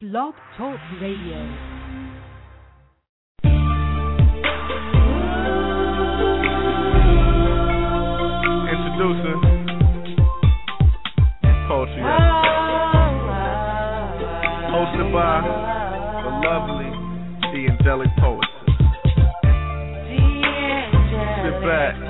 Blog Talk Radio. producer. Poetry. Hosted by the lovely, the angelic poetess. Sit back.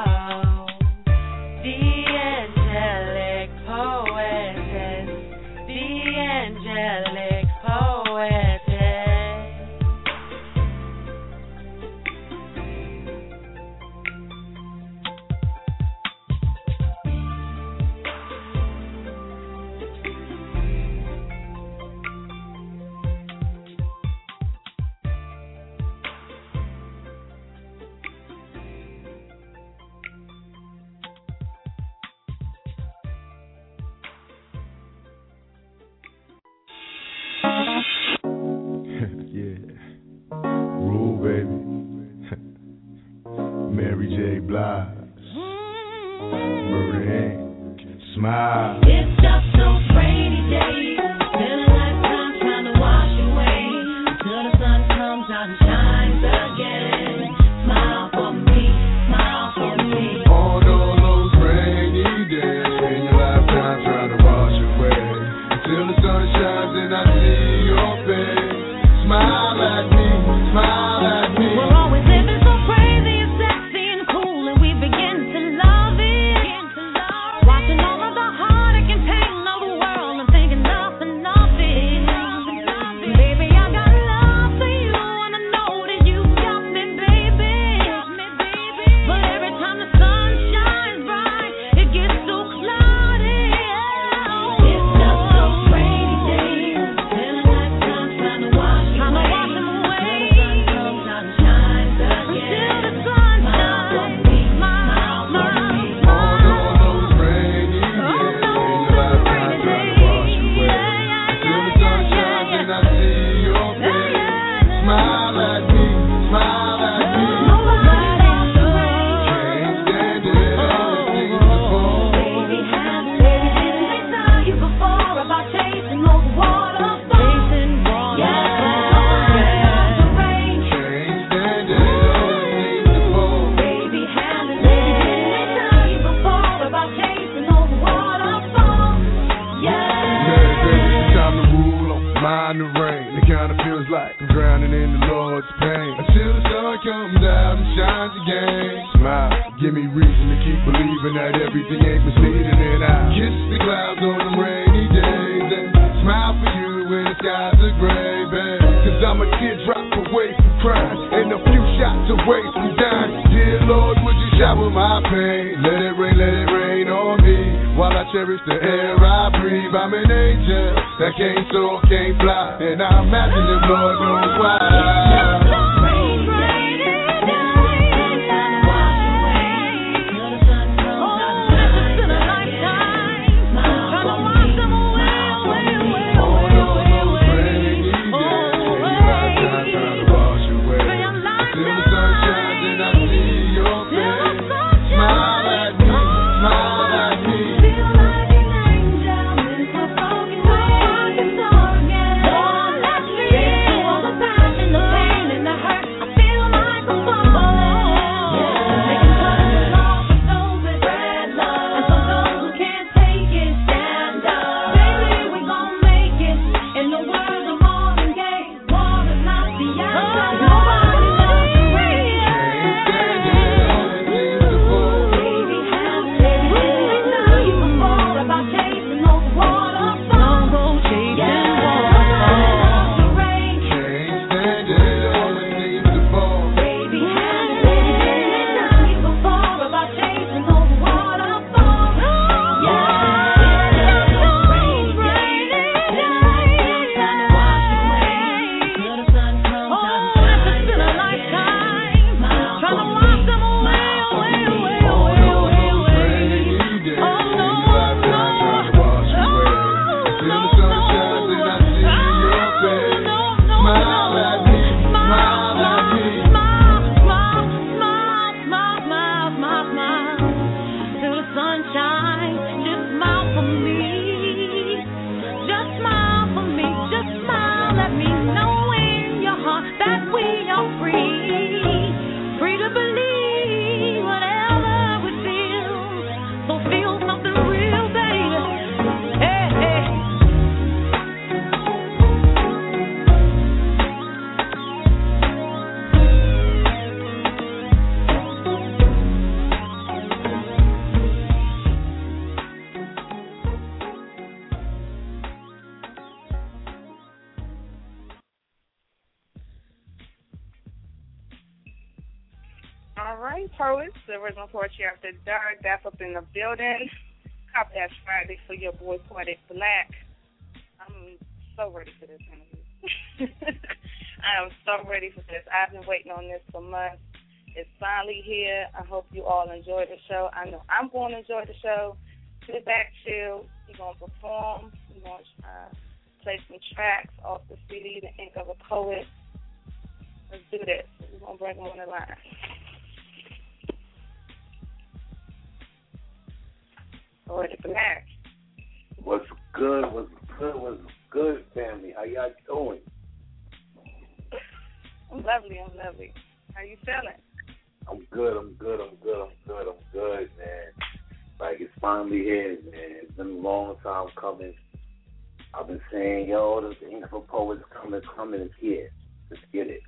Sit back, chill. We're going to perform. We're going to uh, play some tracks off the CD, The Ink of a Poet. Let's do this. We're going to bring them on the line. Poetic Black. What's good? What's good? What's good, family? How y'all doing? I'm lovely. I'm lovely. How you feeling? I'm good. I'm good. I'm good. I'm good. I'm good, man. Like it's finally here, man. It's been a long time coming. I've been saying, yo, the ink for poets coming, coming. It's here. Let's get it.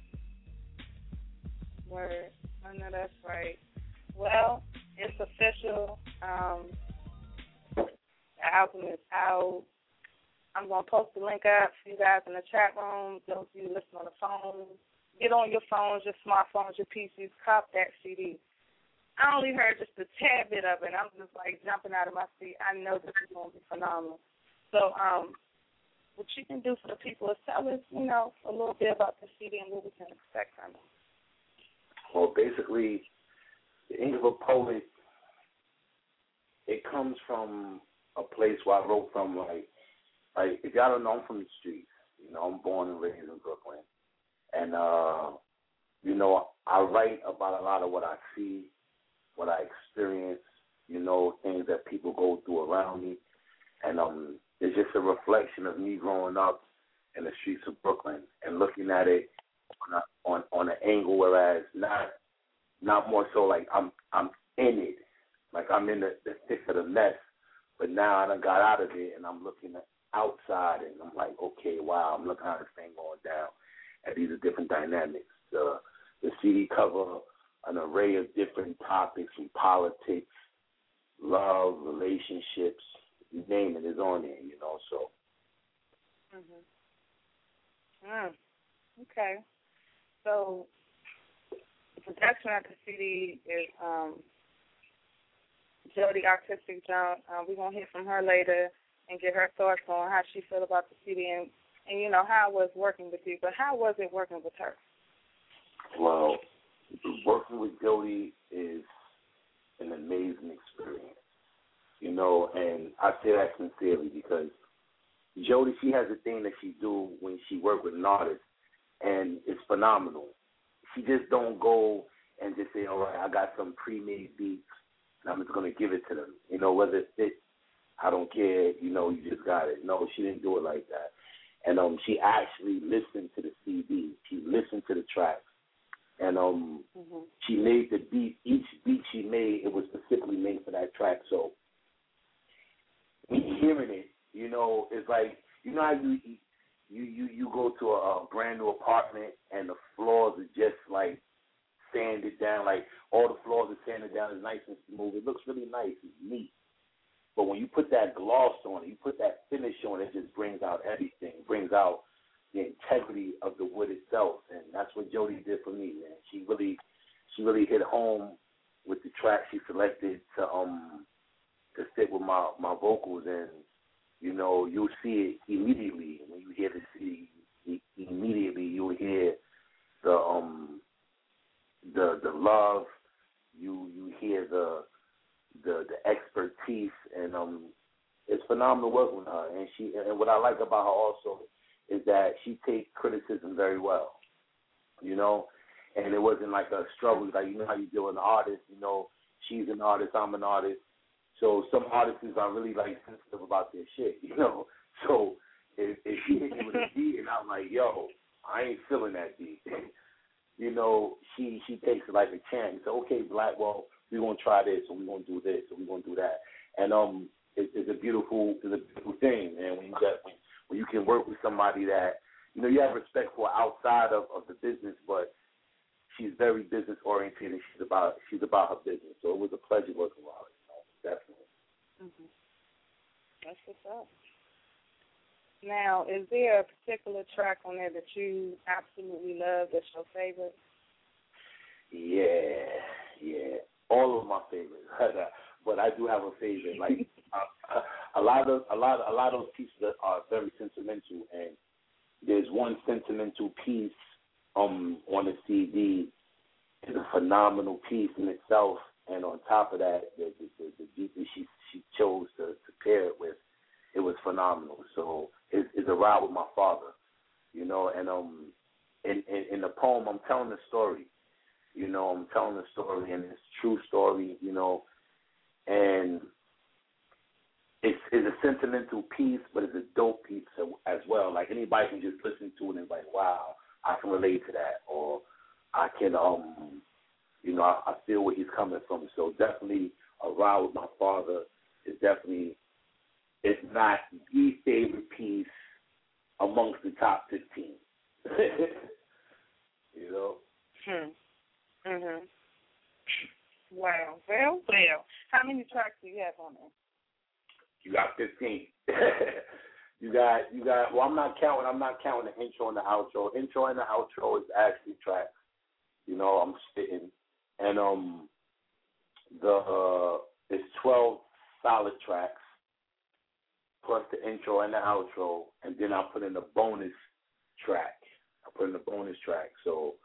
Word. I know that's right. Well, it's official. Um, the album is out. I'm gonna post the link up for you guys in the chat room. Those of you listen on the phone, get on your phones, your smartphones, your PCs, cop that CD. I only heard just a tad bit of it. I'm just like jumping out of my seat. I know this is going to be phenomenal. So, um, what you can do for the people is tell us, you know, a little bit about the CD and what we can expect from it. Well, basically, the ink of a poet, it comes from a place where I wrote from, like, like if y'all don't know, I'm from the streets. You know, I'm born and raised in Brooklyn, and uh, you know, I write about a lot of what I see, what I experience. You know, things that people go through around me, and um, it's just a reflection of me growing up in the streets of Brooklyn and looking at it on a, on on an angle, whereas not not more so like I'm I'm in it, like I'm in the, the thick of the mess, but now I done got out of it and I'm looking outside and I'm like, okay, wow, I'm looking at this thing going down, and these are different dynamics. The the CD cover an array of different topics from politics, love, relationships, you name it is on there, you know. So. Mm-hmm. Mm. Okay. So the production of the CD is um, Jody Artistic Jones. Uh, we're gonna hear from her later and get her thoughts on how she feel about the CD and and you know how it was working with you. But how was it working with her? Well, working with Jody is an amazing experience, you know, and I say that sincerely because Jody, she has a thing that she do when she work with an artist, and it's phenomenal. She just don't go and just say, all right, I got some pre-made beats, and I'm just gonna give it to them. You know, whether it fits, I don't care. You know, you just got it. No, she didn't do it like that. And um, she actually listened to the CD. She listened to the tracks, and um, Mm-hmm. she made the beat. Each beat she made, it was specifically made for that track. So me hearing it, you know, it's like you know how you you you you go to a, a brand new apartment and the floors are just like sanded down, like all the floors are sanded down. It's nice and smooth. It looks really nice. It's neat. But when you put that gloss on it, you put that finish on it, it just brings out everything. It brings out the integrity of the wood itself, and that's what Jody did for me, man. She really, she really hit home with the track she selected to um to fit with my my vocals, and you know you'll see it immediately when you hear the CD. Immediately you'll hear the um the the love, you you hear the the the expertise, and um it's phenomenal working with her. And she and what I like about her also is that she takes criticism very well. You know, and it wasn't like a struggle. Like you know how you deal with an artist. You know, she's an artist, I'm an artist. So some artists are really like sensitive about their shit. You know, so if, if she hit me with a beat and I'm like, yo, I ain't feeling that beat. you know, she she takes it like a champ. So okay, black, well, we're gonna try this, or we're gonna do this, or we're gonna do that. And um, it, it's a beautiful, it's a beautiful thing, man. When you got when, when you can work with somebody that you know you have respect for outside of, of the business, but she's very business oriented and she's about she's about her business. So it was a pleasure working with her. You know, definitely. Mm-hmm. That's what's up. Now, is there a particular track on there that you absolutely love that's your favorite? Yeah, Yeah, all of my favorites, but I do have a favorite. Like a lot of a lot a lot of those pieces are very sentimental, and there's one sentimental piece um on the CD is a phenomenal piece in itself, and on top of that, the the, the, the she she chose to, to pair it with, it was phenomenal. So it's, it's a ride with my father, you know, and um in, in in the poem I'm telling the story, you know, I'm telling the story and it's a true story, you know, and it's it's a sentimental piece, but it's a dope piece as well. Like anybody can just listen to it and like, wow, I can relate to that, or I can, um, you know, I, I feel where he's coming from. So definitely, a ride with my father is definitely, it's not the favorite piece amongst the top fifteen. you know. Hmm. Mhm. Wow. Well, well. How many tracks do you have on there? You got fifteen. you got you got. Well, I'm not counting. I'm not counting the intro and the outro. Intro and the outro is actually tracks. You know, I'm spitting, and um, the uh, it's twelve solid tracks plus the intro and the outro, and then I put in a bonus track. I put in a bonus track. So,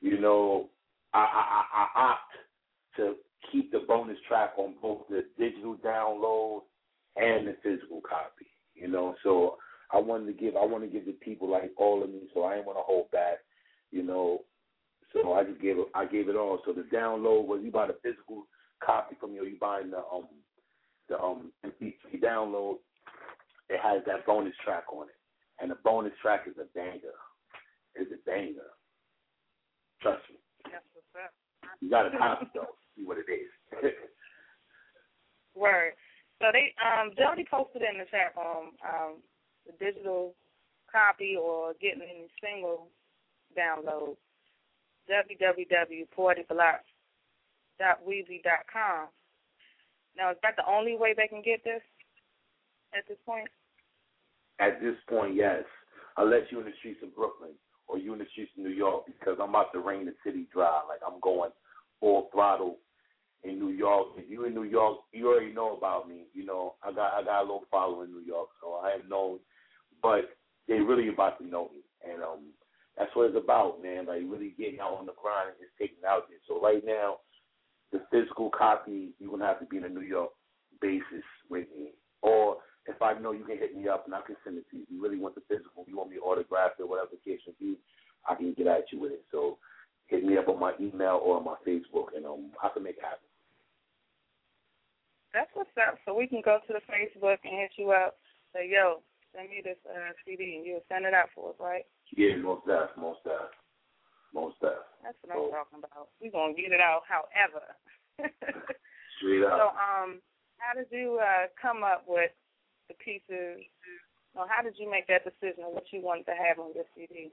you know, I I, I opt to keep the bonus track on both the digital download and the physical copy. You know, so I wanted to give I want to give the people like all of me, so I didn't want to hold back. You know, so I just gave it I gave it all. So the download was you buy the physical copy from or you buying the um the um MP3 download, it has that bonus track on it. And the bonus track is a banger. It's a banger. Trust me. That's what's up. You gotta copy though, see what it is. Word. So they um Jody posted in the chat room um the digital copy or getting any single download www.partyblock.weezy.com. Now is that the only way they can get this at this point? At this point, yes. Unless you're in the streets of Brooklyn or you're in the streets of New York because I'm about to rain the city dry. Like I'm going full throttle in New York. If you in New York, you already know about me. You know, I got I got a little following in New York, so I am known. But they really about to know me, and um, that's what it's about, man. Like really getting out on the grind and just taking out there. So right now, the physical copy, you're gonna have to be in a New York basis with me, or if I know you can hit me up and I can send it to you. If you really want the physical, you want me autographed or whatever the case may be, I can get at you with it. So hit me up on my email or on my Facebook, and um, I can make it happen. That's what's up. So we can go to the Facebook and hit you up. Say, yo, send me this uh, CD, and you'll send it out for us, right? Yeah, most def, most def, most def. That's what I'm talking about. We're gonna get it out, however. Straight up. So, um, how did you uh, come up with the pieces? Or how did you make that decision on what you wanted to have on your CD?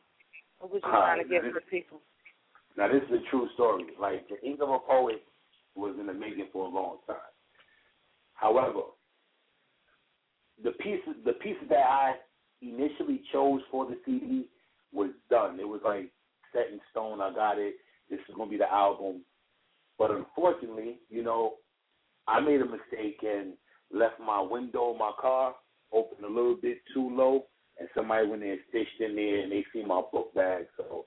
What was you Uh, trying to give this- to the people? Now this is a true story. Like the Ink of a Poet was in the making for a long time. However, the pieces the pieces that I initially chose for the CD was done. It was like set in stone. I got it. This is gonna be the album. But unfortunately, you know, I made a mistake and left my window of my car open a little bit too low, and somebody went there and stitched in there, and they see my book bag, so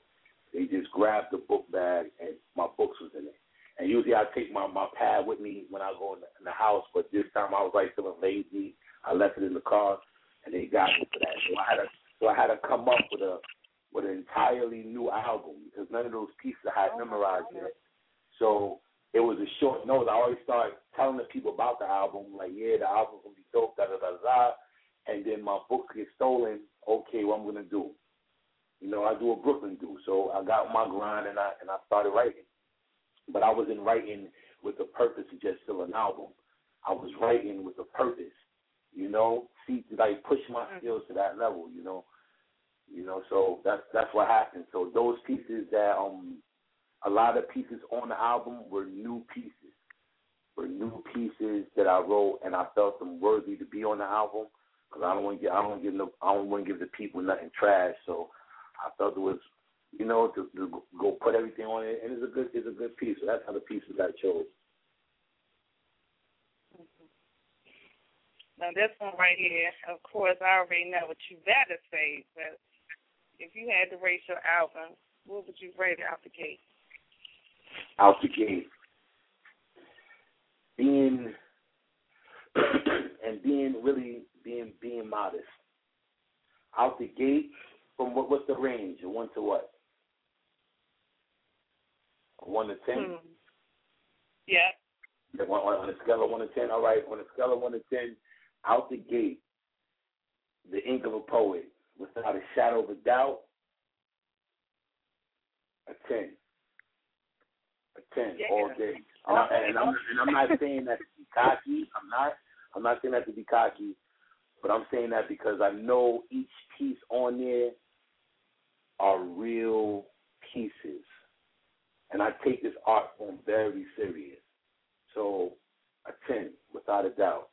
they just grabbed the book bag and my books was in it. And usually I take my my pad with me when I go in the, in the house, but this time I was like feeling lazy. I left it in the car, and they got me for that. So I had to so I had to come up with a with an entirely new album because none of those pieces I had oh, memorized yet. So it was a short note. I always start telling the people about the album, like, yeah, the album's gonna be dope, da da da da. And then my books get stolen. Okay, what I'm gonna do? You know, I do a Brooklyn do. So I got my grind and I and I started writing. But I wasn't writing with the purpose of just fill an album. I was writing with a purpose. You know, see, to like push my skills to that level. You know, you know. So that's that's what happened. So those pieces that um, a lot of pieces on the album were new pieces. Were new pieces that I wrote, and I felt them worthy to be on the album. Because I don't want to get, I don't give no, I don't want to give the people nothing trash. So I felt it was, you know, to, to go put everything on it, and it's a good it's a good piece. So that's how the pieces got chose. Now this one right here, of course, I already know what you better say, but if you had to rate your album, what would you rate it out the gate? Out the gate, being and being really being being modest. Out the gate, from what what's the range? One to what? One to ten. Hmm. Yeah. Yeah, on, on a scale of one to ten, all right. On a scale of one to ten, out the gate, the ink of a poet, without a shadow of a doubt, a ten. A ten Yeah. all day. And, I, and, I'm, and I'm not saying that to be cocky. I'm not. I'm not saying that to be cocky, but I'm saying that because I know each piece on there are real pieces, and I take this art form very serious. So a ten, without a doubt,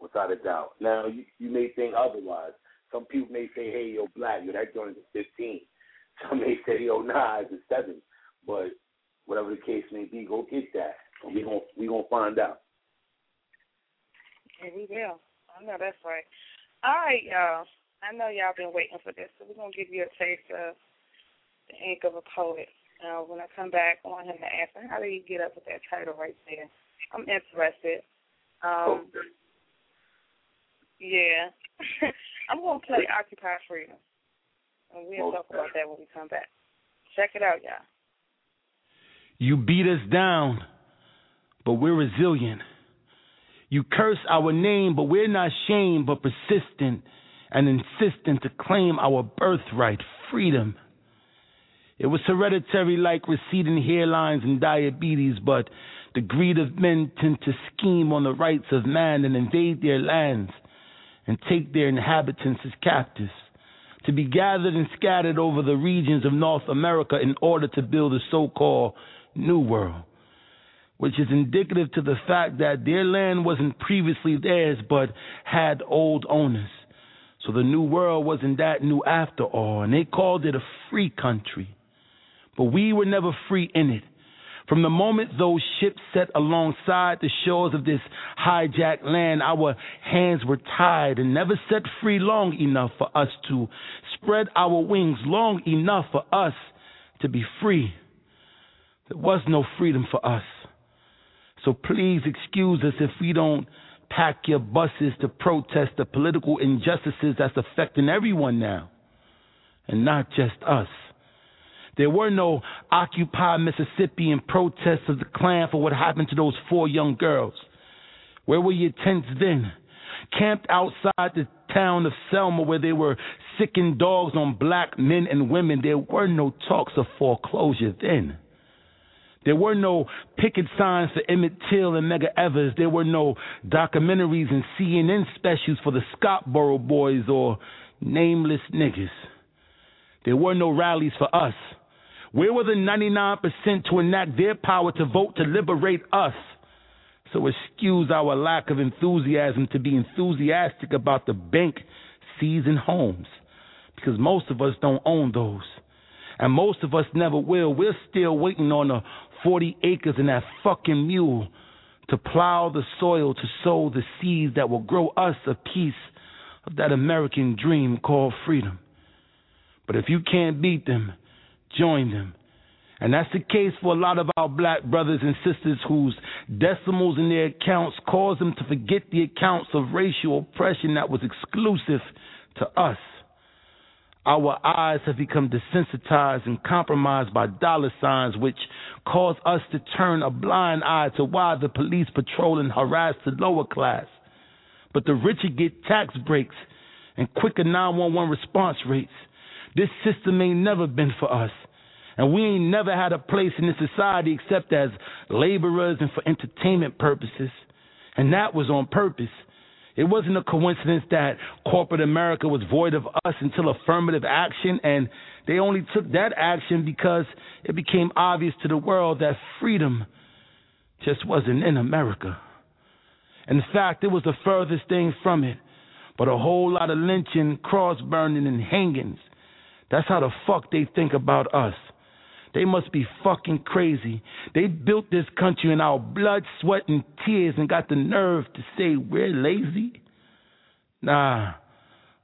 without a doubt. Now you, you may think otherwise. Some people may say, "Hey, yo, black, yo, that joint is a 15." Some may say, "Yo, nah, it's a seven. But whatever the case may be, go get that. We gonna we gonna find out. Yeah, we will. I know that's right. All right, y'all. I know y'all been waiting for this, so we're gonna give you a taste of the ink of a poet. Uh, when I come back, I want him to answer how did you get up with that title right there. I'm interested. Um, Okay. yeah, I'm gonna play Occupy Freedom, and we'll talk about that when we come back. Check it out, y'all. You beat us down, but we're resilient. You curse our name, but we're not shamed, but persistent and insistent to claim our birthright, freedom. It was hereditary like receding hairlines and diabetes, but the greed of men tend to scheme on the rights of man and invade their lands and take their inhabitants as captives, to be gathered and scattered over the regions of North America in order to build a so called New World, which is indicative to the fact that their land wasn't previously theirs but had old owners. So the New World wasn't that new after all, and they called it a free country. But we were never free in it. From the moment those ships set alongside the shores of this hijacked land, our hands were tied and never set free long enough for us to spread our wings, long enough for us to be free. There was no freedom for us. So please excuse us if we don't pack your buses to protest the political injustices that's affecting everyone now, and not just us. There were no Occupy Mississippi and protests of the Klan for what happened to those four young girls. Where were your tents then? Camped outside the town of Selma where they were sicking dogs on black men and women. There were no talks of foreclosure then. There were no picket signs for Emmett Till and Medgar Evers. There were no documentaries and CNN specials for the Scottsboro boys or nameless niggas. There were no rallies for us. Where were the 99% to enact their power to vote to liberate us? So excuse our lack of enthusiasm to be enthusiastic about the bank seizing homes because most of us don't own those. And most of us never will. We're still waiting on the 40 acres and that fucking mule to plow the soil to sow the seeds that will grow us a piece of that American dream called freedom. But if you can't beat them, join them. And that's the case for a lot of our black brothers and sisters whose decimals in their accounts cause them to forget the accounts of racial oppression that was exclusive to us. Our eyes have become desensitized and compromised by dollar signs, which cause us to turn a blind eye to why the police patrol and harass the lower class. But the richer get tax breaks and quicker 911 response rates. This system ain't never been for us. And we ain't never had a place in this society except as laborers and for entertainment purposes. And that was on purpose. It wasn't a coincidence that corporate America was void of us until affirmative action, and they only took that action because it became obvious to the world that freedom just wasn't in America. In fact, it was the furthest thing from it, but a whole lot of lynching, cross burning, and hangings That's how the fuck they think about us. They must be fucking crazy. They built this country in our blood, sweat, and tears and got the nerve to say we're lazy. Nah,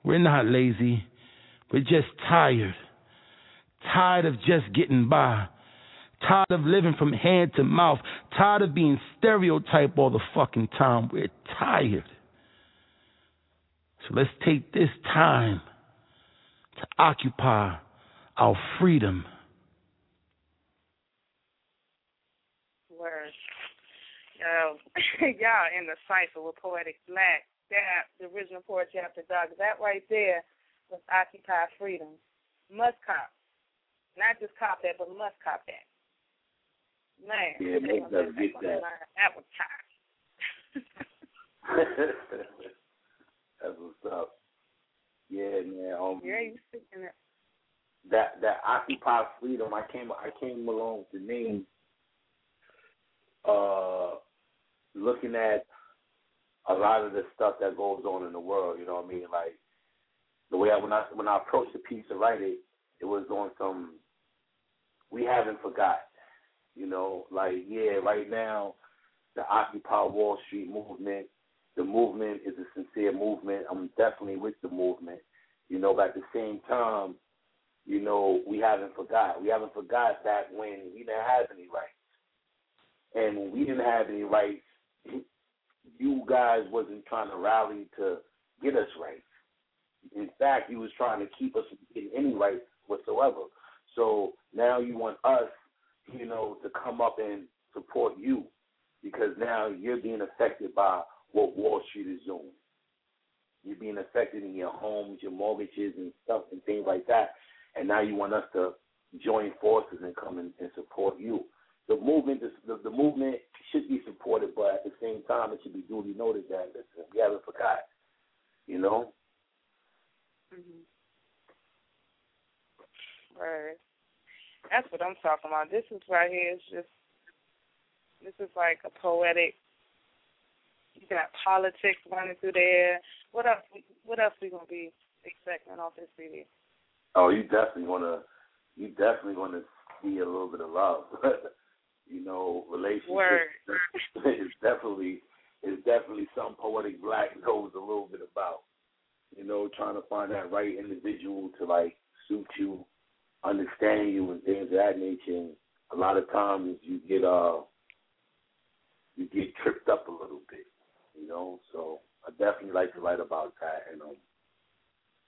we're not lazy. We're just tired. Tired of just getting by. Tired of living from hand to mouth. Tired of being stereotyped all the fucking time. We're tired. So let's take this time to occupy our freedom. Word. Yo, y'all in the cipher with Poetic Black. That, the original Poetry After Dark, That right there was Occupy Freedom. Must cop. Not just cop that, but must cop that. Man. Yeah, make them get that. That was. That's what's up. Yeah, man. Um, yeah, you speaking it. That that Occupy Freedom, I came I came along with the name uh looking at a lot of the stuff that goes on in the world, you know what I mean? Like the way I when I when I approached the piece to write it, it was on some we haven't forgot. You know, like yeah, right now the Occupy Wall Street movement the movement is a sincere movement. I'm definitely with the movement. You know, but at the same time, you know, we haven't forgot. We haven't forgot that when we didn't have any rights. And when we didn't have any rights, you guys wasn't trying to rally to get us right. In fact, you was trying to keep us getting any rights whatsoever. So now you want us, you know, to come up and support you because now you're being affected by what Wall Street is doing. You're being affected in your homes, your mortgages, and stuff, and things like that. And now you want us to join forces and come in and support you. The movement, the, the movement should be supported, but at the same time, it should be duly noted that listen, we haven't forgot. You know. Mm-hmm. Right. That's what I'm talking about. This is right here. It's just this is like a poetic you got politics running through there. What else? What else we gonna be expecting off this CD? Oh, you definitely wanna, you definitely wanna see a little bit of love. you know, relationships is definitely is definitely something poetic black knows a little bit about. You know, trying to find that right individual to like suit you, understand you, and things of that nature. And a lot of times you get uh you get tripped up a little bit you know. So I definitely like to write about that, and um,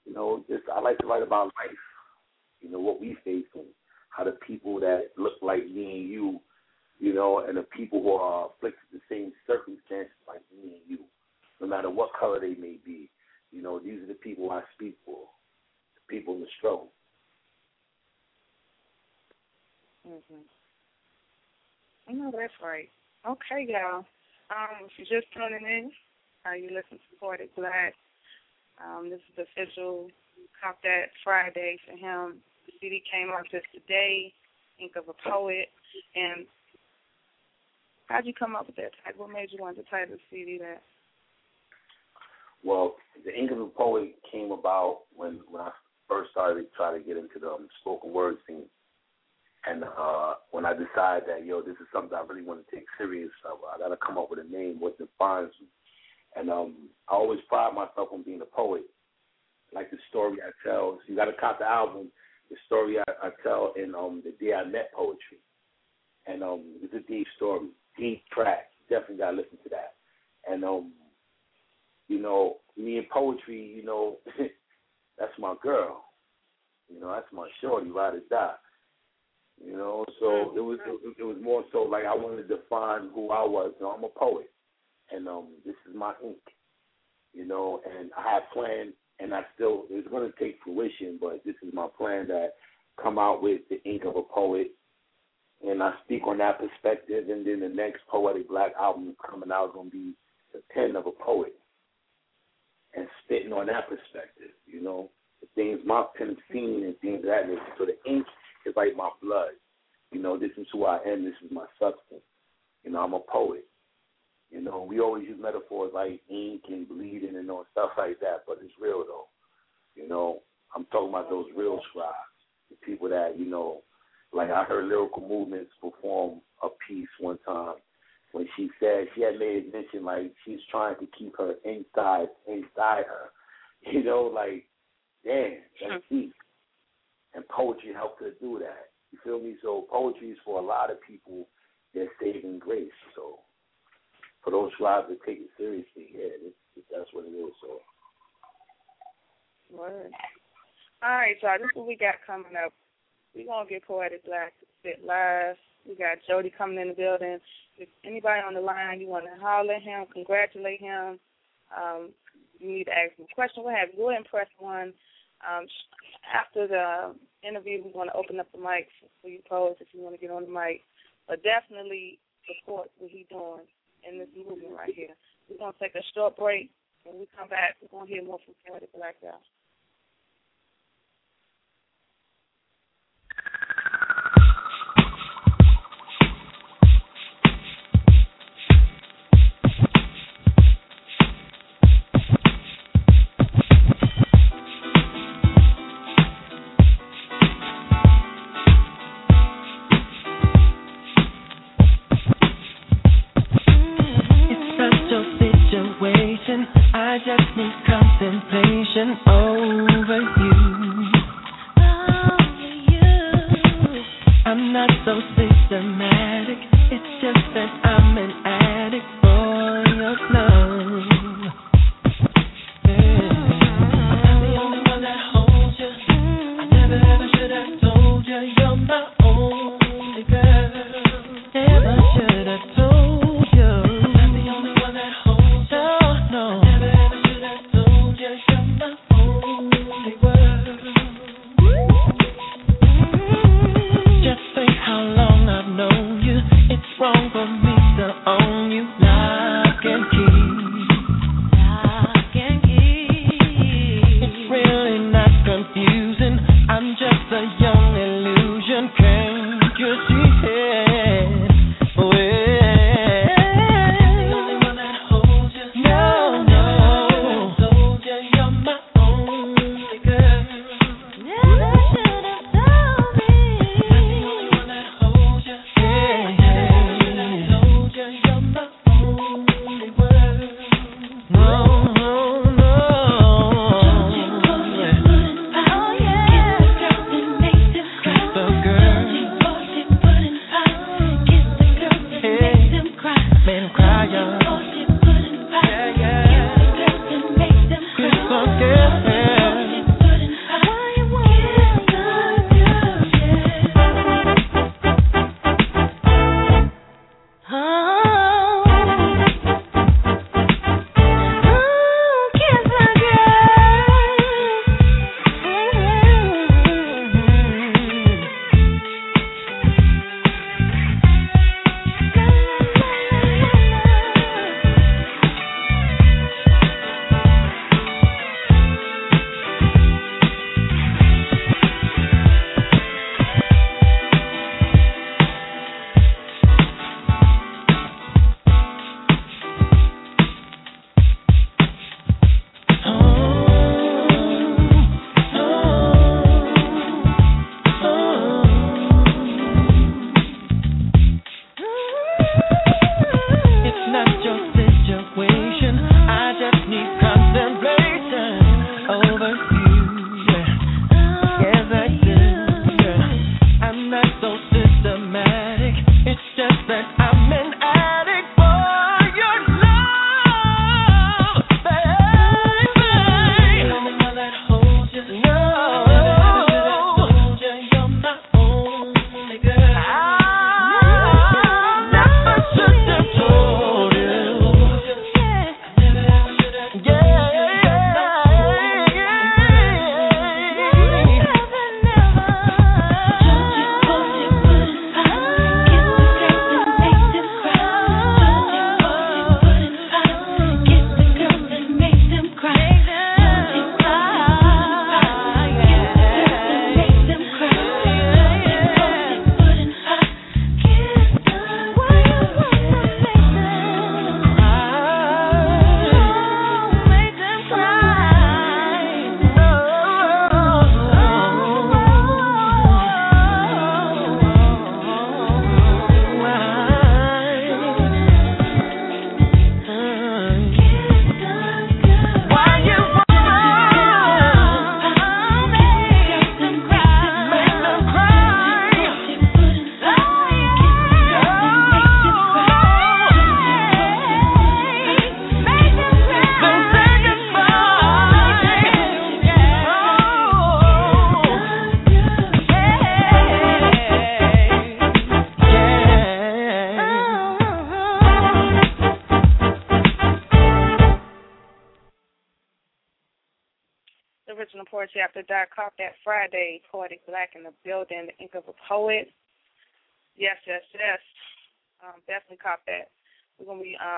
you know, just I like to write about life. You know what we face and how the people that look like me and you, you know, and the people who are afflicted the same circumstances like me and you, no matter what color they may be, you know, these are the people I speak for, the people in the struggle. Mhm. No, that's right. Okay, y'all. Um, if you're just tuning in, uh, you listen to Poetic Black. Um, this is the official Cop That Friday for him. The CD came out just today, Ink of a Poet. And how'd you come up with that title? What made you want to title the CD that? Well, the Ink Poet came about when when I first started to try to get into the um, spoken word scene. And uh, when I decided that, yo, this is something I really want to take serious, I, I got to come up with a name, what defines me. And um, I always pride myself on being a poet. Like the story I tell, so you got to cop the album, the story I, I tell in um, the day I met poetry. And um, it's a deep story, deep track. Definitely got to listen to that. And, um, you know, me and poetry, you know, that's my girl. You know, that's my shorty, ride or die. You know, so it was it, it was more so like I wanted to define who I was. You know, I'm a poet, and um, this is my ink. You know, and I have planned, and I still it's going to take fruition, but this is my plan that come out with the ink of a poet, and I speak on that perspective, and then the next poetic black album coming out is going to be the pen of a poet, and spitting on that perspective. You know, the things my pen seen and things of that. So the ink is like my blood. You know, this is who I am. This is my substance. You know, I'm a poet. You know, we always use metaphors like ink and bleeding and all stuff like that, but it's real though. You know, I'm talking about those real scribes. the people that you know, like I heard lyrical movements perform a piece one time when she said she had made mention like she's trying to keep her inside inside her. You know, like damn, that's deep. And poetry helped her do that. You feel me? So poetry is for a lot of people their saving grace. So for those who have to take it seriously, yeah, it, that's what it is. So. Word. All right, y'all. This is what we got coming up. Going to get Poetic Black spit live. We got Jody coming in the building. If anybody on the line, you want to holler at him, congratulate him, um, you need to ask him a question, what have you, go ahead and press one. Um, after the interview, we're going to open up the mic for you pose if you want to get on the mic. But definitely support what he's doing in this movement right here. We're going to take a short break. When we come back, we're going to hear more from Poetic Black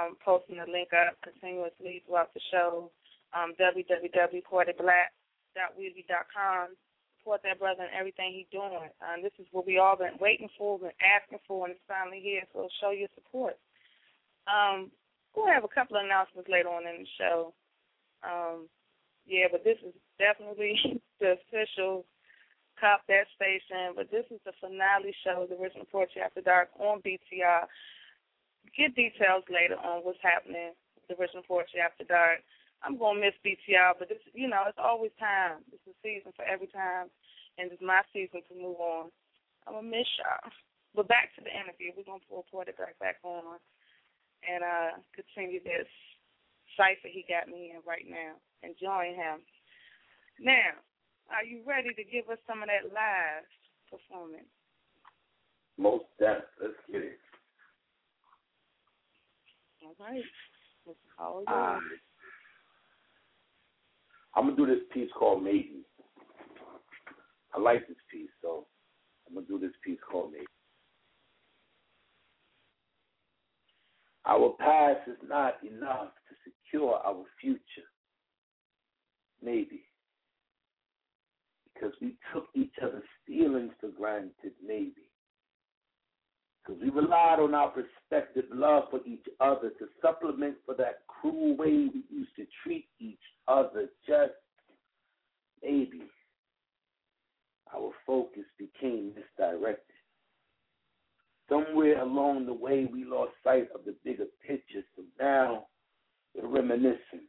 um, posting the link up continuously throughout the show. Um, www.poeticblack.weebly.com. Support that brother and everything he's doing. Um, this is what we all been waiting for, been asking for, and it's finally here. So show your support. Um, we'll have a couple of announcements later on in the show. Um, yeah, but this is definitely the official Cop That Station. But this is the finale show, the Original Poetry After Dark on BTR. Get details later on what's happening with the Original Poetry After Dark. I'm gonna miss BTR, but this, you know, it's always time. It's a season for every time, and it's my season to move on. I'm gonna miss y'all. But back to the interview. We're gonna pull Poetic Dark back on and uh continue this cipher he got me in right now and join him. Now, are you ready to give us some of that live performance? Most deaf. Let's get it. All right. It's all Uh, yours. I'm gonna do this piece called Maybe. I like this piece, so I'm gonna do this piece called Maybe. Our past is not enough to secure our future. Maybe. Because we took each other's feelings for granted, maybe. Because we relied on our respective love for each other to supplement for that cruel way we used to treat each other. Just maybe our focus became misdirected. Somewhere along the way, we lost sight of the bigger picture. So now we're reminiscing,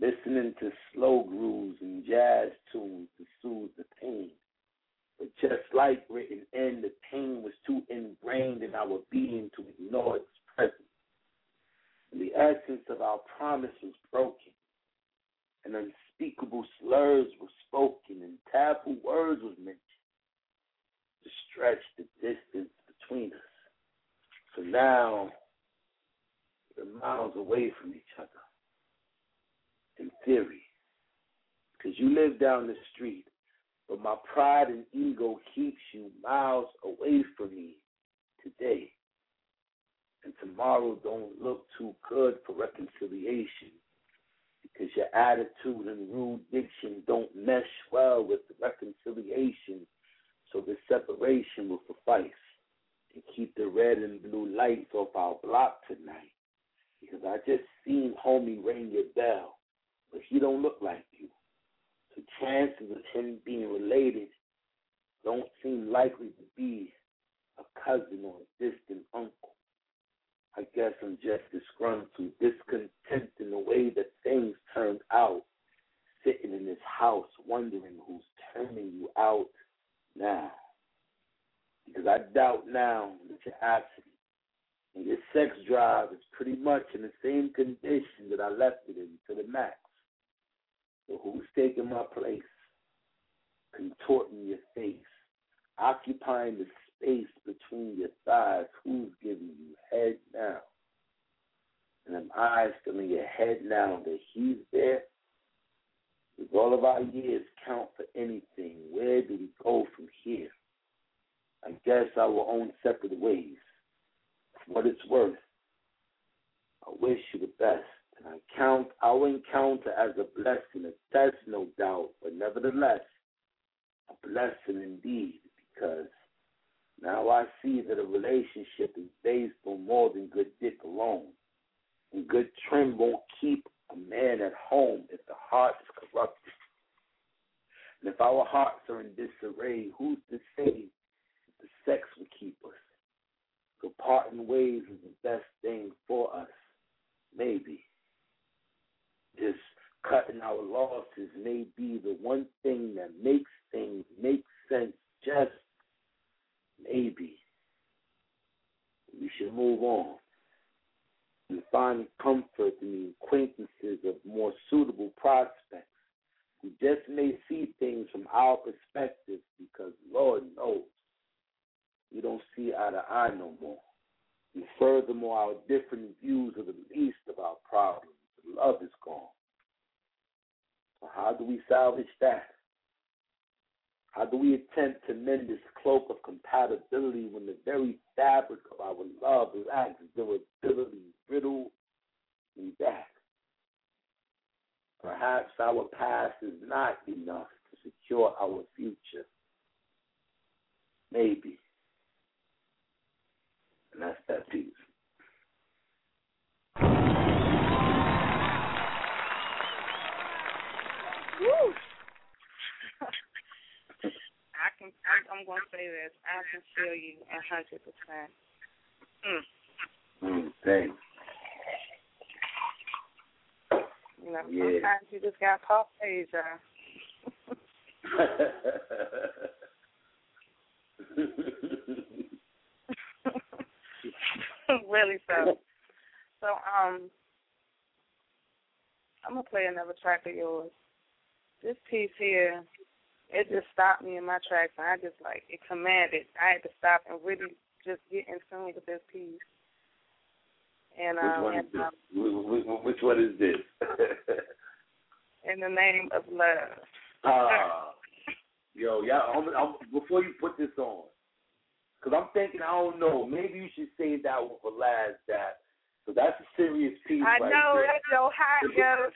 listening to slow grooves and jazz tunes to soothe the pain. But just like written in, the pain was too ingrained in our being to ignore its presence. And the essence of our promise was broken, and unspeakable slurs were spoken, and taboo words was mentioned to stretch the distance between us. So now we're miles away from each other. In theory. Because you live down the street, but my pride and ego keeps you miles away from me today. And tomorrow don't look too good for reconciliation because your attitude and rude diction don't mesh well with the reconciliation. So the separation will suffice and keep the red and blue lights off our block tonight. Because I just seen homie ring your bell, but he don't look like you. So chances of him being related don't seem likely to be a cousin or a distant uncle. I guess I'm just disgruntled, discontent in the way that things turned out, sitting in this house wondering who's turning you out now. Because I doubt now that your absence and your sex drive is pretty much in the same condition that I left it in to the max. Who's taking my place? Contorting your face, occupying the space between your thighs. Who's giving you head now? And am I still in your head now that he's there? Does all of our years count for anything? Where do we go from here? I guess our own separate ways. For what it's worth, I wish you the best. And I count our encounter as a blessing, a test, no doubt, but nevertheless, a blessing indeed, because now I see that a relationship is based on more than good dick alone. And good trim won't keep a man at home if the heart is corrupted. And if our hearts are in disarray, who's to say that the sex will keep us? So parting ways is the best thing for us. Maybe. Just cutting our losses may be the one thing that makes things make sense. Just maybe. We should move on and find comfort in the acquaintances of more suitable prospects who just may see things from our perspective because Lord knows we don't see eye to eye no more. And furthermore, our different views are the least of our problems. Love is gone. So How do we salvage that? How do we attempt to mend this cloak of compatibility when the very fabric of our love lacks durability, brittle, and back? Perhaps our past is not enough to secure our future. Maybe. And that's that piece. Can. I'm, I'm going to say this. I can feel you a hundred percent. Mm. Mm, thanks. You know, Yeah. sometimes you just got pop Asia. really so. So um, I'm gonna play another track of yours. This piece here, it just stopped me in my tracks, and I just like it commanded. I had to stop and really just get in tune with this piece. And which um, one is this? um, Which, which, which one is this? in the name of love. Ah, yo, y'all. I'm, I'm, before you put this on, because I'm thinking, I don't know, maybe you should save that one for last. That, so that's a serious piece. I right know there. that's your hot yo.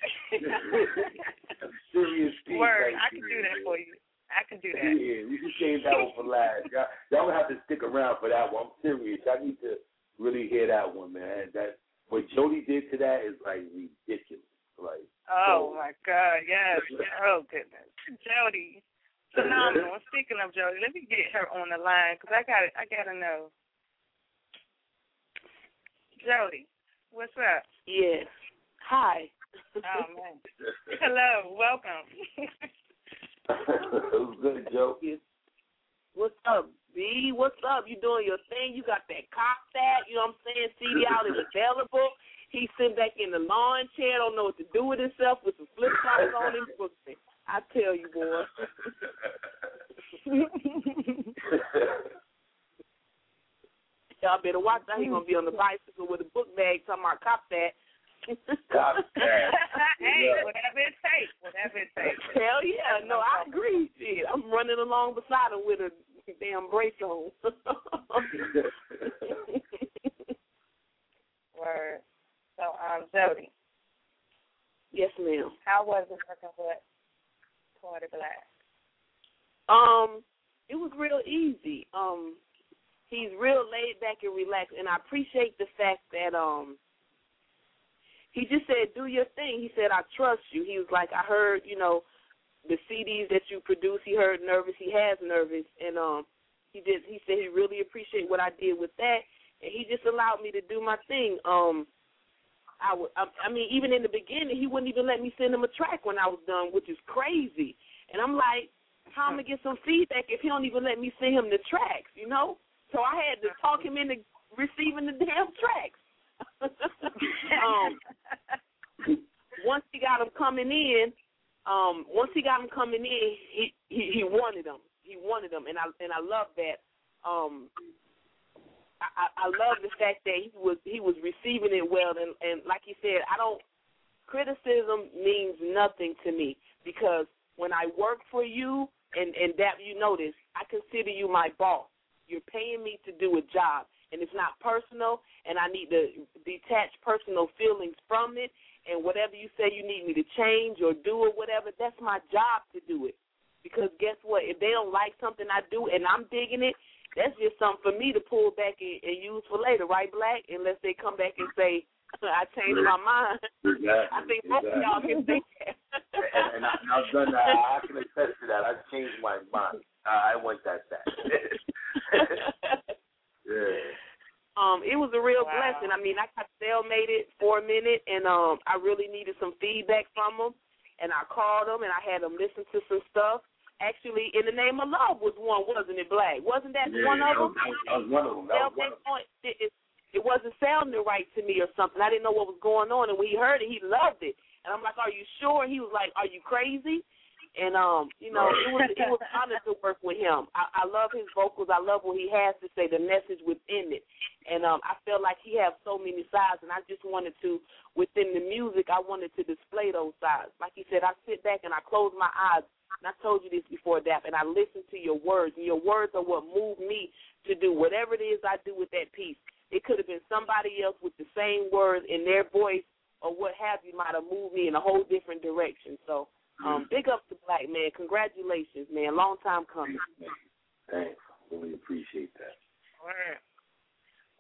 That's a serious piece. Word, right I can do that man. for you. I can do that. Yeah, we can save that one for last. Y'all, y'all would have to stick around for that one. I'm serious. I need to really hear that one, man. That what Jody did to that is like ridiculous. Like, Oh my God, yes. Oh goodness, Jody, phenomenal. Speaking of Jody, let me get her on the line because I got I gotta know. Jody, what's up? Yes. Hi. Oh man. Hello, welcome. it was good, Joe. What's up, B? What's up? You doing your thing? You got that cock that, you know what I'm saying? CD out is available. He's sitting back in the lawn chair, don't know what to do with himself with some flip flops on him. I tell you, boy. Y'all better watch out. He's gonna be on the bicycle with a book bag talking about cop that. Cop that. hey, Yeah. whatever it takes, whatever it takes. Hell yeah, no, I agree. Shit, I'm running along beside him with a damn brace on. Word. So, um, Jody, yes, ma'am. how was it working with Poetic Black? Um, it was real easy. Um, he's real laid back and relaxed, and I appreciate the fact that um, he just said, "Do your thing." He said, "I trust you." He was like, "I heard, you know, the CDs that you produce." He heard nervous. He has nervous, and um, he did. He said he really appreciate what I did with that, and he just allowed me to do my thing. Um, I would. I, I mean, even in the beginning, he wouldn't even let me send him a track when I was done, which is crazy. And I'm like, how am I gonna get some feedback if he don't even let me send him the tracks? You know? So I had to talk him into receiving the damn tracks. um, once he got them coming in, um, once he got them coming in, he he, he wanted them. He wanted them, and I and I love that. Um, I, I I love the fact that he was he was receiving it well, and and like he said, I don't criticism means nothing to me because when I work for you and and that you notice, I consider you my boss. You're paying me to do a job, and it's not personal, and I need to detach personal feelings from it. And whatever you say you need me to change or do or whatever, that's my job to do it. Because guess what? If they don't like something I do and I'm digging it, that's just something for me to pull back and, and use for later, right, Black? Unless they come back and say I changed my mind. Exactly. I think most of y'all can think that. and, and I, I've done that. I can attest to that. I've changed my mind. Uh, I want that back. yeah. um, it was a real Wow. blessing. I mean, I got stalemated for a minute, and um, I really needed some feedback from them. And I called them, and I had them listen to some stuff. Actually, in the name of love was one, wasn't it, Black? Wasn't that yeah, one of them? that was one of them. That was one of them. It, it wasn't sounding right to me or something. I didn't know what was going on, and when he heard it, he loved it. And I'm like, "Are you sure?" He was like, "Are you crazy?" And um, you know, it was it was honor to work with him. I, I love his vocals. I love what he has to say, the message within it. And um, I felt like he has so many sides, and I just wanted to, within the music, I wanted to display those sides. Like he said, I sit back and I close my eyes. And I told you this before, Dap, and I listen to your words, and your words are what move me to do whatever it is I do with that piece. It could have been somebody else with the same words in their voice or what have you might have moved me in a whole different direction. So um, big up to Black Man. Congratulations, man. Long time coming. Thanks. Really appreciate that. All right.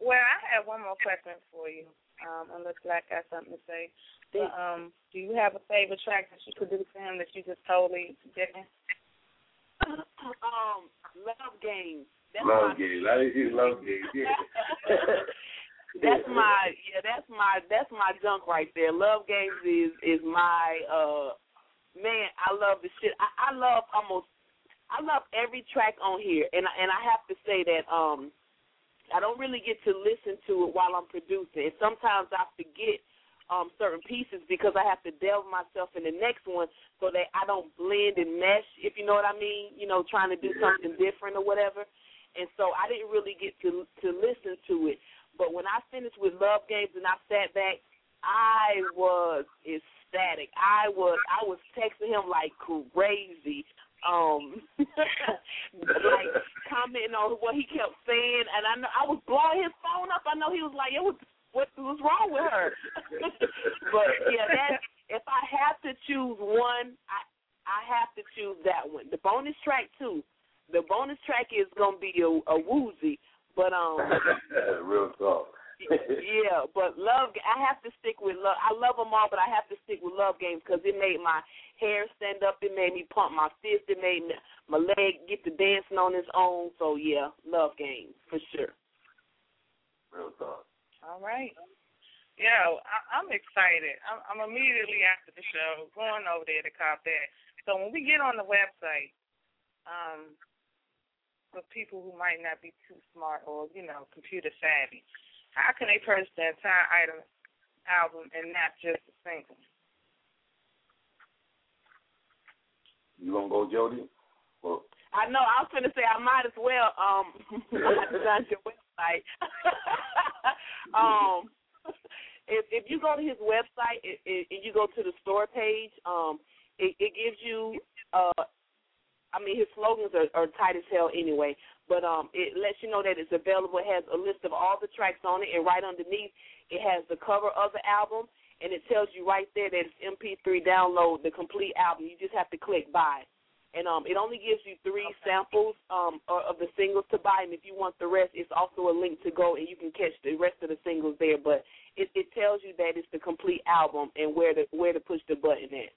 Well, I have one more question for you, um, unless Black got something to say. But, um, do you have a favorite track that you produced for him that you just totally didn't? um, Love Games. That's love my, games. I didn't hear love games. Yeah. that's my yeah, that's my that's my junk right there. Love Games is is my uh man, I love the shit. I, I love almost I love every track on here and I, and I have to say that um I don't really get to listen to it while I'm producing. And sometimes I forget um certain pieces because I have to delve myself in the next one so that I don't blend and mesh, if you know what I mean, you know, trying to do something different or whatever. And so I didn't really get to to listen to it. But when I finished with Love Games and I sat back, I was ecstatic. I was I was texting him like crazy. Um like commenting on what he kept saying and I know I was blowing his phone up. I know he was like, It was what was wrong with her? but yeah, that if I have to choose one, I I have to choose that one. The bonus track too. The bonus track is gonna be a, a woozy, but um, Real talk. Yeah, but love. I have to stick with love. I love them all, but I have to stick with love games because it made my hair stand up. It made me pump my fist. It made me, my leg get to dancing on its own. So yeah, love games for sure. Real talk. All right. Yo, I, I'm excited. I'm, I'm immediately after the show going over there to cop that. So when we get on the website, um, for people who might not be too smart or you know computer savvy, how can they purchase the entire item album and not just a single? You gonna go, Jody? Well, I know. I was going to say I might as well um design your website. um, if if you go to his website it, it, and you go to the store page, um, it, it gives you uh, I mean his slogans are, are tight as hell anyway, but um, it lets you know that it's available. It has a list of all the tracks on it, and right underneath it has the cover of the album, and it tells you right there that it's MP3 download the complete album. You just have to click buy. And um, it only gives you three samples um, of of the singles to buy, and if you want the rest, it's also a link to go, and you can catch the rest of the singles there. But it, it tells you that it's the complete album and where to where to push the button at.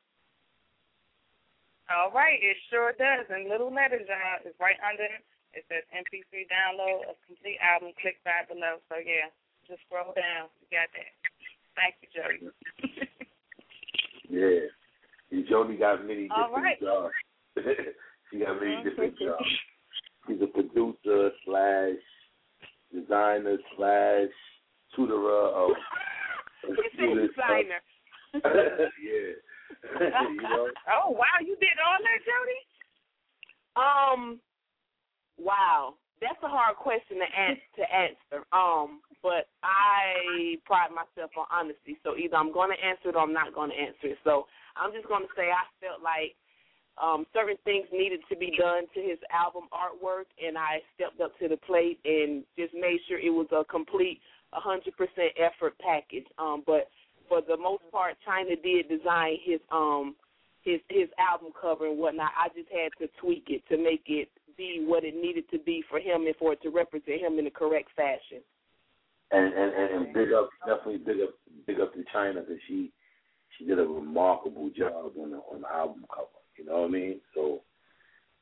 All right, it sure does. And little letters is right under it. It says MP3 download of complete album. Click back below. So yeah, just scroll down. You got that. Thank you, Jody. yeah. And Jody got many All different right. jobs. she got many Mhm. different jobs. She's a producer slash designer slash tutorer of It's a designer. yeah. you know? Oh wow, you did all that, Jody? Um, wow, that's a hard question to an- to answer. Um, but I pride myself on honesty, so either I'm going to answer it or I'm not going to answer it. So I'm just going to say I felt like um, certain things needed to be done to his album artwork, and I stepped up to the plate and just made sure it was a complete 100% effort package. Um, but for the most part, China did design his um his his album cover and whatnot. I just had to tweak it to make it be what it needed to be for him and for it to represent him in the correct fashion. And and and, and big up, definitely big up, big up to China because she she did a remarkable job on the on the album cover. You know what I mean? So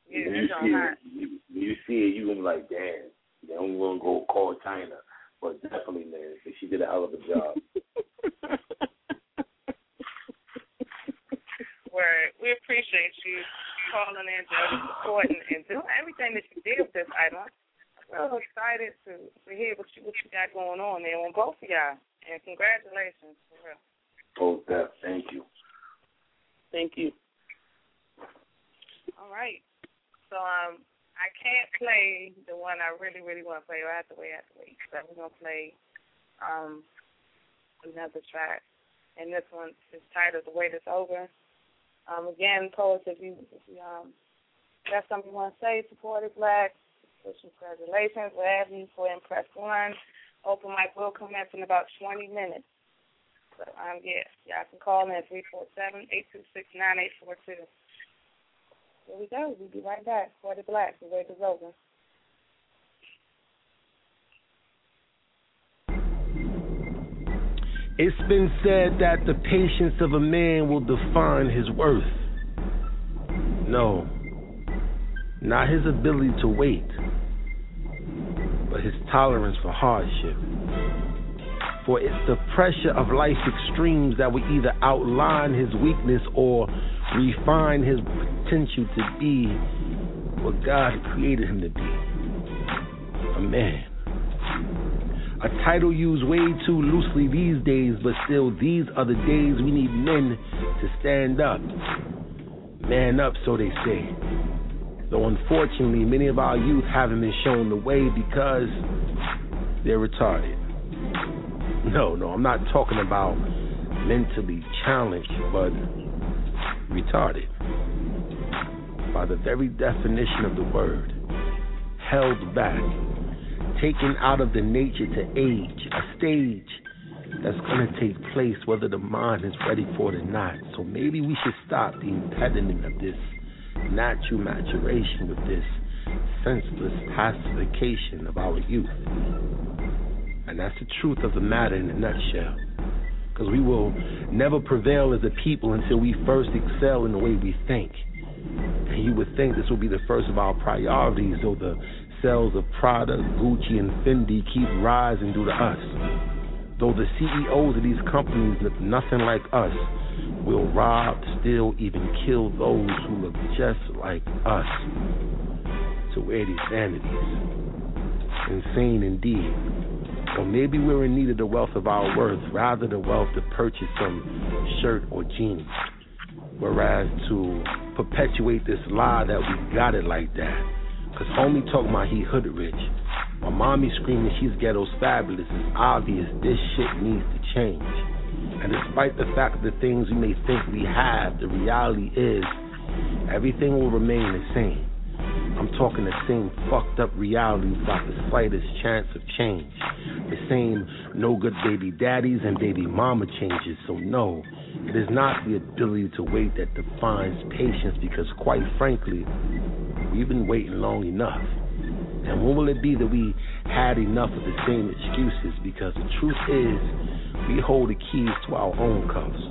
Yeah, when you see it, you, when you see it, you gonna be like, damn, they don't want to go call China, but definitely, man, she did a hell of a job. Word. We appreciate you calling in, Jody, supporting, and doing everything that you did with this item. I'm so excited to, to hear what you what you got going on there on both of y'all. And congratulations, for real. Oh, that, thank you. Thank you. All right. So um, I can't play the one I really, really want to play. I have to wait. I have to wait. So we're gonna play um another track, and this one is titled "The Wait Is Over." Um, again, poets, if you, if you um got something you want to say, support it, black. Wish congratulations, whatever you for impress one. Open mic will commence in about 20 minutes. So um, yeah, y'all can call in at three four seven eight two six nine eight four two. Here we go. We'll be right back. For the black, the wait is over. It's been said that the patience of a man will define his worth. No, not his ability to wait, but his tolerance for hardship. For it's the pressure of life's extremes that will either outline his weakness or refine his potential to be what God created him to be a man. A title used way too loosely these days, but still, these are the days we need men to stand up. Man up, so they say. Though unfortunately, many of our youth haven't been shown the way because they're retarded. No, no, I'm not talking about mentally challenged, but retarded. By the very definition of the word, held back, taken out of the nature to age, a stage that's going to take place whether the mind is ready for it or not. So maybe we should stop the impediment of this natural maturation with this senseless pacification of our youth. And that's the truth of the matter in a nutshell. Because we will never prevail as a people until we first excel in the way we think. And you would think this will be the first of our priorities, though the sales of Prada, Gucci, and Fendi keep rising due to us. Though the CEOs of these companies look nothing like us, we'll rob, steal, even kill those who look just like us to wear these vanities. Insane indeed. Or maybe we're in need of the wealth of our worth rather than wealth to purchase some shirt or jeans. Whereas to perpetuate this lie that we got it like that. Cause homie talking about he hood rich. My mommy screaming she's ghetto's fabulous. It's obvious this shit needs to change. And despite the fact of the things we may think we have, the reality is everything will remain the same. I'm talking the same fucked up reality without the slightest chance of change. The same no good baby daddies and baby mama changes. So, no, it is not the ability to wait that defines patience because, quite frankly, we've been waiting long enough. And when will it be that we had enough of the same excuses? Because the truth is, we hold the keys to our own cuffs.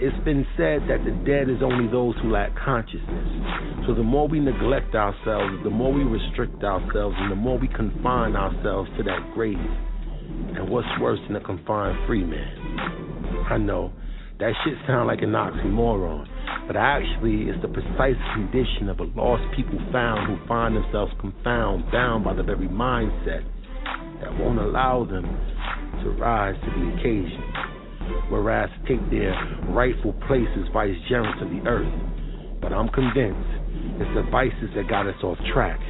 It's been said that the dead is only those who lack consciousness. So the more we neglect ourselves, the more we restrict ourselves, and the more we confine ourselves to that grave. And what's worse than a confined free man? I know that shit sounds like an oxymoron, but actually it's the precise condition of a lost people found who find themselves confounded, bound by the very mindset that won't allow them to rise to the occasion, whereas take their rightful place as vicegerents of the earth. But I'm convinced it's the vices that got us off track.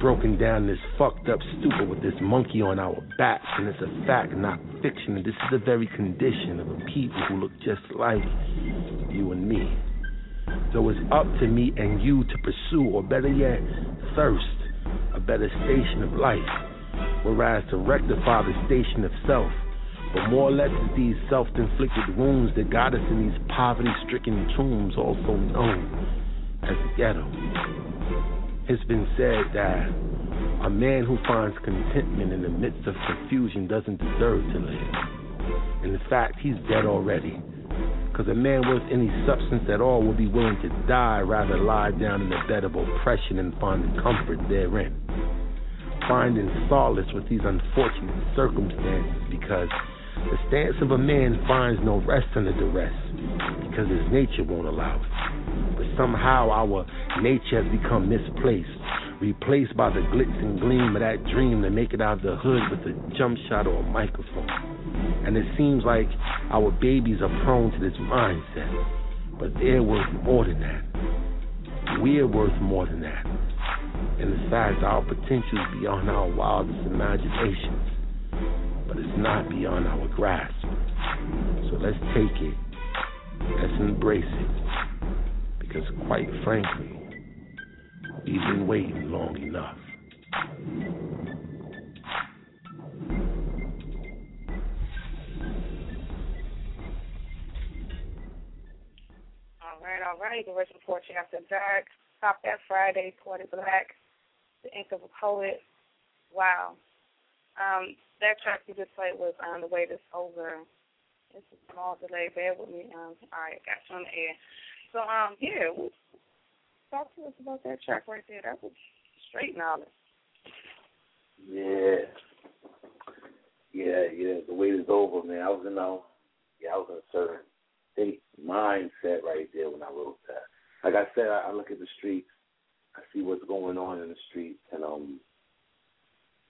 Broken down this fucked up stupor with this monkey on our backs, and it's a fact, not fiction. And this is the very condition of a people who look just like you and me. So it's up to me and you to pursue, or better yet, thirst, a better station of life whereas to rectify the station of self. But more or less it's these self inflicted wounds that got us in these poverty stricken tombs, also known as the ghetto. It's been said that a man who finds contentment in the midst of confusion doesn't deserve to live. In fact, he's dead already. Because a man worth any substance at all would be willing to die rather lie down in a bed of oppression and find comfort therein finding solace with these unfortunate circumstances because the stance of a man finds no rest under duress because his nature won't allow it. But somehow our nature has become misplaced, replaced by the glitz and gleam of that dream to make it out of the hood with a jump shot or a microphone. And it seems like our babies are prone to this mindset, but they're worth more than that. We're worth more than that. And fact, our potential is beyond our wildest imaginations, but it's not beyond our grasp. So let's take it, let's embrace it, because quite frankly, we've been waiting long enough. All right, all right. The Rich Report After Dark. Top that Friday, Poetic Black. The Ink of a Poet. Wow. Um, that track you just played was on the way this over. It's a small delay. Bear with me. Um, all right, got you on the air. So, um, yeah, talk to us about that track right there. That was straight knowledge. Yeah. Yeah, yeah. The wait is over, man. I was in um yeah, I was in a certain state mindset right there when I wrote that. Like I said, I, I look at the streets, I see what's going on in the streets and um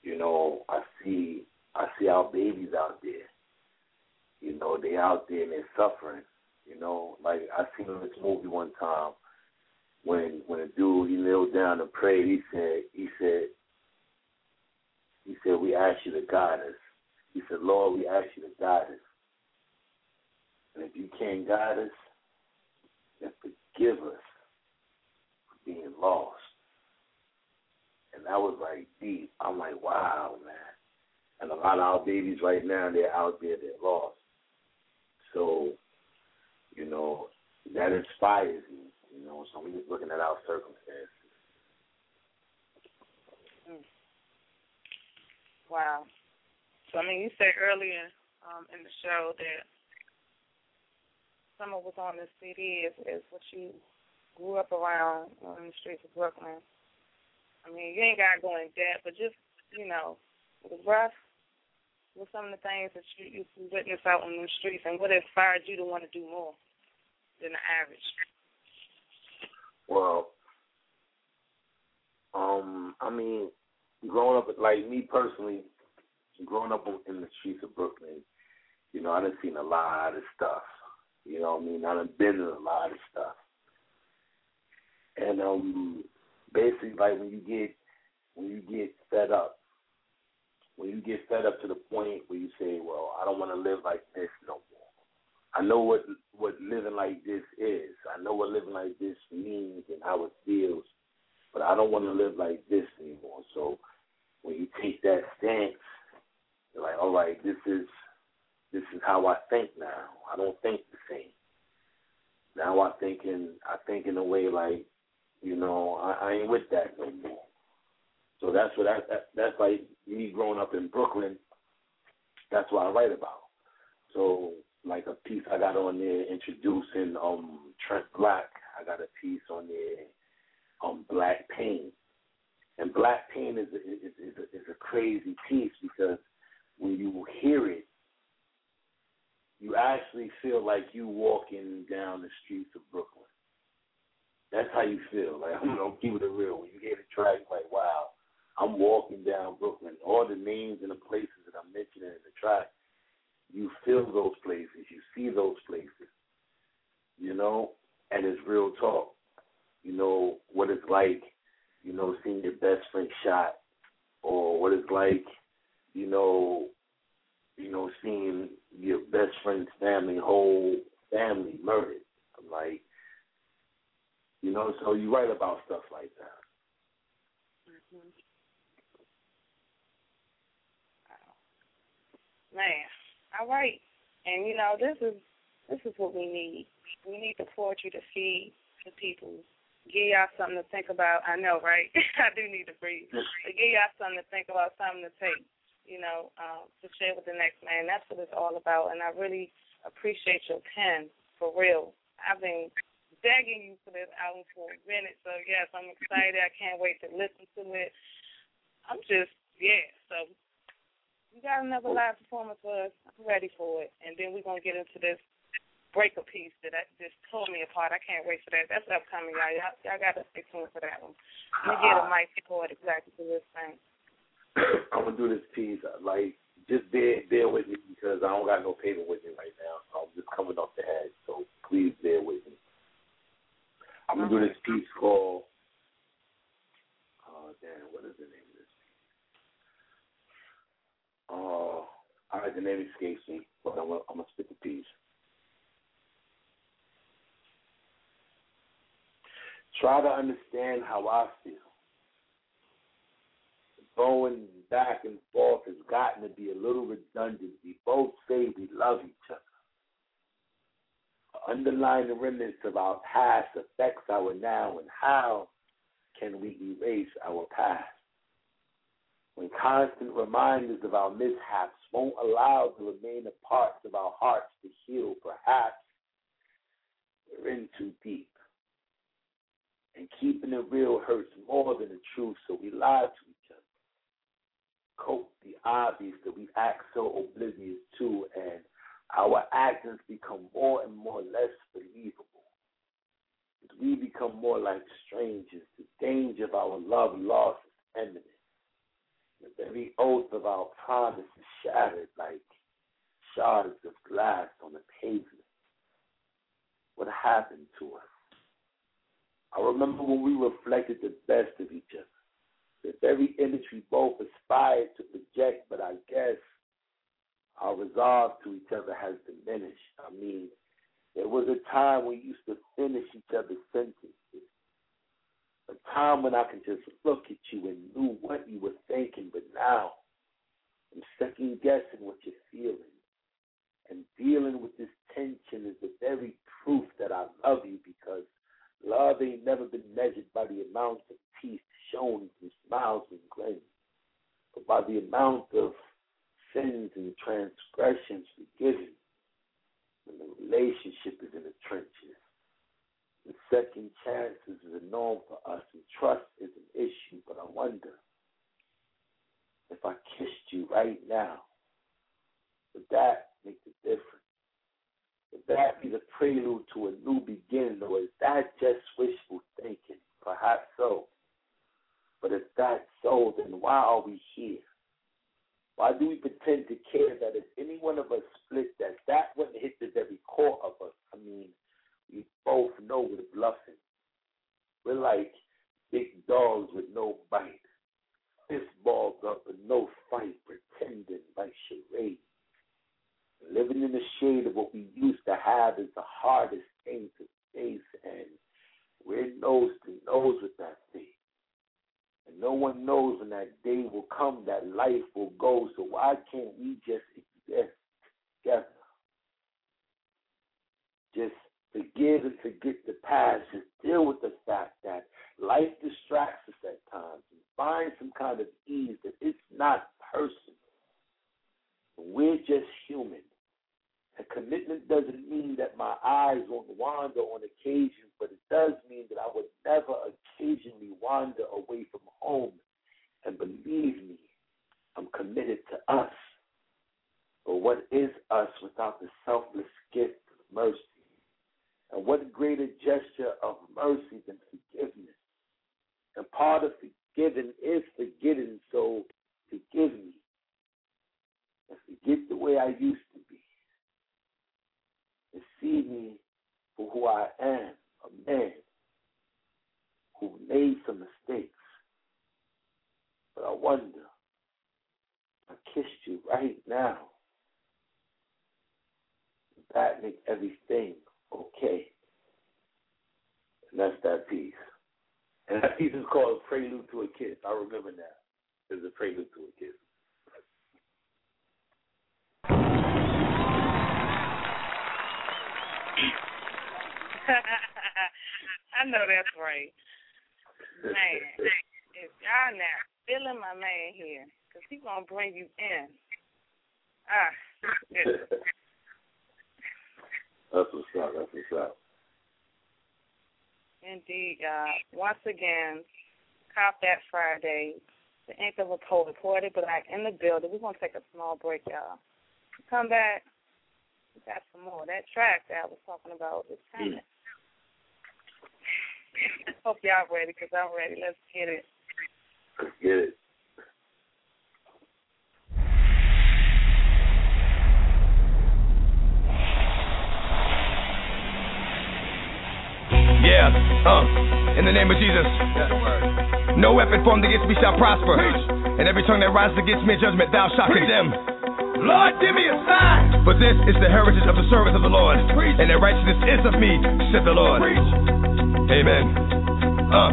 you know, I see I see our babies out there. You know, they out there and they're suffering. You know, like I seen in this movie one time when when a dude he kneeled down and prayed, he said he said he said, We ask you to guide us. He said, Lord, we ask you to guide us. And if you can't guide us, then forgive us for being lost. And that was like deep. I'm like, wow, man. And a lot of our babies right now, they're out there, they're lost. So, you know, that inspires me, you know, so we're just looking at our circumstances. Wow. So I mean, you said earlier um, in the show that some of what's on this CD is, is what you grew up around on the streets of Brooklyn. I mean, you ain't got to go in depth, but just you know, was rough. What some of the things that you you witnessed out on the streets, and what inspired you to want to do more than the average? Well, um, I mean, growing up, like me personally, growing up in the streets of Brooklyn, you know, I done seen a lot of stuff. You know what I mean? I done been in a lot of stuff. And um basically like when you get when you get fed up, when you get fed up to the point where you say, Well, I don't wanna live like this no more. I know what what living like this is. I know what living like this means and how it feels, but I don't want to live like this anymore. So when you take that stance, you're like, all right, this is this is how I think now. I don't think the same. Now I think in I think in a way like, you know, I, I ain't with that no more. So that's what I, that that's like me growing up in Brooklyn. That's what I write about. So like a piece I got on there introducing um Trent Black. I got a piece on there um Black Pain. And Black Pain is a, is, is, a, is a crazy piece because when you hear it, you actually feel like you walking down the streets of Brooklyn. That's how you feel. Like I'm gonna keep it real. When you hear the track, like wow, I'm walking down Brooklyn. All the names and the places that I'm mentioning in the track, you feel those places, you see those places, you know, and it's real talk. You know what it's like, you know, seeing your best friend shot, or what it's like, you know, you know, seeing your best friend's family, whole family murdered. I'm like, you know, so you write about stuff like that. Mm-hmm. Man, all right. And you know, this is this is what we need. We need the poetry to feed the people. Give y'all something to think about. I know, right? I do need to breathe. But give y'all something to think about, something to take, you know, um, to share with the next man. That's what it's all about. And I really appreciate your pen, for real. I've been begging you for this album for a minute. So yes, I'm excited. I can't wait to listen to it. I'm just yeah. So you got another live performance for us. I'm ready for it. And then we're going to get into this breaker piece that I, just tore me apart. I can't wait for that. That's upcoming, y'all. Y'all, y'all got to stay tuned for that one. Let me get a uh-uh. mic support exactly for this thing. I'm going to do this piece. Uh, like, just bear, bear with me because I don't got no paper with me right now. I'm just coming off the head. So please bear with me. I'm going to do uh-huh. this piece called, oh, damn, what is it? Uh, oh, alright. the name escapes me, but I'm, I'm going to stick with these. Try to understand how I feel. Going back and forth has gotten to be a little redundant. We both say we love each other underlying remnants of our past affects our now and how can we erase our past? When constant reminders of our mishaps won't allow the remaining parts of our hearts to heal, perhaps we're in too deep. And keeping it real hurts more than the truth, so we lie to each other. Cope the obvious that we act so oblivious to, and our actions become more and more less believable. As we become more like strangers, the danger of our love lost is imminent. The very oath of our promise is shattered like shards of glass on the pavement. What happened to us? I remember when we reflected the best of each other. The very image we both aspired to project, but I guess our resolve to each other has diminished. I mean, there was a time we used to finish each other's sentences. A time when I could just look at you and knew what you were thinking, but now I'm second guessing what you're feeling. And dealing with this tension is the very proof that I love you because love ain't never been measured by the amount of teeth shown and smiles and grins, but by the amount of sins and transgressions forgiven when the relationship is in the trenches. The second chances is a norm for us, and trust is an issue, but I wonder if I kissed you right now, would that make the difference? Would that be the prelude to a new beginning, or is that just wishful thinking? Perhaps so. But if that's so, then why are we here? Why do we pretend to care that if any one of us split, that that wouldn't hit the very core of us? I mean, we both know we're bluffing. We're like big dogs with no bite, fist balls up and no fight, pretending like charade. Living in the shade of what we used to have is the hardest thing to face, and we're nose to nose with that thing. And no one knows when that day will come that life will go. So why can't we just exist together? Just forgive and forget the past. Just deal with the fact that life distracts us at times and find some kind of ease that it's not personal. We're just human. And commitment doesn't mean that my eyes won't wander on occasion, but it does mean that I would never occasionally wander away from home. And believe me, I'm committed to us. But what is us without the selfless gift of mercy? And what greater gesture of mercy than forgiveness? And part of forgiving is forgetting, so forgive me. And forget the way I used to be. And see me for who I am, a man who made some mistakes. But I wonder, I kissed you right now. Would that make everything okay? And that's that piece. And that piece is called Prelude to a Kiss. I remember that. It's a prelude to a kiss. I know that's right. Man, if y'all not feeling my man here, because he's going to bring you in. Ah. That's what's up. That's what's up. Indeed, y'all. Once again, Cop That Friday, the Ink of a Poet, Poetic Black in the building. We're going to take a small break, y'all. Come back. We got some more. That track that I was talking about is coming. Hope y'all ready because I'm ready. Let's get it. Let's get it. Yeah, uh, in the name of Jesus. No weapon formed against me shall prosper. And every tongue that rises against me in judgment, thou shalt condemn. Lord, give me a sign. For this is the heritage of the servants of the Lord, Preach. and their righteousness is of me, said the Lord. Preach. Amen. Uh.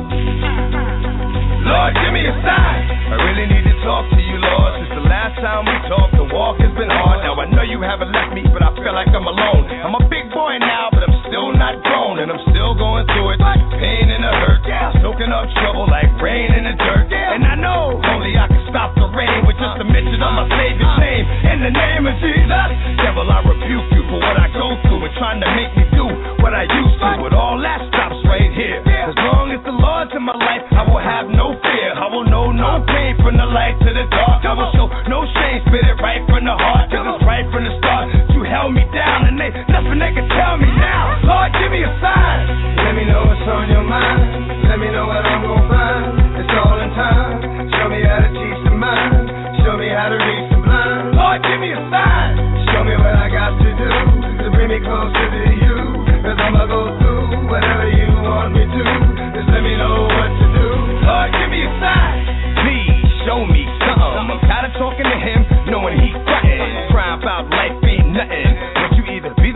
Lord, give me a sign. I really need to talk to you, Lord. Since the last time we talked, the walk has been hard. Now I know you haven't left me, but I feel like I'm alone. I'm a big boy now, but I'm still not grown, and I'm still going through it. Pain and the hurt, soaking up trouble like rain in the dirt. And I know only I stop the rain with just a mention of my Savior's name. In the name of Jesus, devil, I rebuke you for what I go through and trying to make me do what I used to. But all that stops right here. As long as the Lord's in my life, I will have no fear. I will know no pain from the light to the dark. I will show no shame, spit it right from the heart. Cause it's right from the start. You held me down and they nothing they can tell me now. Lord, give me a sign. Let me know what's on your mind. Let me know what I'm gonna find. It's all in time. Show me how to teach the mind. Show me how to reach the blind. Lord, give me a sign. Show me what I got to do to bring me closer to you. Cause I'ma go through whatever you want me to. Just let me know what to do. Lord, give me a sign. Please show me something. I'm tired of talking to him, knowing he's frontin'. Crying about life ain't nothing.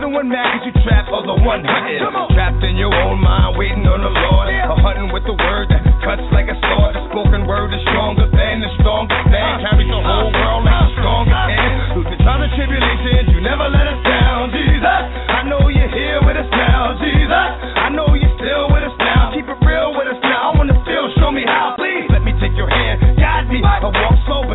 The one mad cause you trapped or the one hunting. Trapped in your own mind, waiting on the Lord. Or hunting with the word that cuts like a sword. The spoken word is stronger than the strongest thing. Uh, carries the uh, whole world like uh, the strongest hand. Through the trials and tribulations, you never let us down, Jesus. I know you're here with us now, Jesus. I know you're still with us now. Keep it real with us now. I wanna feel, show me how. Please let me take your hand, guide me. I walk slow,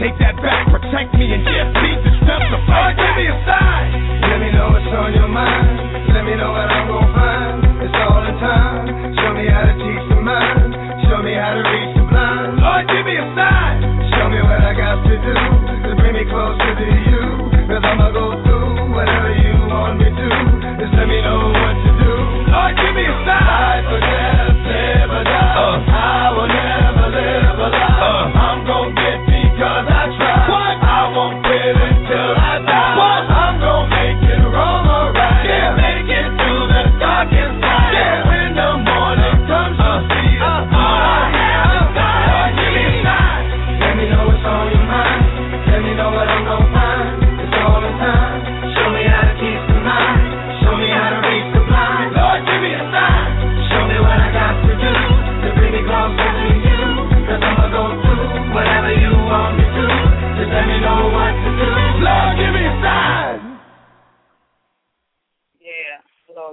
take that back. Protect me and give me the fight. Give me a sign. Let me know what's on your mind. Let me know what I'm gonna find. It's all in time. Show me how to teach the mind. Show me how to reach the blind. Lord, give me a sign. Show me what I got to do to bring me closer to you. Cause I'ma go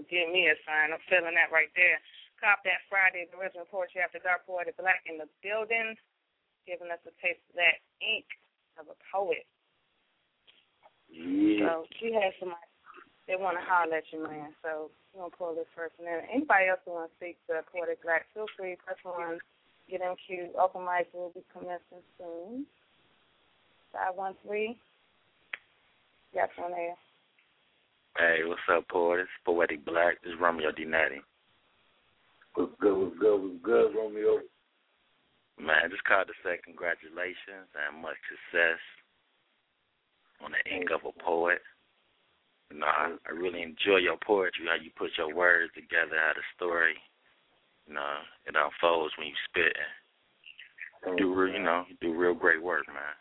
give me a sign. I'm feeling that right there. Cop that Friday, the original poetry after dark poetic black in the building, giving us a taste of that ink of a poet. Yeah. So she has somebody they want to holler at you, man. So we're gonna pull this person in. Anybody else who want to speak to Poetic Black, feel free. Press one. Get in queue. Open mic will be commencing soon. Five one three. Got one there. Hey, what's up, poet? It's Poetic Black. This is Romeo D. Natty. What's good, what's good, what's good, Romeo? Man, just called to say congratulations and much success on the ink of a poet. You know, I, I really enjoy your poetry, how you put your words together, how the story, you know, it unfolds when you spit. You do, real, you know, you do real great work, man.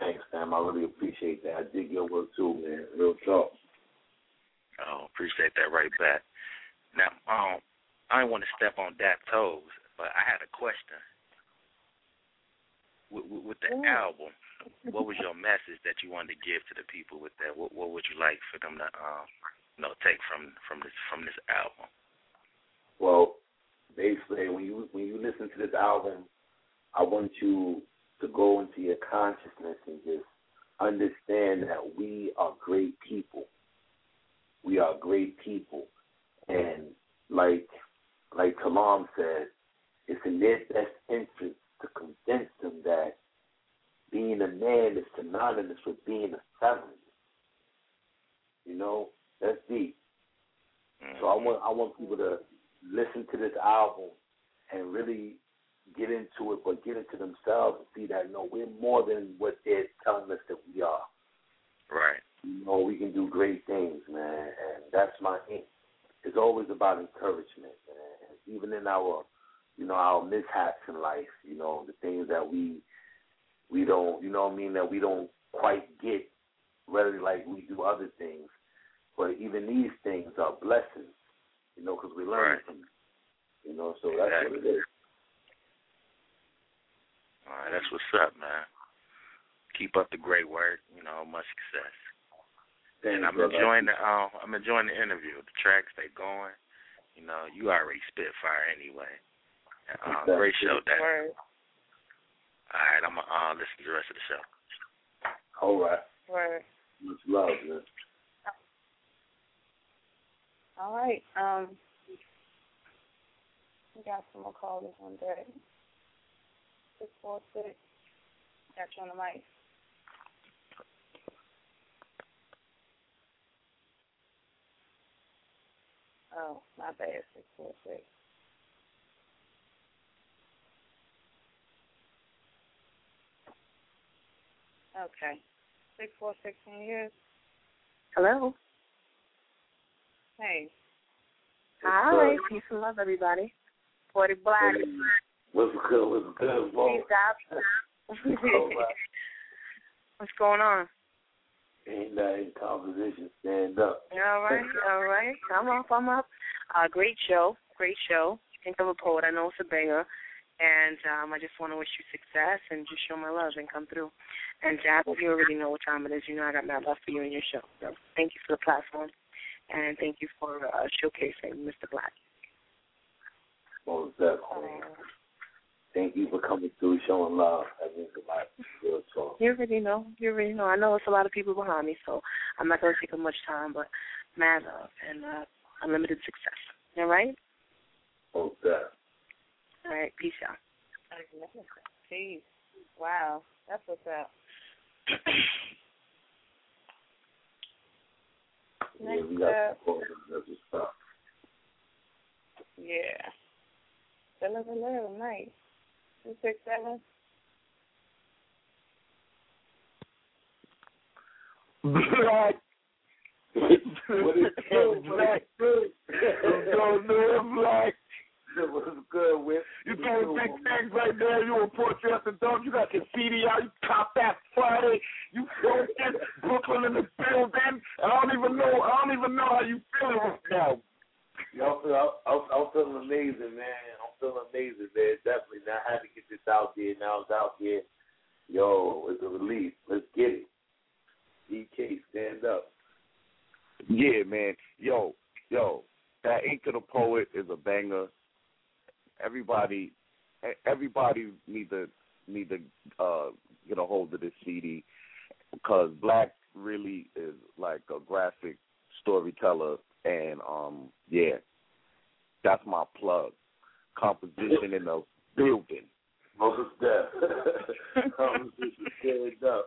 Thanks, Sam. I really appreciate that. I dig your work too, man. Real talk. Oh, appreciate that right back. Now, um, I didn't want to step on Dap toes, but I had a question. With, with, with the album, what was your message that you wanted to give to the people with that? What, what would you like for them to, um, you know, take from from this from this album? Well, basically, when you when you listen to this album, I want you to go into your consciousness and just understand that we are great people. We are great people, and like like Kalam said, it's in their best interest to convince them that being a man is synonymous with being a feminist. You know, that's deep. So I want I want people to listen to this album and really get into it, but get into themselves and see that no, we're more than what they're telling us that we are. Right. You know, we can do great things, man, and that's my aim. It's always about encouragement, man. Even in our, you know, our mishaps in life, you know, the things that we we don't, you know what I mean, that we don't quite get readily like we do other things. But even these things are blessings, you know, because we learn from them. You know, so that's what it is. All right, that's what's up, man. Keep up the great work. You know, much success. Thanks, and I'm enjoying the um, I'm enjoying the interview. The tracks they going. You know, you already spit fire anyway. Uh, great show, Dap. Word. All right, I'm gonna uh, listen to the rest of the show. All right. Word. Much love, man. All right. Um, we got some more callers on deck. Six four six. Got you on the mic. Oh, my bad. Six four six. Okay. Six four six in years. Hello. Hey. Hi. Peace and love, everybody. Poetic Black. What's good? What's good, boy? Peace out. What's going on? Ain't nothing composition. Stand up. All right, all right. I'm up, I'm up. Uh, great show, great show. Think of a poet. I know it's a banger. And um, I just want to wish you success and just show my love and come through. And Jack, you already know what time it is. You know I got mad love for you and your show. So thank you for the platform. And thank you for uh, showcasing Mr. Black. Most definitely. Thank you for coming through, showing love. That means a lot. Real talk. You already know. You already know. I know it's a lot of people behind me, so I'm not going to take up much time, but mad love and uh, unlimited success. All right? Most definitely. All right. Peace out. Peace. Wow. That's what's up. Yeah, Next we got up, some callers. That's yeah. Deliver little nice. Two six seven. Black. what is good, Black. Don't know black. What's good with? You doing big things right there. You on Port Justin Dog. You got your CD out. You cop that Friday. You broken Brooklyn in the building. I don't even know. I don't even know how you feeling right now. Yo, I'm, I'm, I'm feeling amazing, man. I'm amazing, man. Definitely. Now I had to get this out there. Now it's out here. Yo, it's a relief. Let's get it. DK, stand up. Yeah, man. Yo, yo, that Ink of the Poet is a banger. Everybody, everybody need to need to uh, get a hold of this CD because Black really is like a graphic storyteller, and um, yeah, that's my plug. Composition in the building. Most deaf. Composition, stand up.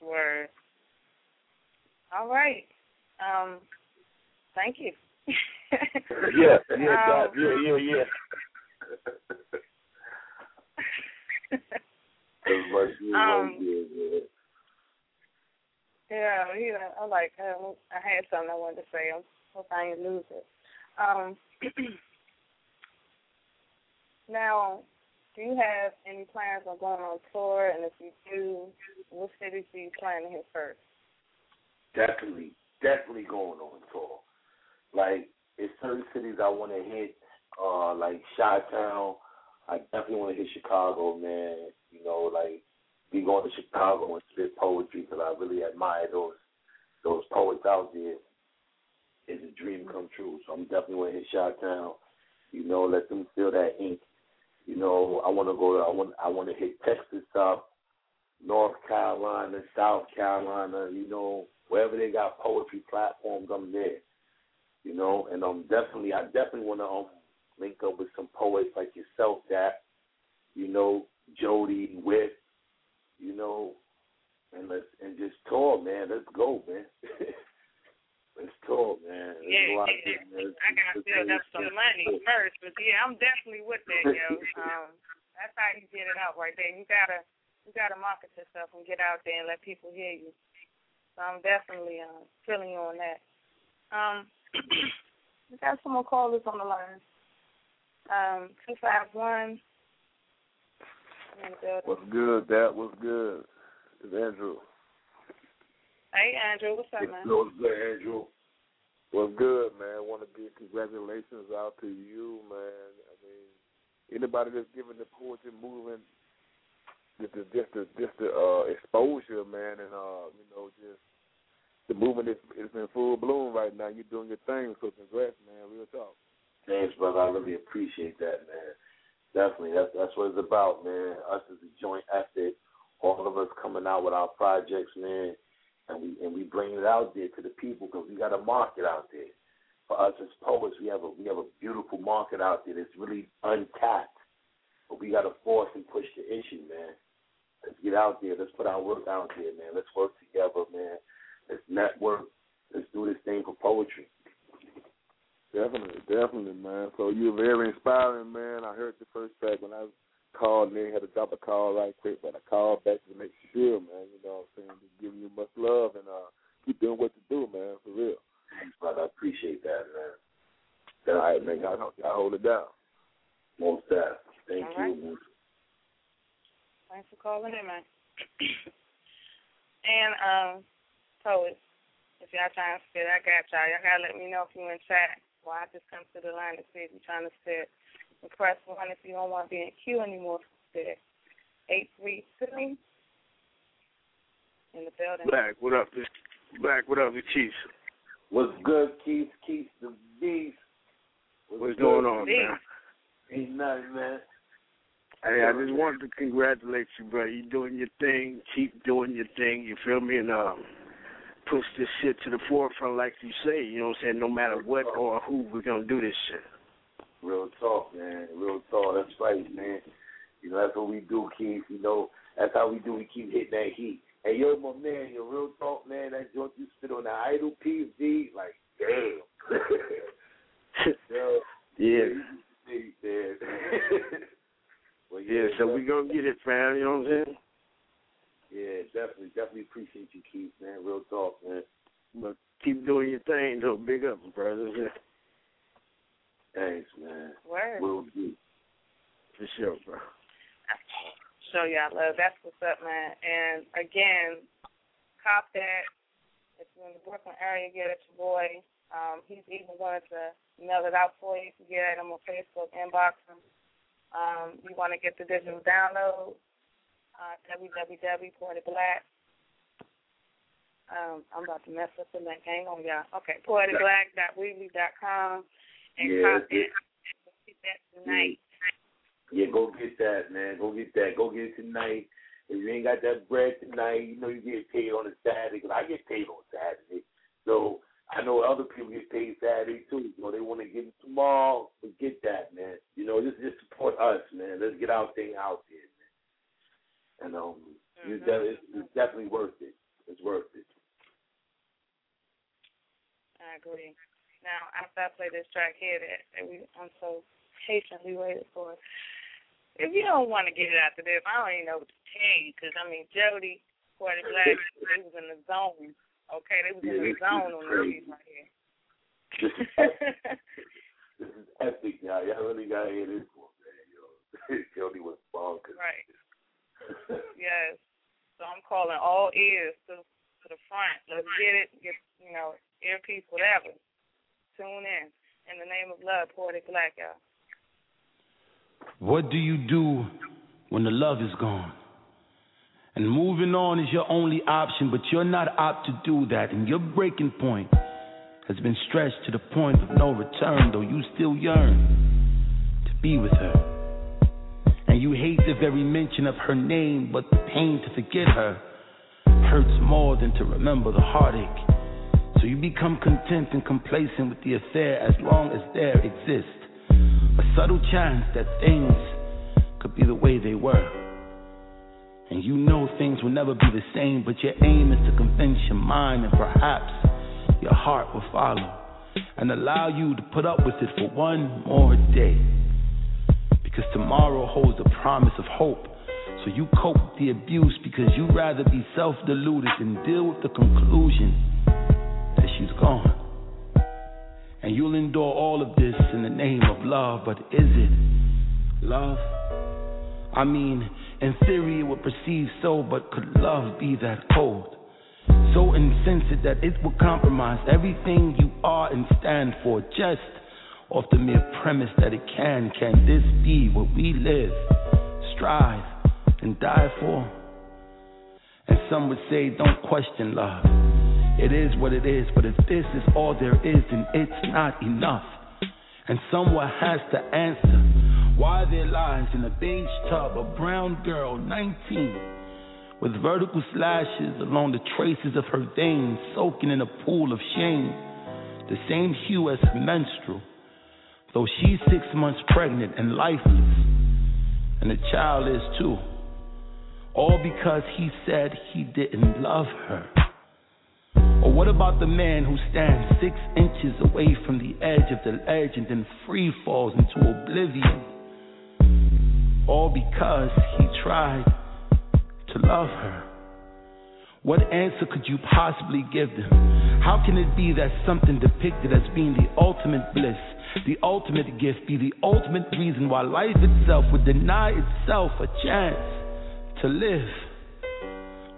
Word. All right. Um, thank you. Yeah, yeah, Um, that, yeah, yeah, yeah. As much as you Um, want to. Yeah, yeah. I like. Um, I had something I wanted to say. I'm hope I didn't lose it. Um, now, do you have any plans on going on tour? And if you do, what cities do you plan to hit first? definitely, definitely going on tour. Like, it's certain cities I want to hit, uh, like Chi-Town. I definitely want to hit Chicago, man. You know, like, be going to Chicago and spit poetry because I really admire those those poets out there. It's a dream come true. So I'm definitely to hit Chi-Town. You know, let them feel that ink. You know, I want to go. To, I want. I want to hit Texas up, North Carolina, South Carolina. You know, wherever they got poetry platforms, I'm there. You know, and um, definitely, I definitely want to um link up with some poets like yourself, that you know, Jody, Whit, you know, and let's and just tour, man. Let's go, man. let's tour, man. There's Yeah, lot yeah. I gotta build up some money first, but yeah, I'm definitely with that, yo. Um, that's how you get it out right there. You gotta, you gotta market yourself and get out there and let people hear you. So I'm definitely uh, feeling you on that. Um, we got some more callers on the line. Um, two five one in the building. What's good? That was good. It's Andrew. Hey, Andrew, what's up, man? What's good, Andrew? What's good, man? want to give congratulations out to you, man. I mean, anybody that's giving the poetry movement just the just the just the uh, exposure, man, and uh, you know, just the movement is is in full bloom right now. You're doing your thing, so congrats, man. Real talk. Thanks, brother. I really appreciate that, man. Definitely, that's that's what it's about, man. Us as a joint effort, all of us coming out with our projects, man, and we and we bring it out there to the people because we got a market out there. For us as poets, we have a we have a beautiful market out there that's really untapped, but we got to force and push the issue, man. Let's get out there. Let's put our work out there, man. Let's work together, man. Let's network. Let's do this thing for poetry. Definitely, definitely, man. So you're very inspiring, man. I heard the first track when I called and they had to drop a call right quick, but I called back to make sure, man. You know what I'm saying? Just giving you much love and uh keep doing what you do, man, for real. Thanks, brother. I appreciate that, man. All right, man. I, I hold it down. Most that. Thank All you, right. Thanks for calling in, man. and um, poets, if y'all trying to spit, I got y'all. Y'all gotta let me know if you in chat. Well, I just come to the line to see if you're trying to spit. And press one if you don't want to be in queue anymore for spit. Eight three two in the building. Black, what up? This Black, what up, the Chiefs? What's good, Keith? Keith the Beast. What's good? going on, man? Ain't nothing, man. Hey, I just wanted to congratulate you, bro. You doing your thing. Keep doing your thing. You feel me? And um, push this shit to the forefront, like you say. You know what I'm saying? No matter what or who, we're gonna do this shit. Real talk, man. Real talk. That's right, man. You know, that's what we do, Keith. You know, that's how we do. We keep hitting that heat. Hey, yo, my man, your real talk, man. That joint you spit on the idle PV, like, damn. yo, Yeah. you man. well, Yeah, so we gonna get it, fam. You know what I'm saying? Yeah, definitely, definitely appreciate you, Keith, man. Real talk, man. But keep doing your thing, though. Big up, brothers. Thanks, man. Word. Will do. For sure, bro. Show y'all love. That's what's up, man. And again, cop that. If you're in the Brooklyn area, get at your boy. Um, he's even going to mail it out for you. You can get at him on Facebook, inbox him. Um, you want to get the digital download, uh, www.poeticblack. Um, I'm about to mess up the link. Hang on, y'all. Okay, poeticblack.weebly.com and Yeah, that's that. Get that tonight. Yeah, go get that, man. Go get that. Go get it tonight. If you ain't got that bread tonight, you know you get paid on a Saturday. 'cause I get paid on Saturday. So I know other people get paid Saturday too. You know they want to get it tomorrow. But get that, man. You know just just support us, man. Let's get our thing out there, man. And um, you de- it's, it's definitely worth it. It's worth it. I agree. Now, after I play this track here that, that we I'm so patiently waited for, if you don't want to get it after this, I don't even know what to tell you. Because I mean, Jody, Poetic Black, they was in the zone. Okay, they was in the zone on the beat right here. This is epic, y'all. Y'all really got to hear this one, man. Yo, Jody was bonkers. Right. yes. So I'm calling all ears to to the front. Let's get it. Get you know earpiece, whatever. Tune in. In the name of love, Poetic Black, y'all. What do you do when the love is gone? And moving on is your only option, but you're not apt to do that. And your breaking point has been stretched to the point of no return, though you still yearn to be with her. And you hate the very mention of her name, but the pain to forget her hurts more than to remember the heartache. So you become content and complacent with the affair as long as there exists a subtle chance that things could be the way they were. And you know things will never be the same, but your aim is to convince your mind, and perhaps your heart will follow and allow you to put up with it for one more day. Because tomorrow holds the promise of hope. So you cope with the abuse because you'd rather be self deluded than deal with the conclusion she's gone. And you'll endure all of this in the name of love, but is it love? I mean, in theory it would perceive so, but could love be that cold? So insensate that it would compromise everything you are and stand for, just off the mere premise that it can. Can this be what we live, strive, and die for? And some would say, don't question love. It is what it is, but if this is all there is, then it's not enough. And someone has to answer why there lies in a beige tub a brown girl, 19, with vertical slashes along the traces of her veins, soaking in a pool of shame, the same hue as menstrual, though she's six months pregnant and lifeless, and the child is too. All because he said he didn't love her. Or what about the man who stands six inches away from the edge of the ledge and then free falls into oblivion? All because he tried to love her. What answer could you possibly give them? How can it be that something depicted as being the ultimate bliss, the ultimate gift, be the ultimate reason why life itself would deny itself a chance to live?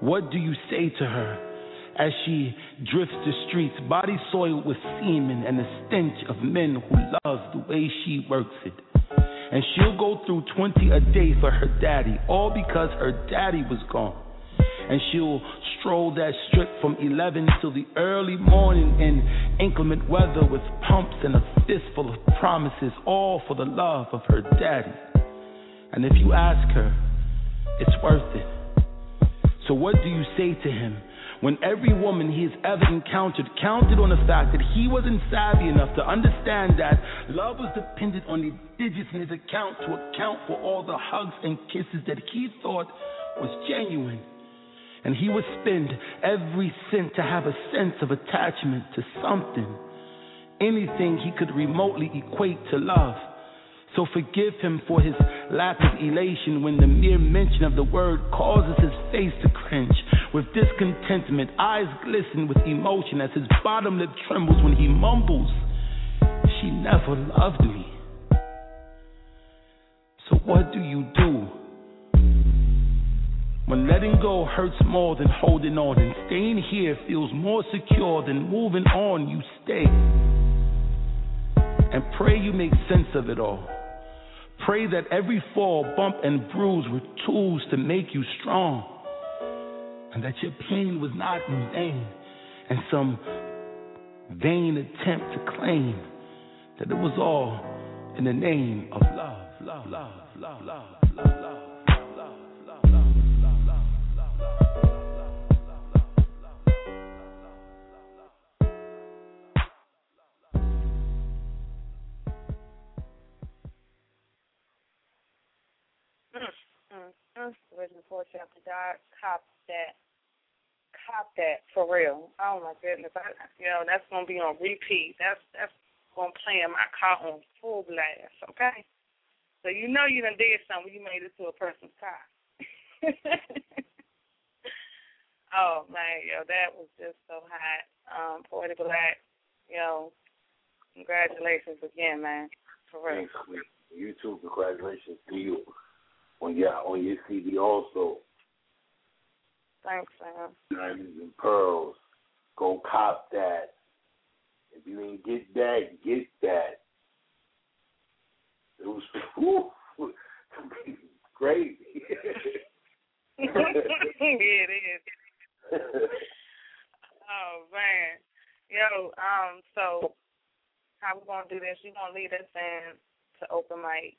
What do you say to her as she drifts the streets, body soiled with semen and the stench of men who love the way she works it? And she'll go through 20 a day for her daddy, all because her daddy was gone. And she'll stroll that strip from 11 till the early morning in inclement weather with pumps and a fistful of promises, all for the love of her daddy. And if you ask her, it's worth it. So, what do you say to him when every woman he has ever encountered counted on the fact that he wasn't savvy enough to understand that love was dependent on the digits in his account to account for all the hugs and kisses that he thought was genuine? And he would spend every cent to have a sense of attachment to something, anything he could remotely equate to love. So forgive him for his lack of elation when the mere mention of the word causes his face to cringe. With discontentment, eyes glisten with emotion as his bottom lip trembles when he mumbles, She never loved me. So what do you do? When letting go hurts more than holding on, and staying here feels more secure than moving on, you stay. And pray you make sense of it all. Pray that every fall, bump, and bruise were tools to make you strong. And that your pain was not in vain, and some vain attempt to claim that it was all in the name of love, love, love, love, love, love, love. Four chapter God cop that cop that for real. Oh my goodness. I you know, that's gonna be on repeat. That's that's gonna play in my car on full blast, okay? So you know you done did something you made it to a person's car. oh man, yo, that was just so hot. Um, Poetic Black, yo, congratulations again, man. For real. Thanks. You too. Congratulations to you on your on your CD also. Thanks, man. Diamonds and pearls. Go cop that. If you ain't get that, get that. It was whew, crazy. yeah, it is. oh man. Yo, um, so how we gonna do this? You gonna lead us in to open mic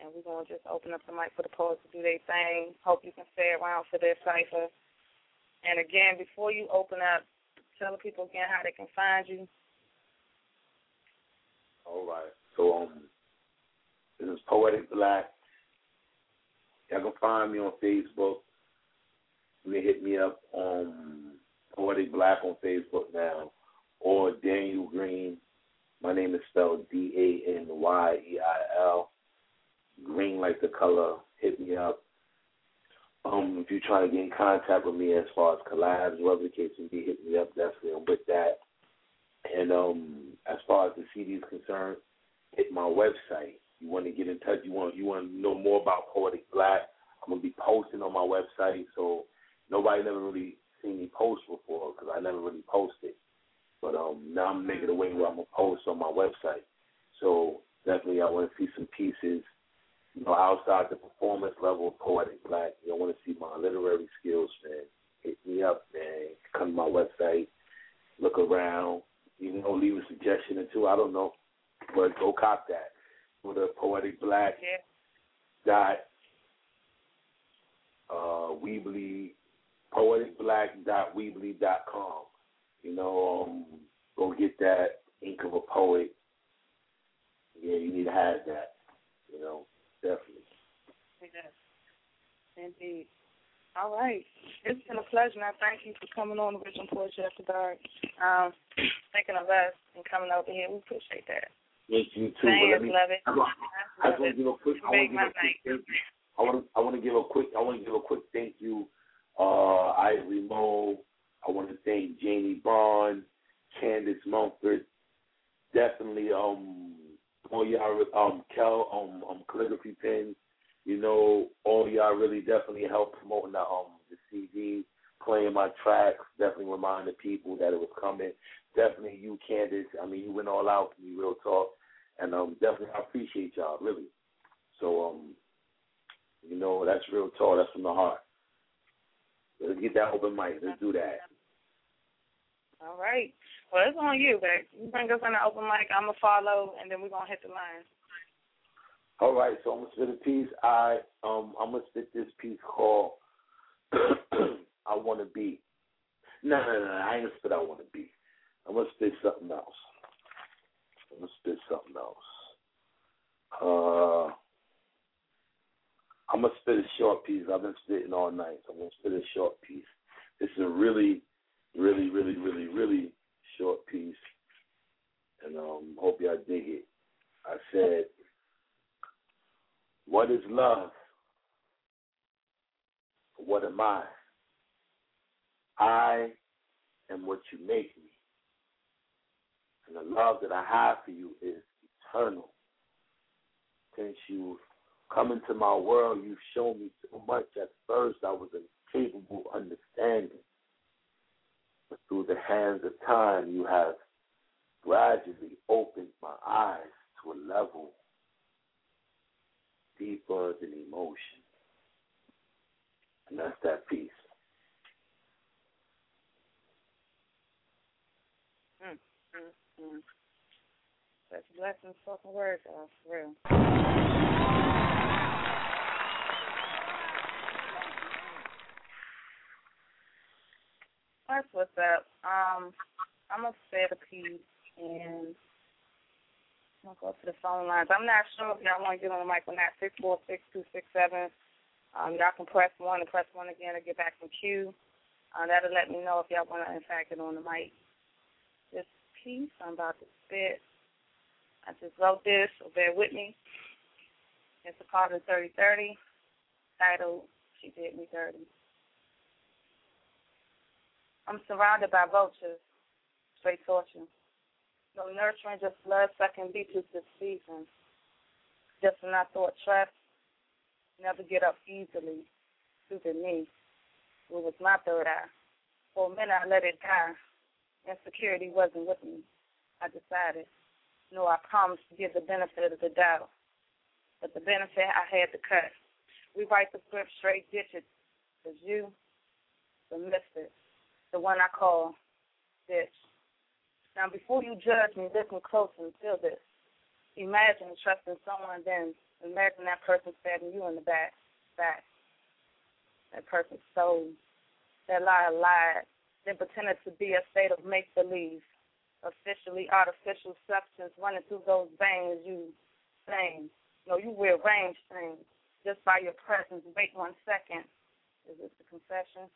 and we're gonna just open up the mic for the poets to do their thing. Hope you can stay around for their cipher. And again, before you open up, tell the people again how they can find you. All right. So um this is Poetic Black. Y'all can find me on Facebook. You can hit me up on Poetic Black on Facebook now. Or Danyeil Green. My name is spelled D A N Y E I L. Green like the color. Hit me up. Um, if you're trying to get in contact with me as far as collabs, whatever the case may be, hit me up. Definitely, I'm with that. And um, as far as the CD is concerned, hit my website, you want to get in touch, you want you want to know more about Poetic Black, I'm gonna be posting on my website. So nobody never really seen me post before because I never really posted. But um, now I'm making a way where I'm gonna post on my website. So definitely, I want to see some pieces, you know, outside the performance level of Poetic Black. You know, want to see my literary skills, man. Hit me up, man. Come to my website, look around. You know, leave a suggestion or two. I don't know, but go cop that. Go to Poetic Black dot uh, Weebly, com. You know, um, go get that Ink of a Poet. Yeah, you need to have that. You know, definitely. Yes. Indeed. All right. It's been a pleasure, and I thank you for coming on Original Poetry After Dark. Um, thinking of us and coming over here. We appreciate that. Yes, you too. Fans me, love it. I want I Love want to give a quick. I want to give a quick thank you. I want to. I want to give a quick. I want to give a quick thank you. Uh, Ivory Mo. I want to thank Jamie Bond, Candace Mumford. Definitely, um, all y'all, um, Kel, um, um, calligraphy pen. You know, all y'all really definitely helped promoting the um the CD, playing my tracks. Definitely reminding people that it was coming. Definitely you, Candace. I mean, you went all out for me, real talk. And um, definitely I appreciate y'all, really. So um, you know, that's real talk. That's from the heart. Let's get that open mic. Let's do that. All right. Well, it's on you, but you bring us on the open mic. I'm going to follow, and then we're going to hit the line. All right, so I'm gonna spit a piece. I um I'm gonna spit this piece called I Wanna Be. No, no, no, I ain't gonna spit I Wanna Be. I'm gonna spit something else. I'm gonna spit something else. Uh I'm gonna spit a short piece. I've been spitting all night, so I'm gonna spit a short piece. This is a really, really, really, really, really short piece. And um hope y'all dig it. I said what is love? What am I? I am what you make me. And the love that I have for you is eternal. Since you've come into my world, you've shown me so much. At first, I was incapable of understanding. But through the hands of time, you have gradually opened my eyes to a level deeper than emotion. And that's that piece. Mm, mm, mm. Such blessings, spoken words, y'all, for real. That's what's up. Um, I'm spit a piece and I'm gonna go up to the phone lines. I'm not sure if y'all want to get on the mic or not. Six four six two six seven. Um, y'all can press one and press one again to get back from queue. Uh, that'll let me know if y'all want to in fact get on the mic. This piece I'm about to spit. I just wrote this, so bear with me. It's a part of 3030 titled She Did Me Dirty. I'm surrounded by vultures, straight torture. No nurturing, just blood sucking beaches this season. Just when I thought trust, never get up easily. Stupid me. It was my third eye. For a minute I let it die. Insecurity wasn't with me. I decided. No, I promised to give the benefit of the doubt. But the benefit I had to cut. We write the script straight, ditch it. Cause you, the misfit, the one I call bitch. Now, before you judge me, listen close and feel this. Imagine trusting someone, then imagine that person stabbing you in the back. back. That person stole. That liar lied, then pretended to be a state of make believe. Officially artificial substance running through those veins, you sing. No, you rearrange things just by your presence. Wait one second. Is this a confession?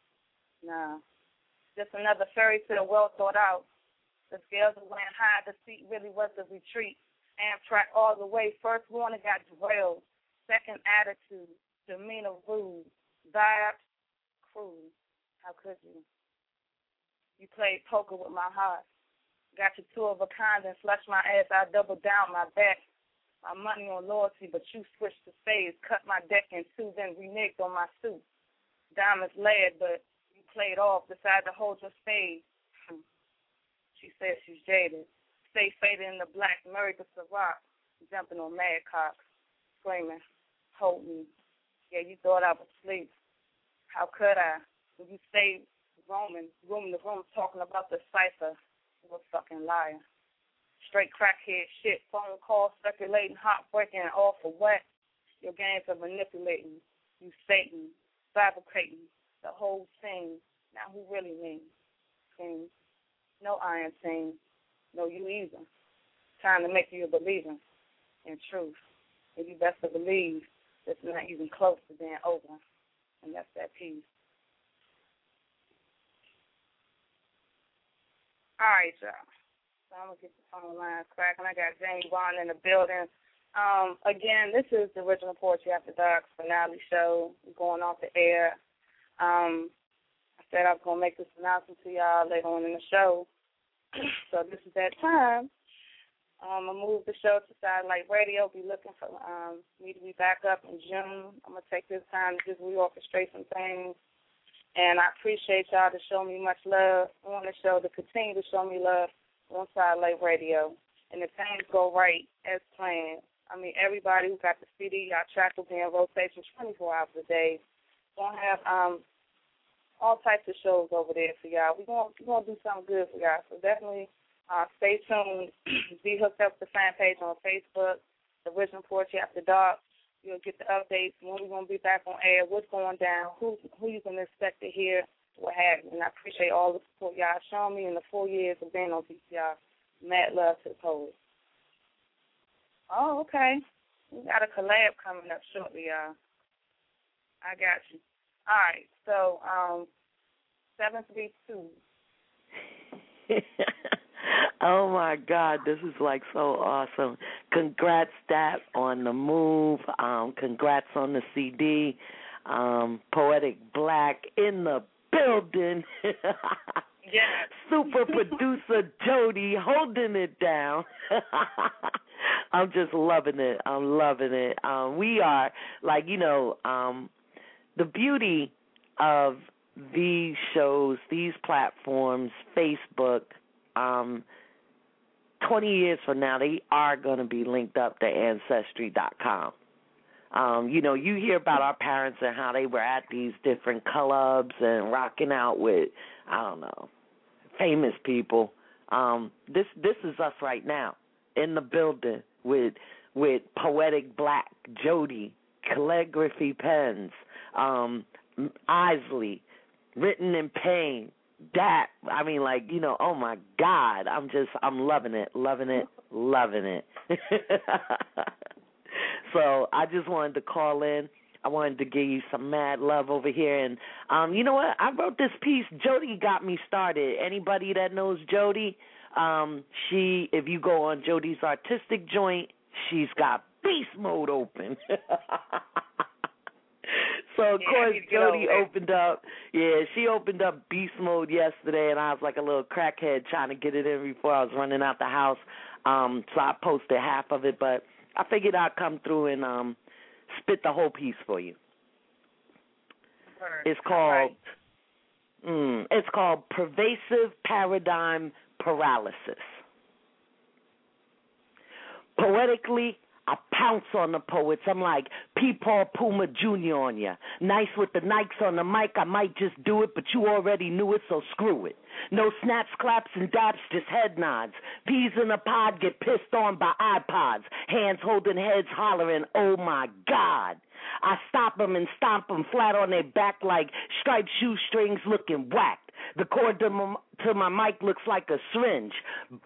No. Just another fairy tale well thought out. The scales went high, the seat really was the retreat. Amtrak all the way. First warning got derailed. Second attitude, demeanor rude. Vibes, cruel. How could you? You played poker with my heart. Got you two of a kind and flushed my ass. I doubled down my back. my money on loyalty, but you switched the phase. Cut my deck in two, then reneged on my suit. Diamonds layered, but played off. Decided to hold your. Hmm. She said she's jaded. Stay faded in the black, married to Ciroc. Jumping on mad cocks. Screaming, hold me. Yeah, you thought I was asleep. How could I? When you stay roaming, room to room, talking about the cipher, you a fucking liar straight crackhead shit, phone calls, speculating, heartbreaking, and all for what? Your games are manipulating, you Satan, fabricating the whole thing. Now who really means? King. No iron thing. No you either. Time to make you a believer in truth. And you best to believe it's not even close to being over. And that's that peace. All right, y'all. So I'm gonna get the phone lines cracking. I got Jamie Bond in the building. Um, again, this is the original Poetry After Dark finale show going off the air. Um, I said I was gonna make this announcement to y'all later on in the show. so this is that time. Um, I moved the show to satellite radio. Be looking for um, me to be back up in June. I'm gonna take this time to just reorchestrate some things. And I appreciate y'all to show me much love on the show, to continue to show me love on Satellite Radio, and if things go right as planned, I mean, everybody who got the CD, our track will be in rotation 24 hours a day. Gonna have um all types of shows over there for y'all. We're gonna we're gonna do something good for y'all. So definitely uh stay tuned. Be hooked up to the fan page on Facebook, the Original Poetry After Dark. You'll get the updates when we're gonna be back on air, what's going down, who who you can expect to hear what have you. And I appreciate all the support y'all shown me in the four years of being on PCR. Mad love to the poet. Oh, okay. We got a collab coming up shortly, y'all. I got you. All right, so um, seven three two. oh my God, this is like so awesome! Congrats, Dap, on the move. Um, congrats on the CD. Um, Poetic Black in the building. yeah. Super producer Jody holding it down. I'm just loving it. I'm loving it. Um, we are like you know um, the beauty of these shows, these platforms, Facebook. Um, Twenty years from now, they are going to be linked up to Ancestry.com. Um, you know, you hear about our parents and how they were at these different clubs and rocking out with, I don't know, famous people. Um, this this is us right now in the building with with poetic black Jody, calligraphy pens, um, Isley, written in pain. That I mean, like you know, oh my God, I'm just I'm loving it, loving it, loving it. So I just wanted to call in. I wanted to give you some mad love over here, and um, you know what? I wrote this piece. Jody got me started. Anybody that knows Jody, um, she if you go on Jody's artistic joint, she's got beast mode open. so of yeah, course Jody opened up. Yeah, she opened up beast mode yesterday, and I was like a little crackhead trying to get it in before I was running out the house. Um, so I posted half of it, but I figured I'd come through and um spit the whole piece for you. It's called mm, it's called pervasive paradigm paralysis. Poetically, I pounce on the poets. I'm like Peepaw Puma Jr. on ya. Nice with the Nikes on the mic. I might just do it, but you already knew it, so screw it. No snaps, claps, and daps, just head nods. Peas in a pod get pissed on by iPods. Hands holding heads hollering, oh my God. I stop 'em and stomp 'em flat on their back like striped shoestrings looking whacked. The cord to my, to my mic looks like a syringe.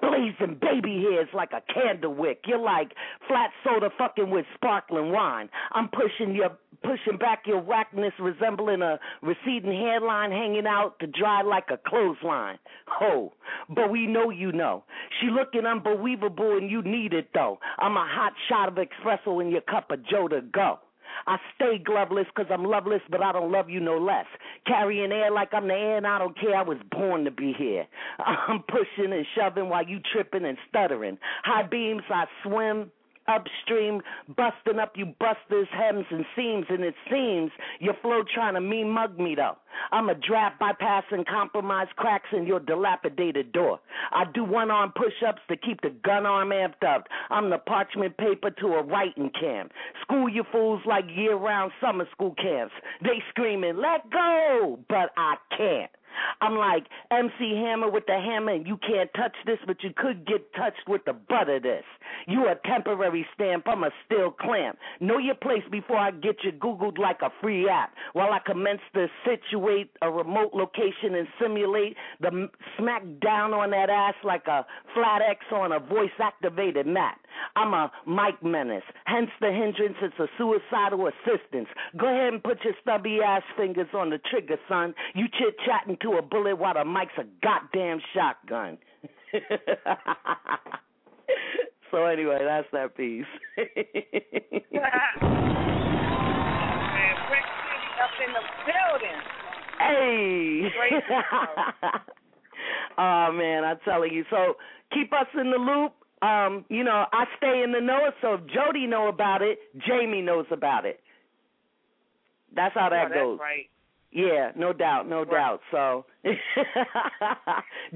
Blazing baby hairs like a candle wick. You're like flat soda fucking with sparkling wine. I'm pushing your pushing back your whackness resembling a receding hairline hanging out to dry like a clothesline. Ho, but we know you know. She looking unbelievable and you need it though. I'm a hot shot of espresso in your cup of Joe to go. I stay gloveless because I'm loveless, but I don't love you no less. Carrying air like I'm the air, and I don't care. I was born to be here. I'm pushing and shoving while you tripping and stuttering. High beams, I swim upstream, busting up you busters' hems and seams, and it seems your flow trying to mean mug me though. I'm a draft bypassing compromise cracks in your dilapidated door. I do one arm push ups to keep the gun arm amped up. I'm the parchment paper to a writing camp. School you fools like year round summer school camps. They screaming, let go, but I can't. I'm like MC Hammer with the hammer, and you can't touch this, but you could get touched with the butt of this. You a temporary stamp, I'm a steel clamp. Know your place before I get you Googled like a free app. While I commence to situate a remote location and simulate the smack down on that ass like a flat X on a voice activated map. I'm a mic menace, hence the hindrance. It's a suicidal assistance. Go ahead and put your stubby ass fingers on the trigger, son. You chit chatting to a bullet while the mic's a goddamn shotgun. so anyway, that's that piece. Up in the building. Hey. Oh man, I'm telling you. So keep us in the loop. Um, you know, I stay in the know, so if Jody know about it, Jamie knows about it. That's how that Oh, goes. right. Yeah, no doubt, no doubt. So,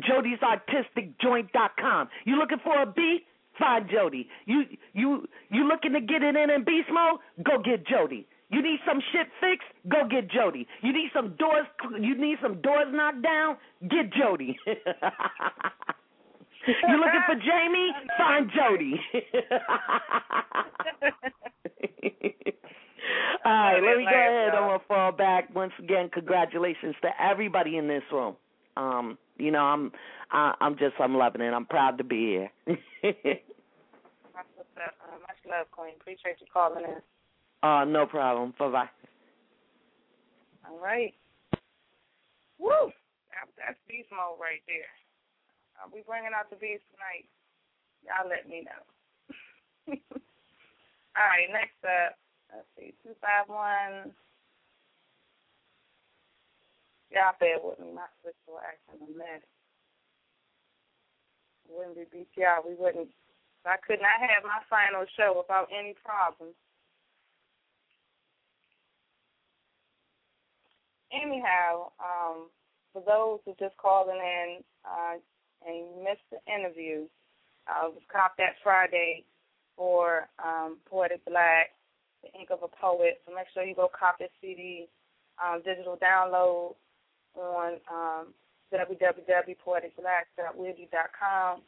Jody's Jody'sArtisticJoint.com. You looking for a beat? Find Jody. You you you looking to get it in in beast mode? Go get Jody. You need some shit fixed? Go get Jody. You need some doors you need some doors knocked down? Get Jody. you looking for Jamie? Find Jody. All right, let me go ahead. I'm gonna fall back once again. Congratulations to everybody in this room. Um, you know, I'm, I, I'm just, I'm loving it. I'm proud to be here. Much love, Queen. Appreciate you calling in. Uh, no problem. Bye bye. All right. Woo! That, that's beast mode right there. I'll be bringing out the beast tonight. Y'all let me know. All right, next up. Let's see, 251. Y'all bear with me. My sister was acting a mess. Wouldn't be BTR. We wouldn't. I could not have my final show without any problems. Anyhow, um, for those who just calling in uh, and missed the interview, uh, it was cop that Friday for um, Poetic Black, The Ink of a Poet. So make sure you go cop this CD, um, digital download on um, www.poeticblack.wiki.com.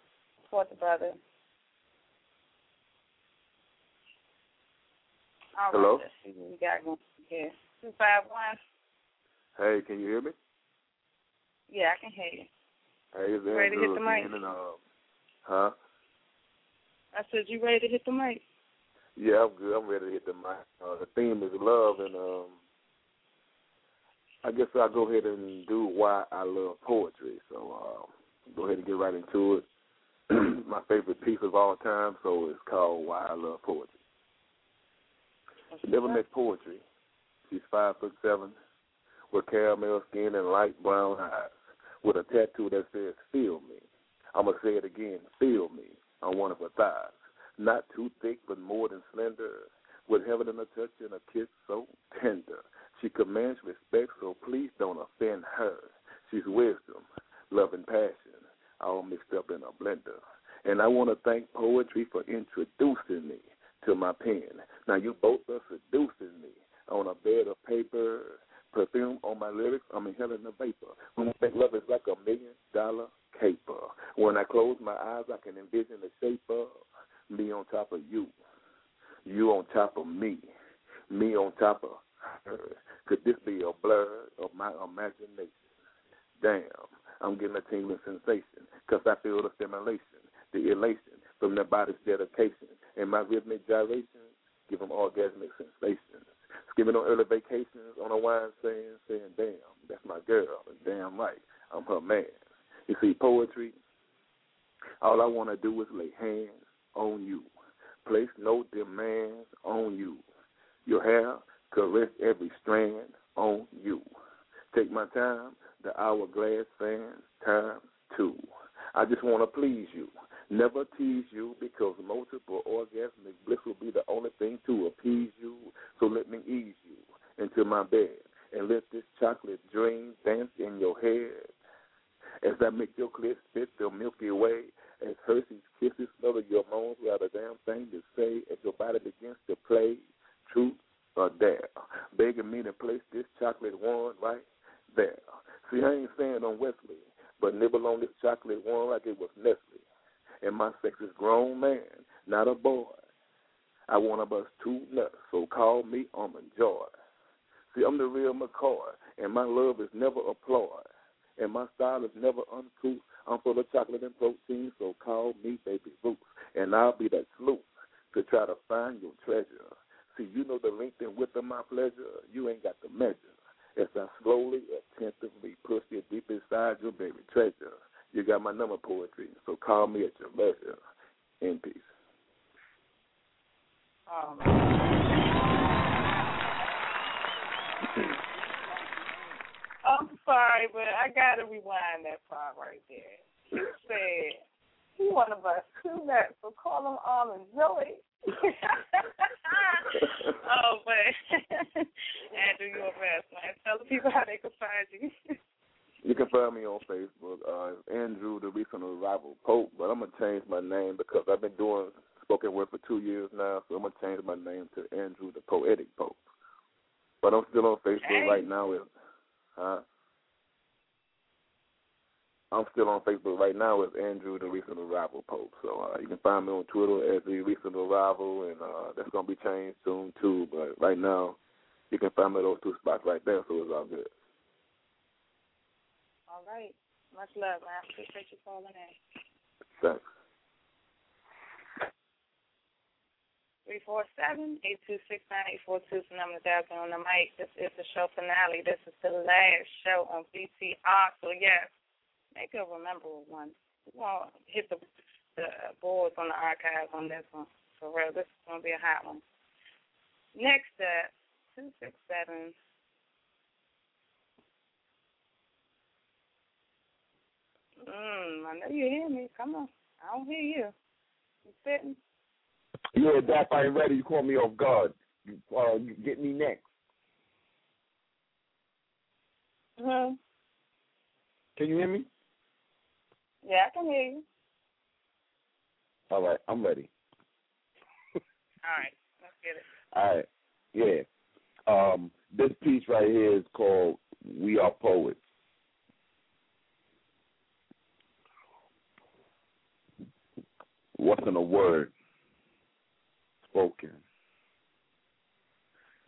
Support the brother. All right, Hello? what we got going here. 251. Hey, can you hear me? Yeah, I can hear you. Hey, it's You ready to hit the mic? and, uh, huh? I said, you ready to hit the mic? Yeah, I'm good. I'm ready to hit the mic. Uh, the theme is love, and um, I guess I'll go ahead and do why I love poetry. So uh, go ahead and get right into it. My favorite piece of all time, so it's called Why I Love Poetry. She never met poetry. She's five foot seven, with caramel skin and light brown eyes, with a tattoo that says "Feel me." I'm gonna say it again, "Feel me" on one of her thighs. Not too thick, but more than slender, with heaven in a touch and a kiss so tender. She commands respect, so please don't offend her. She's wisdom, love, and passion, all mixed up in a blender. And I want to thank poetry for introducing me to my pen. Now you both are seducing me on a bed of paper, perfume on my lyrics. I'm inhaling the vapor. When I think love is like a million dollar caper. When I close my eyes, I can envision the shape of me on top of you, you on top of me, me on top of her. Could this be a blur of my imagination? Damn, I'm getting a tingling sensation because I feel the stimulation, the elation from the body's dedication. And my rhythmic gyrations give them orgasmic sensations. Skimming on early vacations on a wine saying, saying, damn, that's my girl. Damn right, I'm her man. You see, poetry, all I want to do is lay hands on you. Place no demands on you. Your hair, caress every strand on you. Take my time, the hourglass fans time two. I just want to please you. Never tease you because multiple orgasmic bliss will be the only thing to appease you. So let me ease you into my bed and let this chocolate dream dance in your head. As I make your clit spit the Milky Way, as Hershey's kisses smother your moans without a damn thing to say, as your body begins to play truth or dare, begging me to place this chocolate one right there. See, I ain't saying on Wesley, but nibble on this chocolate one like it was Nestle. And my sex is grown man, not a boy. I want to bust two nuts, so call me Almond Joy. See, I'm the real McCoy, and my love is never applaud, and my style is never uncouth. I'm full of chocolate and protein, so call me Baby Ruth, and I'll be that sleuth to try to find your treasure. See, you know the length and width of my pleasure. You ain't got the measure. As I slowly, attentively push you deep inside your baby treasure. You got my number, poetry, so call me at your leisure. In peace. Um, I'm sorry, but I gotta rewind that part right there. He said he one of us two nuts, so call him and Joey. oh, but Andrew, you're a best man. Tell the people how they can find you. You can find me on Facebook, uh, Andrew, the recent arrival Pope, but I'm gonna change my name because I've been doing spoken word for two years now, so I'm gonna change my name to Andrew, the Poetic Pope. But I'm still on Facebook Hey. right now with, huh? I'm still on Facebook right now with Andrew, the recent arrival Pope. So uh, you can find me on Twitter as the recent arrival, and uh, that's gonna be changed soon too. But right now, you can find me those two spots right there, so it's all good right. Much love, man. Appreciate you calling in. Thanks. 347 826 is the number that's on the mic. This is the show finale. This is the last show on BTR. So, yes, make a memorable one. We going to hit the, the boards on the archives on this one. For real, this is going to be a hot one. Next up, 267- Mm, I know you hear me. Come on. I don't hear you. You sitting? Yeah, Dap, I ain't ready. You caught me off guard. You, uh, you get me next. hmm Can you hear me? Yeah, I can hear you. All right, I'm ready. All right, let's get it. All right, yeah. Um, this piece right here is called "We Are Poets." In a word spoken?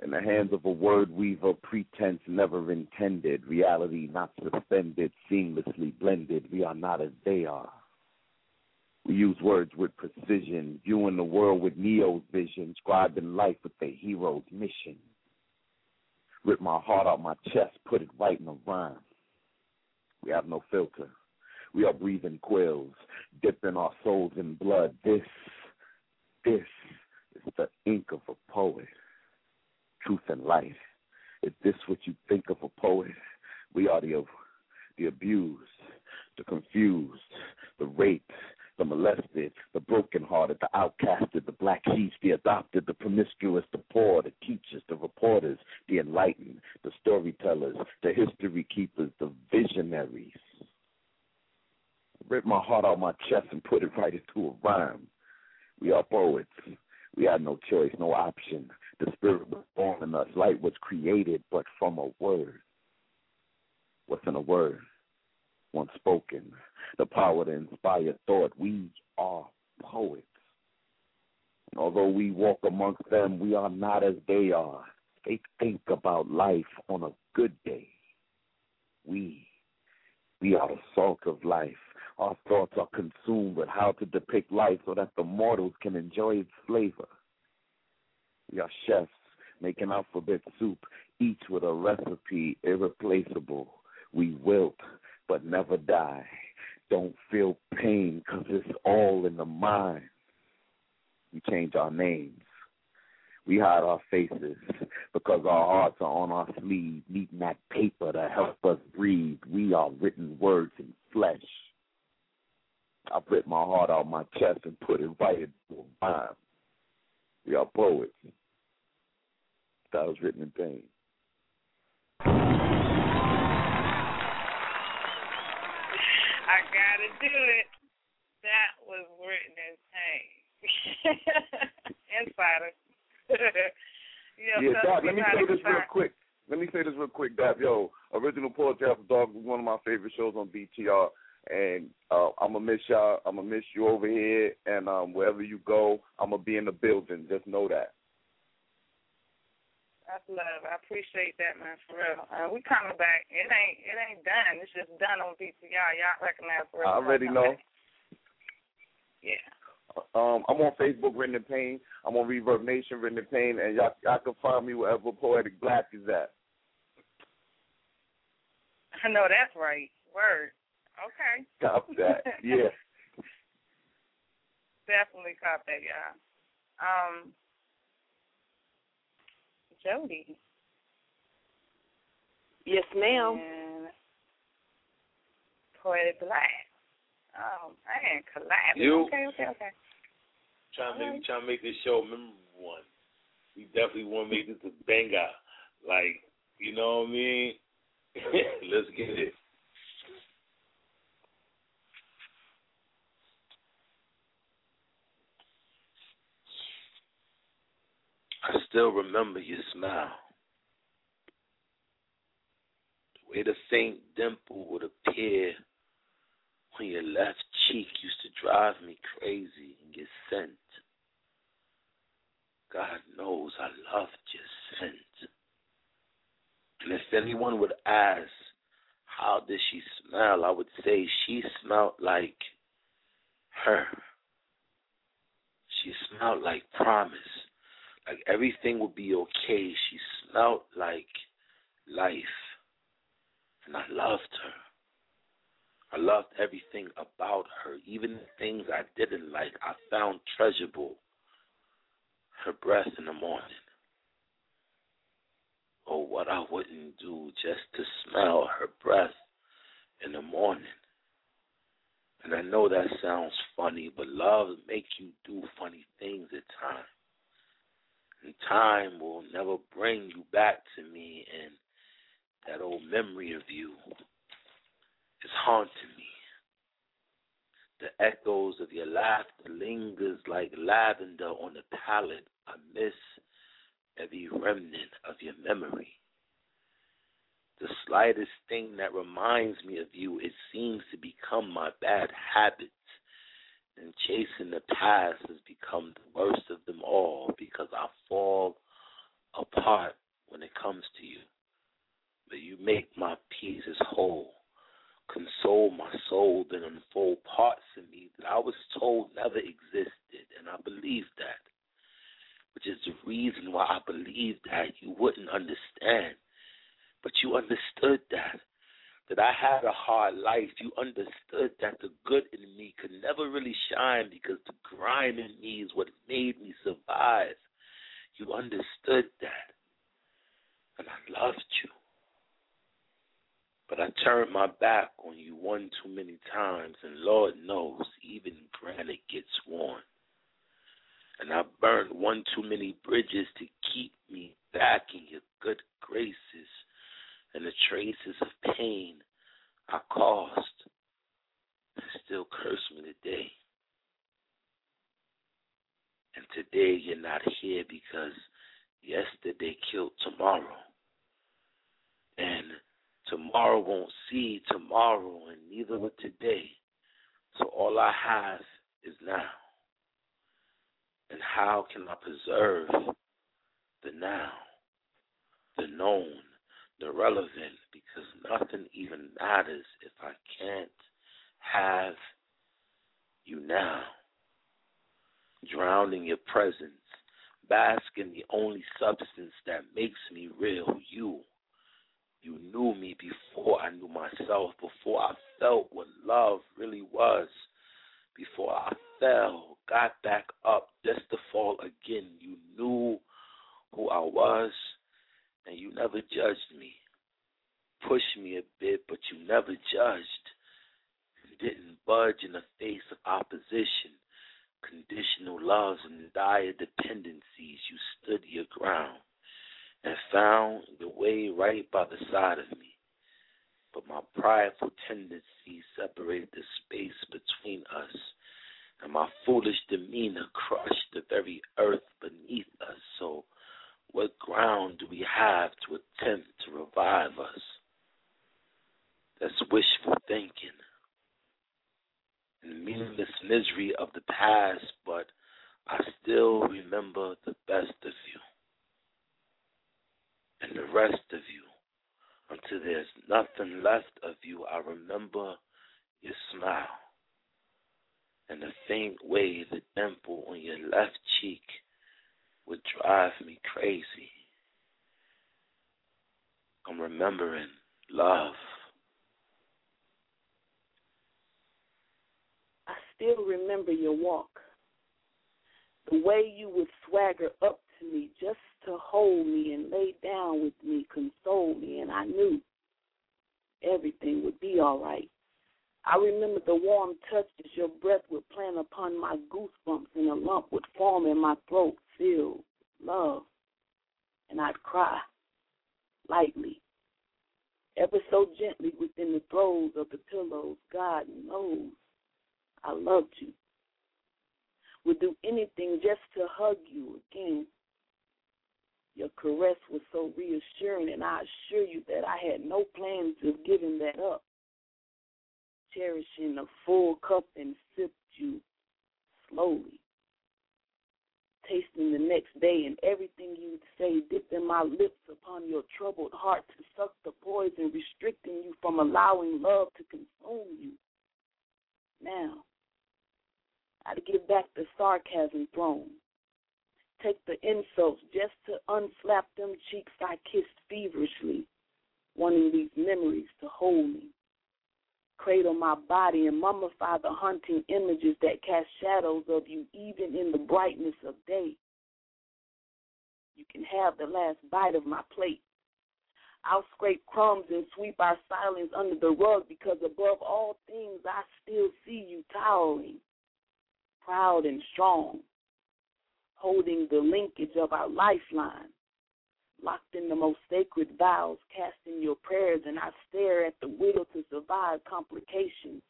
In the hands of a word weaver, pretense never intended, reality not suspended, seamlessly blended. We are not as they are. We use words with precision, viewing the world with Neo's vision, scribing life with the hero's mission. Rip my heart out my chest, put it right in a rhyme. We have no filter. We are breathing quills, dipping our souls in blood. This, this is the ink of a poet. Truth and light. Is this what you think of a poet? We are the the abused, the confused, the raped, the molested, the brokenhearted, the outcasted, the black sheep, the adopted, the promiscuous, the poor, the teachers, the reporters, the enlightened, the storytellers, the history keepers, the visionaries. Rip my heart out of my chest and put it right into a rhyme. We are poets. We had no choice, no option. The spirit was born in us. Light was created, but from a word. What's in a word? Once spoken. The power to inspire thought. We are poets. And although we walk amongst them, we are not as they are. They think about life on a good day. We, we are the salt of life. Our thoughts are consumed with how to depict life so that the mortals can enjoy its flavor. We are chefs making alphabet soup, each with a recipe irreplaceable. We wilt but never die. Don't feel pain because it's all in the mind. We change our names. We hide our faces because our hearts are on our sleeve, needing that paper to help us breathe. We are written words in flesh. I ripped my heart out my chest and put it right into a rhyme. We are poets. That was written in pain. I gotta do it. That was written in pain. Insider. yeah, Yeah, so Dap, let me say this real quick. Let me say this real quick, Dap. Yo, Original Poetry After Dark was one of my favorite shows on BTR. And uh, I'm gonna miss y'all. I'm gonna miss you over here, and um, wherever you go, I'm gonna be in the building. Just know that. That's love. I appreciate that, man, for real. Uh, we coming back. It ain't it ain't done. It's just done on BTR. Y'all recognize for real. I already know. Yeah. Um, I'm on Facebook, Written in Pain. I'm on ReverbNation, Written in Pain, and y'all, y'all can find me wherever Poetic Black is at. I know that's right. Word. Okay. Copy that. Yeah. Definitely cop that, y'all. Um, Jody. Yes, ma'am. And Poetic Black. Oh man, collapse. You. Okay, okay, okay. Trying to make, trying to make this show a memorable one. We definitely want to make this a banger. Like, you know what I mean? Let's get it. I still remember your smile. The way the faint dimple would appear on your left cheek used to drive me crazy and get sent. God knows I loved your scent. And if anyone would ask, how did she smell? I would say she smelled like her. She smelled like promise. Like everything would be okay. She smelled like life. And I loved her. I loved everything about her, even things I didn't like. I found treasurable. Her breath in the morning. Oh, what I wouldn't do just to smell her breath in the morning. And I know that sounds funny, but love makes you do funny things at times. And time will never bring you back to me, and that old memory of you is haunting me. The echoes of your laughter lingers like lavender on the palate. I miss every remnant of your memory. The slightest thing that reminds me of you, it seems to become my bad habit. And chasing the past has become the worst of them all because I fall apart when it comes to you. But you make my pieces whole, console my soul, then unfold parts of me that I was told never existed, and I believe that. Which is the reason why I believe that you wouldn't understand. But you understood that that I had a hard life, you understood that the good in me could never really shine because the grime in me is what made me survive. You understood that. And I loved you. But I turned my back on you one too many times, and Lord knows, even granite gets worn. And I burned one too many bridges to keep me back in your good graces and the traces of pain I caused still curse me today. And today you're not here because yesterday killed tomorrow. And tomorrow won't see tomorrow, and neither will today. So all I have is now. And how can I preserve the now, the known, the relevant? Because nothing even matters if I can't have you now. Drown in your presence, bask in the only substance that makes me real, you. You knew me before I knew myself, before I felt what love really was, before I fell, got back up just to fall again. You knew who I was, and you never judged me. Pushed me a bit, but you never judged. You didn't budge in the face of opposition, conditional loves and dire dependencies. You stood your ground and found the way right by the side of me. But my prideful tendencies separated the space between us, and my foolish demeanor crushed the very earth beneath us. So, what ground do we have to attempt to revive us? That's wishful thinking and the meaningless misery of the past, but I still remember the best of you and the rest of you. Until there's nothing left of you, I remember your smile and the faint way the dimple on your left cheek would drive me crazy. I'm remembering love. I still remember your walk. The way you would swagger up to me just to hold me and lay down with me, console me, and I knew everything would be all right. I remember the warm touches your breath would plant upon my goosebumps, and a lump would form in my throat, with love, and I'd cry lightly, ever so gently within the throes of the pillows. God knows I loved you. Would do anything just to hug you again. Your caress was so reassuring, and I assure you that I had no plans of giving that up. Cherishing a full cup and sipped you slowly. Tasting the next day and everything you'd say, dipping my lips upon your troubled heart to suck the poison, restricting you from allowing love to consume you. Now, I'd give back the sarcasm thrown take the insults just to unslap them cheeks I kissed feverishly, wanting these memories to hold me. Cradle my body and mummify the haunting images that cast shadows of you even in the brightness of day. You can have the last bite of my plate. I'll scrape crumbs and sweep our silence under the rug because above all things I still see you towering, proud and strong, holding the linkage of our lifeline, locked in the most sacred vows, casting your prayers, and I stare at the will to survive complications.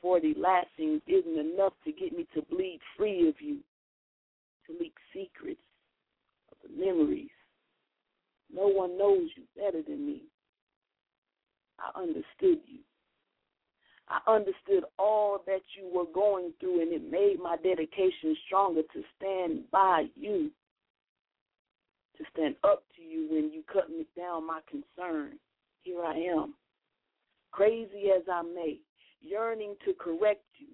Forty lashings isn't enough to get me to bleed free of you, to leak secrets of the memories. No one knows you better than me. I understood you. I understood all that you were going through, and it made my dedication stronger to stand by you, to stand up to you when you cut me down my concern. Here I am, crazy as I may, yearning to correct you,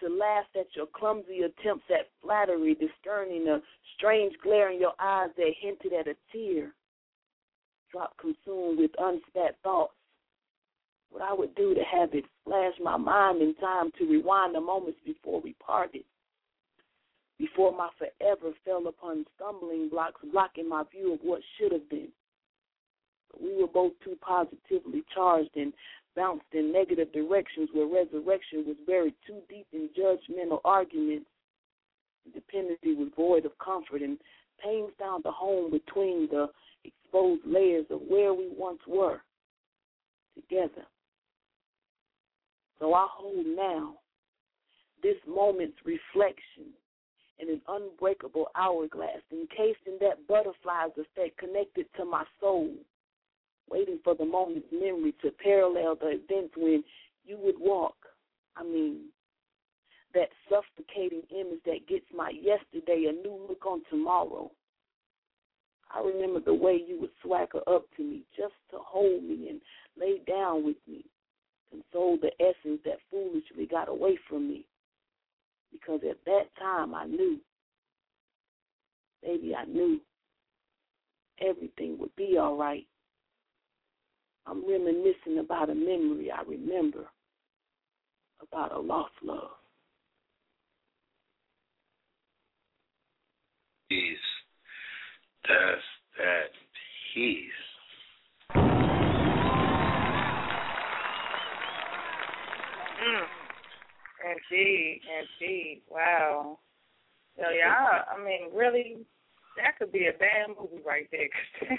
to laugh at your clumsy attempts at flattery, discerning a strange glare in your eyes that hinted at a tear, drop consumed with unspat thoughts. What I would do to have it flash my mind in time to rewind the moments before we parted, before my forever fell upon stumbling blocks, blocking my view of what should have been. We were both too positively charged and bounced in negative directions where resurrection was buried too deep in judgmental arguments. Dependency was void of comfort and pains found a home between the exposed layers of where we once were together. So I hold now this moment's reflection in an unbreakable hourglass, encased in that butterfly's effect connected to my soul, waiting for the moment's memory to parallel the events when you would walk. I mean, that suffocating image that gets my yesterday a new look on tomorrow. I remember the way you would swagger up to me just to hold me and lay down with me console the essence that foolishly got away from me. Because at that time I knew, baby, I knew everything would be all right. I'm reminiscing about a memory I remember about a lost love. Peace. That's that peace. Mm. Indeed, indeed. Wow. So yeah, I mean, really, that could be a bad movie right there.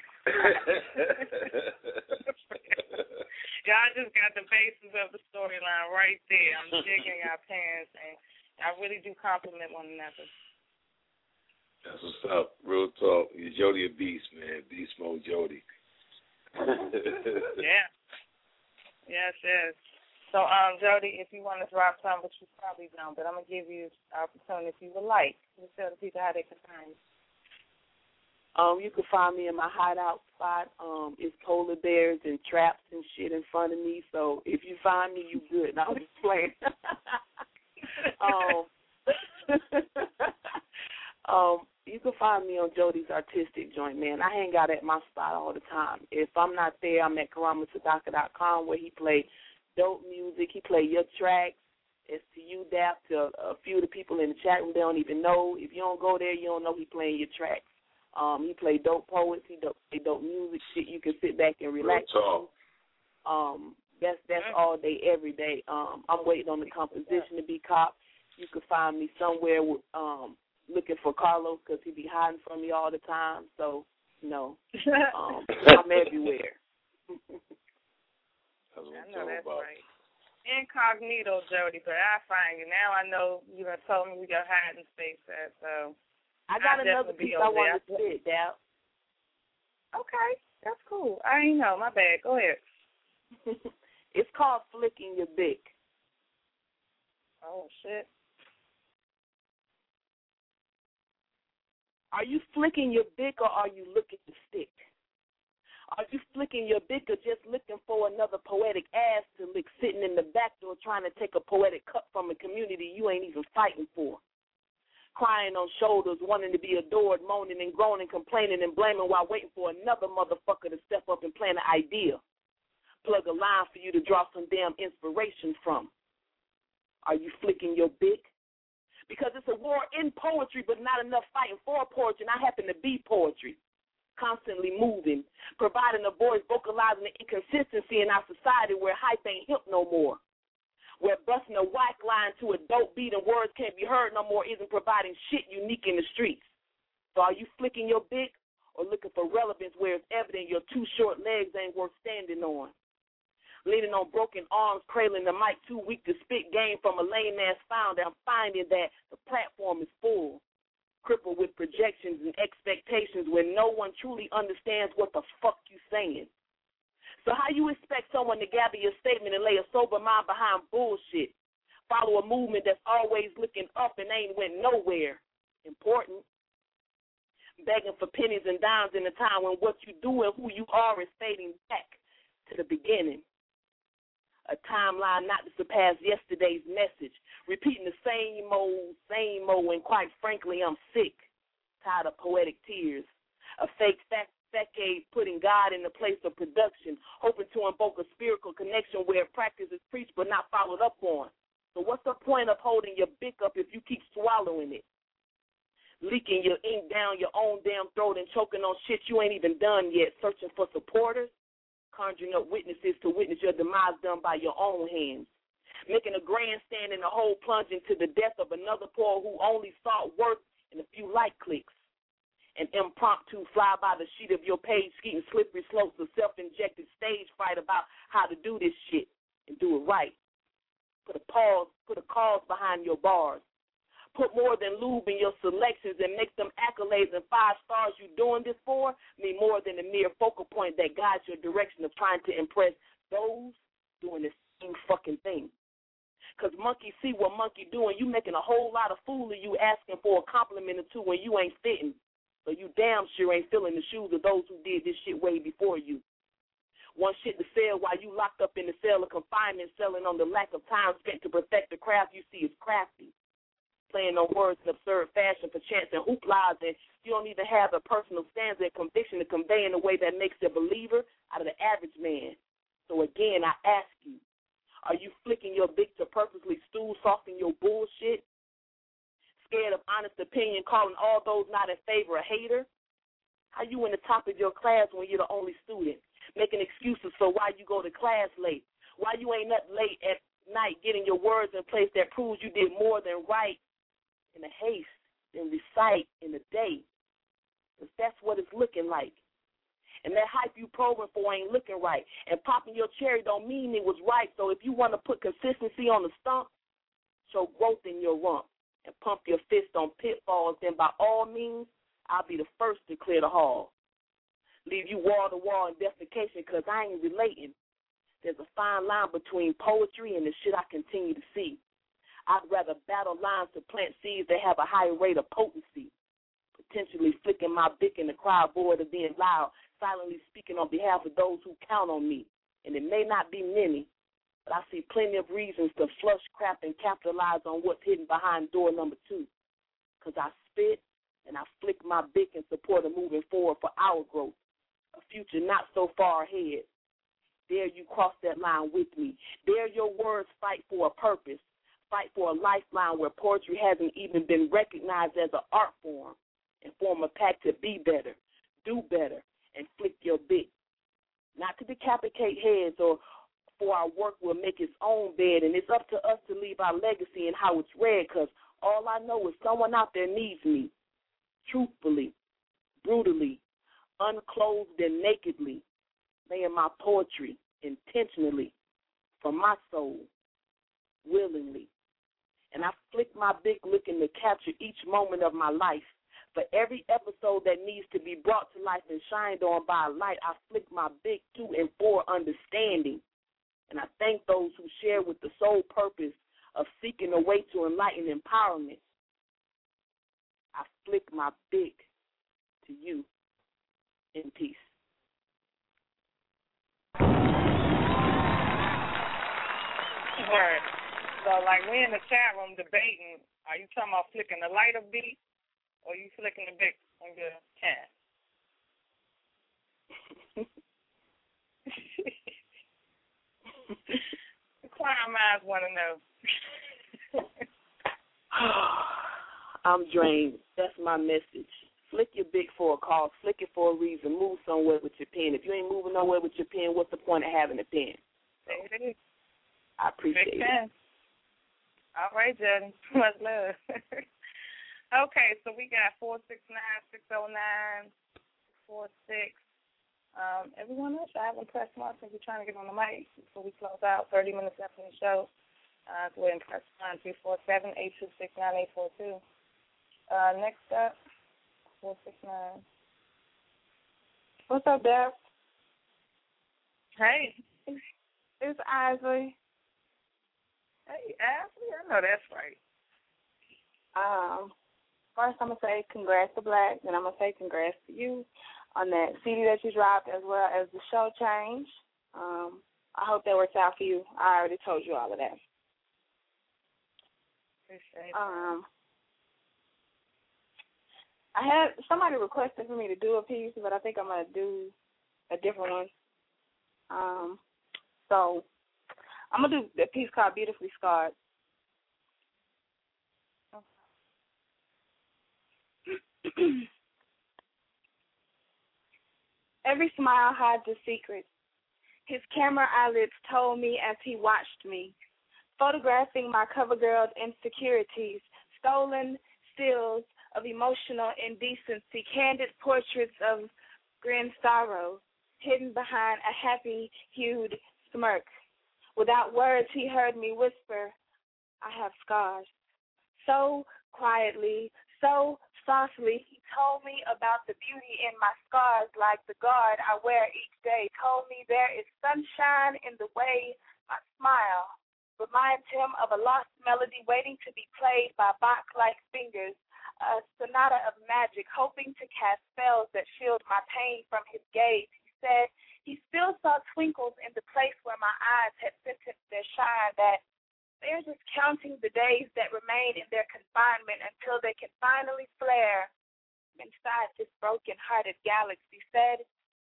Y'all just got the basis of the storyline right there. I'm digging our parents, and I really do compliment one another. That's what's up. Real talk. You Jody a beast, man. Beast mode Jody. yeah. Yes, yes. So, um, Jody, if you want to drop some, which you probably don't, but I'm gonna give you an opportunity if you would like to tell the people how they can find you. Um, you can find me in my hideout spot. Um, it's polar bears and traps and shit in front of me. So if you find me, you good. I'm just playing. um, um, you can find me on Jody's Artistic Joint, man. I hang out at my spot all the time. If I'm not there, I'm at KaramaSadaka.com where he play dope music. He play your tracks. It's to you, Dap, to a few of the people in the chat room. They don't even know. If you don't go there, you don't know he playing your tracks. Um, he play dope poets. He dope, play dope music. Shit, you can sit back and relax. Um, that's that's all day, every day. Um, I'm waiting on the composition to be caught. You can find me somewhere with, um, looking for Carlos because he be hiding from me all the time. So, you know, um, I'm everywhere. That's what I I'm know that's about. right. Incognito, Jody, but I find you now. I know you have told me we got hiding space at, so I got I'll another piece I there. want to spit, Dap. Okay, that's cool. I ain't know. My bad. Go ahead. it's called Flicking Your Dick. Oh shit. Are you flicking your dick or are you looking to stick? Are you flicking your or just looking for another poetic ass to lick sitting in the back door trying to take a poetic cup from a community you ain't even fighting for? Crying on shoulders, wanting to be adored, moaning and groaning, complaining and blaming while waiting for another motherfucker to step up and plant an idea. Plug a line for you to draw some damn inspiration from. Are you flicking your dick? Because it's a war in poetry, but not enough fighting for poetry, and I happen to be poetry constantly moving, providing a voice, vocalizing the inconsistency in our society where hype ain't hip no more. Where busting a whack line to a dope beat and words can't be heard no more isn't providing shit unique in the streets. So are you flicking your big or looking for relevance where it's evident your two short legs ain't worth standing on? Leaning on broken arms, cradling the mic, too weak to spit game from a lame ass founder. I'm finding that the platform is full crippled with projections and expectations when no one truly understands what the fuck you're saying. So how you expect someone to gather your statement and lay a sober mind behind bullshit? Follow a movement that's always looking up and ain't went nowhere. Important. Begging for pennies and dimes in a time when what you do and who you are is fading back to the beginning. A timeline not to surpass yesterday's message repeating the same old, same old, and quite frankly, I'm sick, tired of poetic tears. A fake fac- facade putting God in the place of production, hoping to invoke a spiritual connection where practice is preached but not followed up on. So what's the point of holding your Bic up if you keep swallowing it? Leaking your ink down your own damn throat and choking on shit you ain't even done yet, searching for supporters, conjuring up witnesses to witness your demise done by your own hands making a grandstand in the hole plunging to the death of another poor who only sought worth in a few light clicks. An impromptu fly by the sheet of your page, skeeting slippery slopes of self injected stage fright about how to do this shit and do it right. Put a pause, put a cause behind your bars. Put more than lube in your selections and make them accolades and five stars you doing this for mean more than a mere focal point that guides your direction of trying to impress those doing the same fucking thing. Cause monkey see what monkey doing. You making a whole lot of fool of you asking for a compliment or two when you ain't fitting. So you damn sure ain't filling the shoes of those who did this shit way before you. One shit to sell while you locked up in the cell of confinement, selling on the lack of time spent to perfect the craft you see is crafty. Playing on words in absurd fashion for chance and hooplas, and you don't even have a personal stance and conviction to convey in a way that makes a believer out of the average man. So again, I ask you, are you flicking your dick to purposely stool soften your bullshit? Scared of honest opinion, calling all those not in favor a hater? How you in the top of your class when you're the only student? Making excuses for why you go to class late. Why you ain't up late at night getting your words in place that proves you did more than write in a haste and recite in a day. Because that's what it's looking like. And that hype you probing for ain't looking right. And popping your cherry don't mean it was right. So if you want to put consistency on the stump, show growth in your rump and pump your fist on pitfalls, then by all means, I'll be the first to clear the hall. Leave you wall to wall in defecation because I ain't relating. There's a fine line between poetry and the shit I continue to see. I'd rather battle lines to plant seeds that have a higher rate of potency. Potentially flicking my Bic in the crowd void of being loud, silently speaking on behalf of those who count on me. And it may not be many, but I see plenty of reasons to flush crap and capitalize on what's hidden behind door number two. Because I spit and I flick my Bic in support of moving forward for our growth, a future not so far ahead. Dare you cross that line with me. Dare your words fight for a purpose, fight for a lifeline where poetry hasn't even been recognized as an art form, and form a pact to be better, do better, and flick your bit. Not to decapitate heads or for our work will make its own bed, and it's up to us to leave our legacy and how it's read, because all I know is someone out there needs me, truthfully, brutally, unclothed and nakedly, laying my poetry intentionally from my soul, willingly. And I flick my big looking to capture each moment of my life. For every episode that needs to be brought to life and shined on by a light, I flick my big to and for understanding. And I thank those who share with the sole purpose of seeking a way to enlighten empowerment. I flick my big to you in peace. So, like, we in the chat room debating. Are you talking about flicking the lighter beat, or you flicking the big on your cat? the clown minds want to know. I'm drained. That's my message. Flick your big for a cause. Flick it for a reason. Move somewhere with your pen. If you ain't moving nowhere with your pen, what's the point of having a pen? Is. I appreciate it. All right, Jordan. Much love. okay, so we got four six nine six zero nine four six. Um, everyone else, I haven't pressed one since we're trying to get on the mic before we close out. Thirty minutes after the show. Uh, go ahead and press one three four seven eight two six nine eight four two. Uh, next up, four six nine. What's up, Dap? Hey. It's Isley. Hey, Ashley, I know that's right. Um, first I'm gonna say congrats to Black, then I'm gonna say congrats to you on that CD that you dropped as well as the show change. Um, I hope that works out for you. I already told you all of that. Appreciate Um, I had somebody requested for me to do a piece, but I think I'm gonna do a different one. Um, so I'm gonna do a piece called "Beautifully Scarred." Every smile hides a secret. His camera eyelids told me as he watched me, photographing my cover girl's insecurities, stolen stills of emotional indecency, candid portraits of grim sorrow, hidden behind a happy hued smirk. Without words, he heard me whisper, I have scars. So quietly, so softly, he told me about the beauty in my scars, like the guard I wear each day. Told me there is sunshine in the way I smile. Reminds him of a lost melody waiting to be played by Bach like fingers. A sonata of magic, hoping to cast spells that shield my pain from his gaze. He said he still saw twinkles in the place where my eyes had sentenced their shine, that they're just counting the days that remain in their confinement until they can finally flare inside this broken hearted galaxy. Said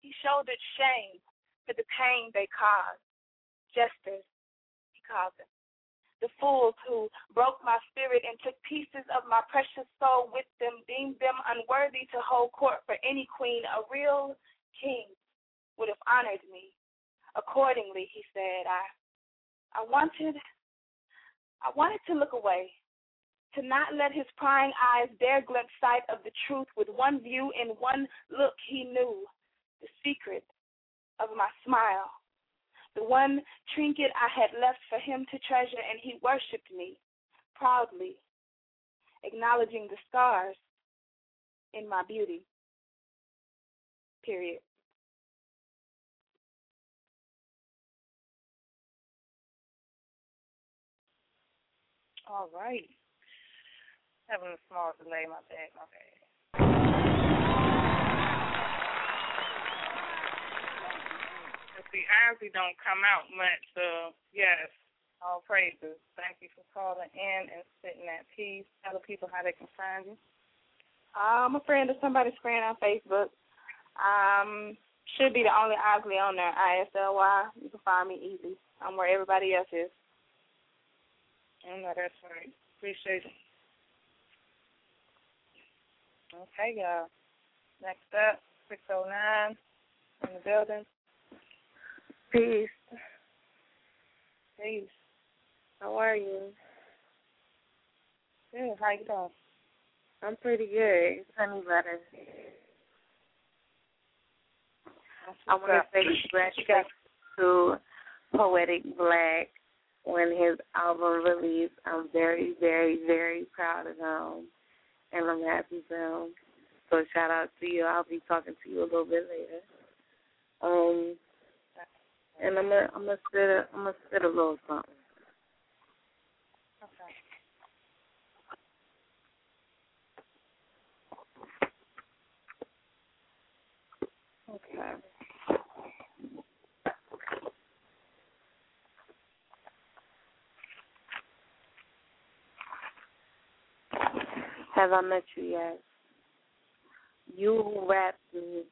he shouldered shame for the pain they caused. Jesters, he called them. The fools who broke my spirit and took pieces of my precious soul with them, deemed them unworthy to hold court for any queen. A real king would have honored me. Accordingly, he said, I I wanted I wanted to look away, to not let his prying eyes dare glimpse sight of the truth with one view in one look he knew the secret of my smile, the one trinket I had left for him to treasure, and he worshipped me proudly, acknowledging the scars in my beauty. Period. All right. Having a small delay, my bad, my bad. See, honestly don't come out much, so yes, all praises. Thank you for calling in and sitting at peace. Tell the people how they can find you. I'm a friend of somebody's friend on Facebook. Um, should be the only Osley on there, ISLY. You can find me easy. I'm where everybody else is. I know that's right. Appreciate it. Okay, y'all. Next up, 609 in the building. Peace. Peace. How are you? Good. How you doing? I'm pretty good. Honey butter. I want to say congratulations to Poetic Black when his album released. I'm very, very, very proud of him, and I'm happy for him. So shout out to you. I'll be talking to you a little bit later. Um, and I'm gonna I'm gonna spit a I'm gonna spit a little something. Okay. Okay. Have I met you yet? You who wraps me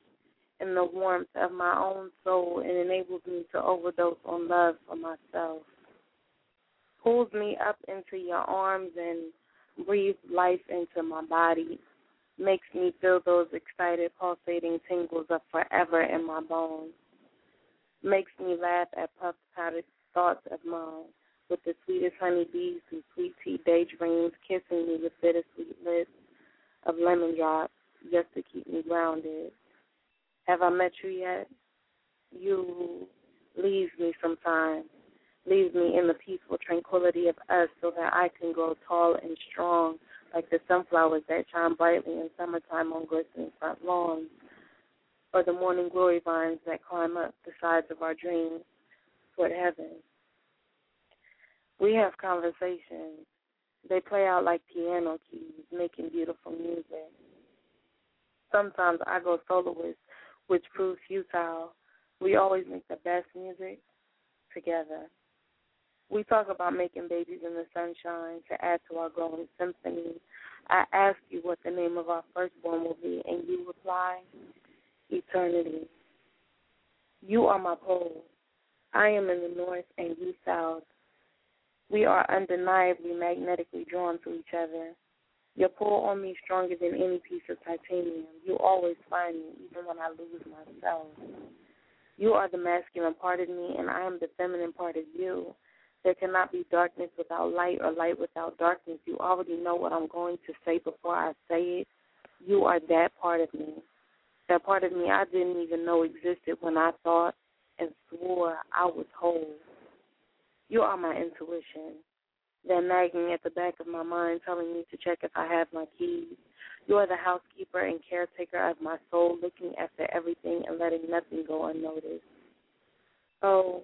in the warmth of my own soul and enables me to overdose on love for myself. Pulls me up into your arms and breathes life into my body. Makes me feel those excited, pulsating tingles of forever in my bones. Makes me laugh at puff pouted thoughts of mine with the sweetest honeybees and sweet tea daydreams kissing me with bittersweet lips of lemon drops just to keep me grounded. Have I met you yet? You leave me sometimes, leave me in the peaceful tranquility of us so that I can grow tall and strong like the sunflowers that shine brightly in summertime on glistening front lawns, or the morning glory vines that climb up the sides of our dreams toward heaven. We have conversations. They play out like piano keys, making beautiful music. Sometimes I go soloist, which proves futile. We always make the best music together. We talk about making babies in the sunshine to add to our growing symphony. I ask you what the name of our firstborn will be, and you reply, Eternity. You are my pole. I am in the north and you south. We are undeniably magnetically drawn to each other. Your pull on me is stronger than any piece of titanium. You always find me, even when I lose myself. You are the masculine part of me, and I am the feminine part of you. There cannot be darkness without light or light without darkness. You already know what I'm going to say before I say it. You are that part of me. That part of me I didn't even know existed when I thought and swore I was whole. You are my intuition. That nagging at the back of my mind telling me to check if I have my keys. You are the housekeeper and caretaker of my soul, looking after everything and letting nothing go unnoticed. Oh,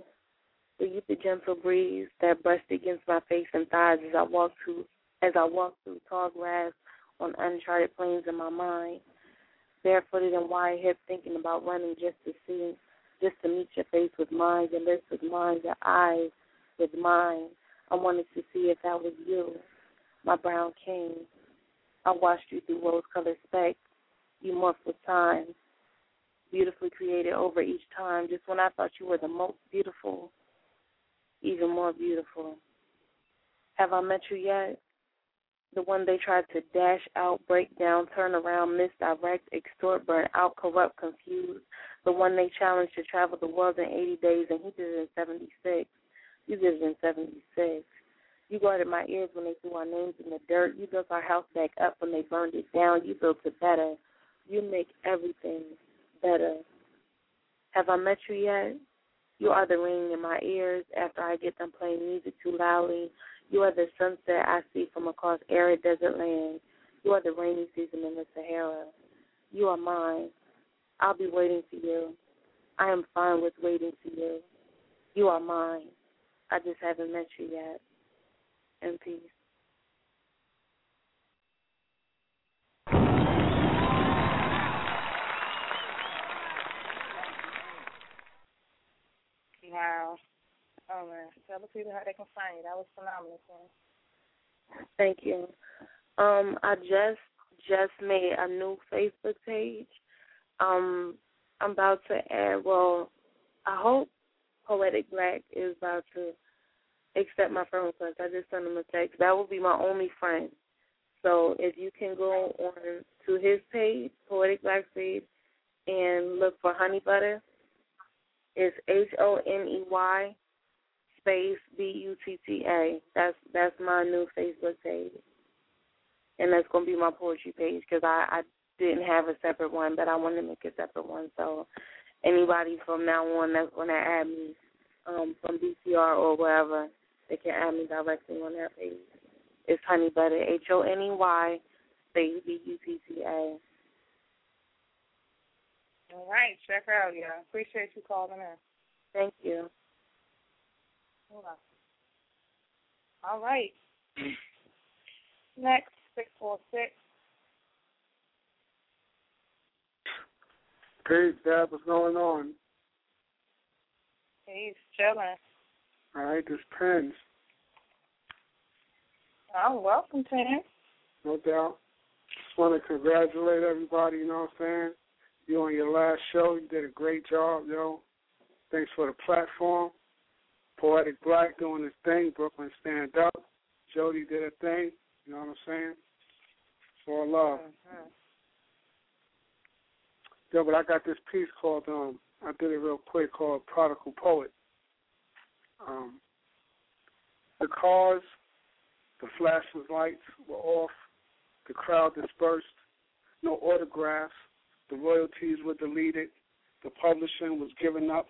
you the gentle breeze that brushed against my face and thighs as I walked through as I walked through tall grass on uncharted plains in my mind, barefooted and wide hipped, thinking about running just to see, just to meet your face with mine, your lips with mine, your eyes with mine. I wanted to see if that was you, my brown king. I watched you through rose-colored specks. You morphed with time, beautifully created over each time. Just when I thought you were the most beautiful, even more beautiful. Have I met you yet? The one they tried to dash out, break down, turn around, misdirect, extort, burn out, corrupt, confuse. The one they challenged to travel the world in 80 days, and he did it in 76. You it in 76. You guarded my ears when they threw our names in the dirt. You built our house back up when they burned it down. You built it better. You make everything better. Have I met you yet? You are the ring in my ears after I get them playing music too loudly. You are the sunset I see from across arid desert lands. You are the rainy season in the Sahara. You are mine. I'll be waiting for you. I am fine with waiting for you. You are mine. I just haven't met you yet. In peace. Wow. Oh man, tell the people how they can find you. That was phenomenal. Thank you. Um, I just just made a new Facebook page. Um, I'm about to add. Well, I hope Poetic Black is about to accept my friend request. I just sent him a text. That will be my only friend. So if you can go on to his page, Poetic Black page, and look for Honey Butter. It's H O N E Y space B U T T A. That's that's my new Facebook page, and that's gonna be my poetry page because I I didn't have a separate one, but I want to make a separate one. So anybody from now on that's gonna add me um, from BCR or wherever, they can add me directly on that page. It's Honey Butter H O N E Y B U T T A. All right, check her out, yeah. Appreciate you calling in. Thank you. All right. Next, six four six. Peace, Dap. What's going on? He's chilling. All right, this Prince. Oh, welcome, Tim. No doubt. Just want to congratulate everybody, you know what I'm saying? You on your last show, you did a great job, yo. Thanks for the platform. Poetic Black doing his thing, Brooklyn Stand Up. Jody did a thing, you know what I'm saying? It's all love. Mm-hmm. Yo, but I got this piece called um I did it real quick called Prodigal Poet. Um the cars, the flashing lights were off, the crowd dispersed, no autographs, the royalties were deleted, the publishing was given up.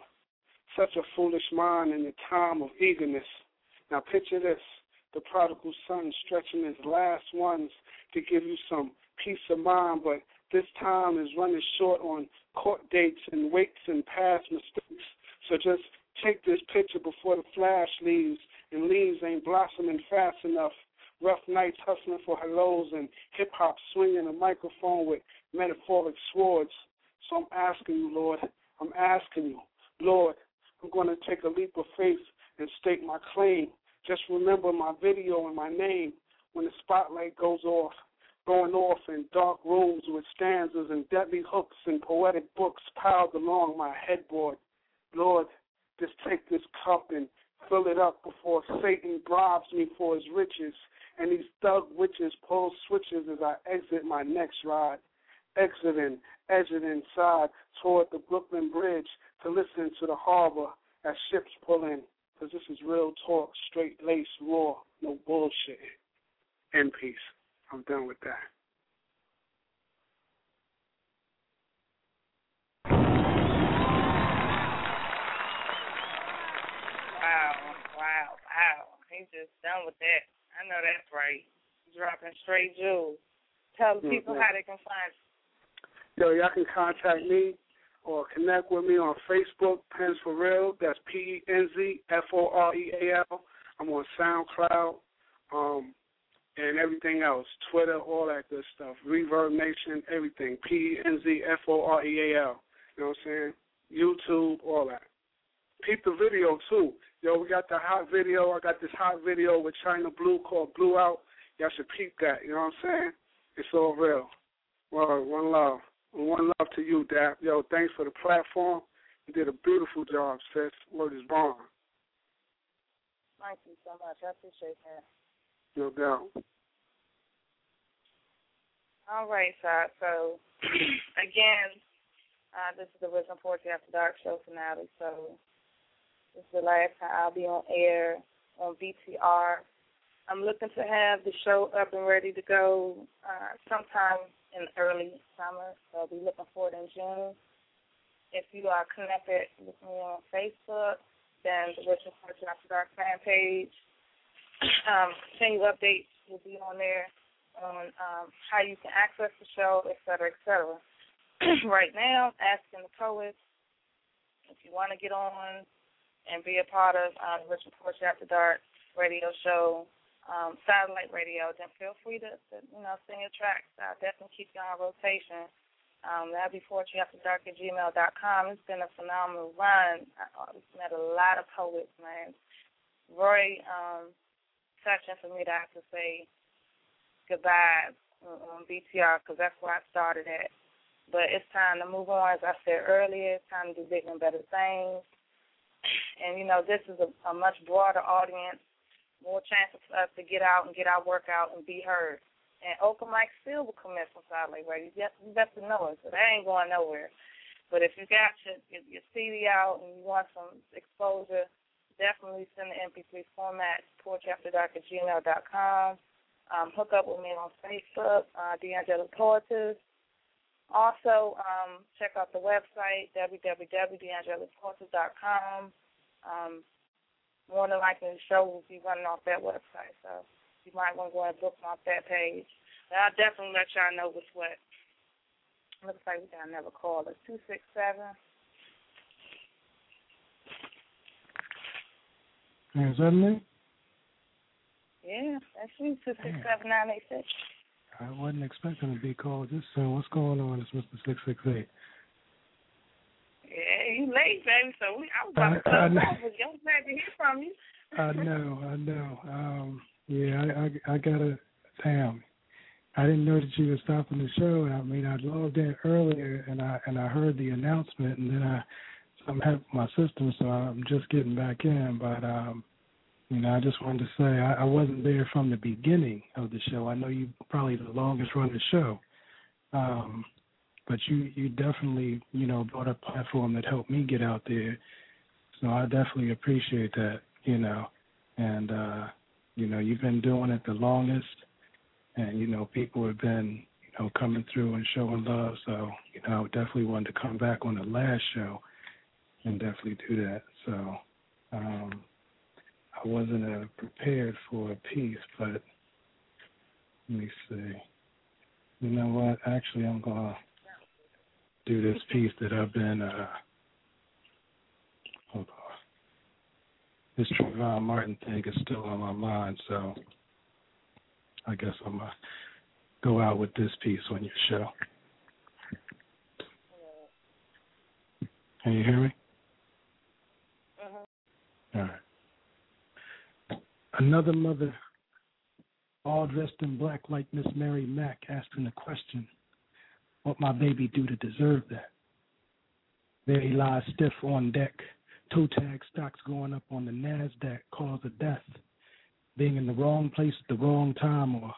Such a foolish mind in the time of eagerness. Now picture this the prodigal son stretching his last ones to give you some peace of mind, but this time is running short on court dates and waits and past mistakes. So just take this picture before the flash leaves and leaves ain't blossoming fast enough. Rough nights hustling for hellos and hip hop swinging a microphone with metaphoric swords. So I'm asking you, Lord, I'm asking you, Lord, I'm going to take a leap of faith and state my claim. Just remember my video and my name when the spotlight goes off, going off in dark rooms with stanzas and deadly hooks and poetic books piled along my headboard. Lord, just take this cup and fill it up before Satan bribes me for his riches and these thug witches pull switches as I exit my next ride. Exiting, edging inside toward the Brooklyn Bridge to listen to the harbor as ships pull in. Because this is real talk, straight lace, raw, no bullshit. In peace. I'm done with that. Wow, wow, wow. He's just done with that. I know that's right. Dropping straight jewels. Tell the people how they can find you. Yo, y'all can contact me or connect with me on Facebook, Penz for Real. That's P E N Z F O R E A L. I'm on SoundCloud, um, and everything else, Twitter, all that good stuff. ReverbNation, everything. P N Z F O R E A L. You know what I'm saying? YouTube, all that. Peep the video too. Yo, we got the hot video. I got this hot video with China Blue called Blue Out. Y'all should peep that. You know what I'm saying? It's all real. Well, one love. One love to you, Dap. Yo, thanks for the platform. You did a beautiful job, sis. Word is born. Thank you so much. I appreciate that. No doubt. All right, so, so again, uh, this is the Wisdom Poetry After Dark show finale. So this is the last time I'll be on air on BTR I'm looking to have the show up and ready to go uh, sometime in early summer. So I'll be looking for it in June. If you are connected with me on Facebook, then the Poetry After Dark fan page. Um, continue updates will be on there on um, how you can access the show, et cetera, et cetera. right now, asking the poets if you want to get on and be a part of uh, the Poetry After Dark radio show, um, satellite radio, then feel free to, to you know sing your tracks. I'll definitely keep you on rotation. Um, that'll be Poetry After Dark at gmail.com. It's been a phenomenal run. I've met a lot of poets, man. Roy um, touching for me to have to say goodbye um, on BTR because that's where I started at. But it's time to move on. As I said earlier, it's time to do bigger and better things. And, you know, this is a, a much broader audience, more chances for us to get out and get our work out and be heard. And open mic still will commence on Satellite Radio. You, you best to know it, so that ain't going nowhere. But if you got your, your CD out and you want some exposure, definitely send the MP3 format to poetryafterdark at gmail.com. Um, hook up with me on Facebook, uh, Danyeil Poetess. Also, um, check out the website, www.danyeilpoetess.com. Um, more than likely, the show will be running off that website, so you might want to go and bookmark that page. But I'll definitely let y'all know what's what. Looks like we got another caller, 267. Is that me? Yeah, that's you, 267 I wasn't expecting to be called this soon. What's going on? It's Mr. 668. Yeah, you late, baby. So we, I was about to I- I close know. off, but I'm glad to hear from you. I know, I know. Um, yeah, I, I, I got a Damn, I didn't know that you were stopping the show. I mean, I logged in earlier and I and I heard the announcement, and then I I'm having my system, so I'm just getting back in. But um, you know, I just wanted to say I, I wasn't there from the beginning of the show. I know you probably the longest running show. Um, but you you definitely you know brought a platform that helped me get out there. So I definitely appreciate that, you know. And uh, you know, you've been doing it the longest and you know, people have been, you know, coming through and showing love. So, you know, I definitely wanted to come back on the last show and definitely do that. So um I wasn't uh, prepared for a piece, but let me see. You know what? Actually, I'm gonna do this piece that I've been. uh Hold on. This Trayvon Martin thing is still on my mind, so I guess I'm gonna go out with this piece on your show. Can you hear me? Another mother, all dressed in black like Miss Mary Mack, asking the question, what my baby do to deserve that? There he lies stiff on deck, toe tag stocks going up on the NASDAQ, cause of death. Being in the wrong place at the wrong time or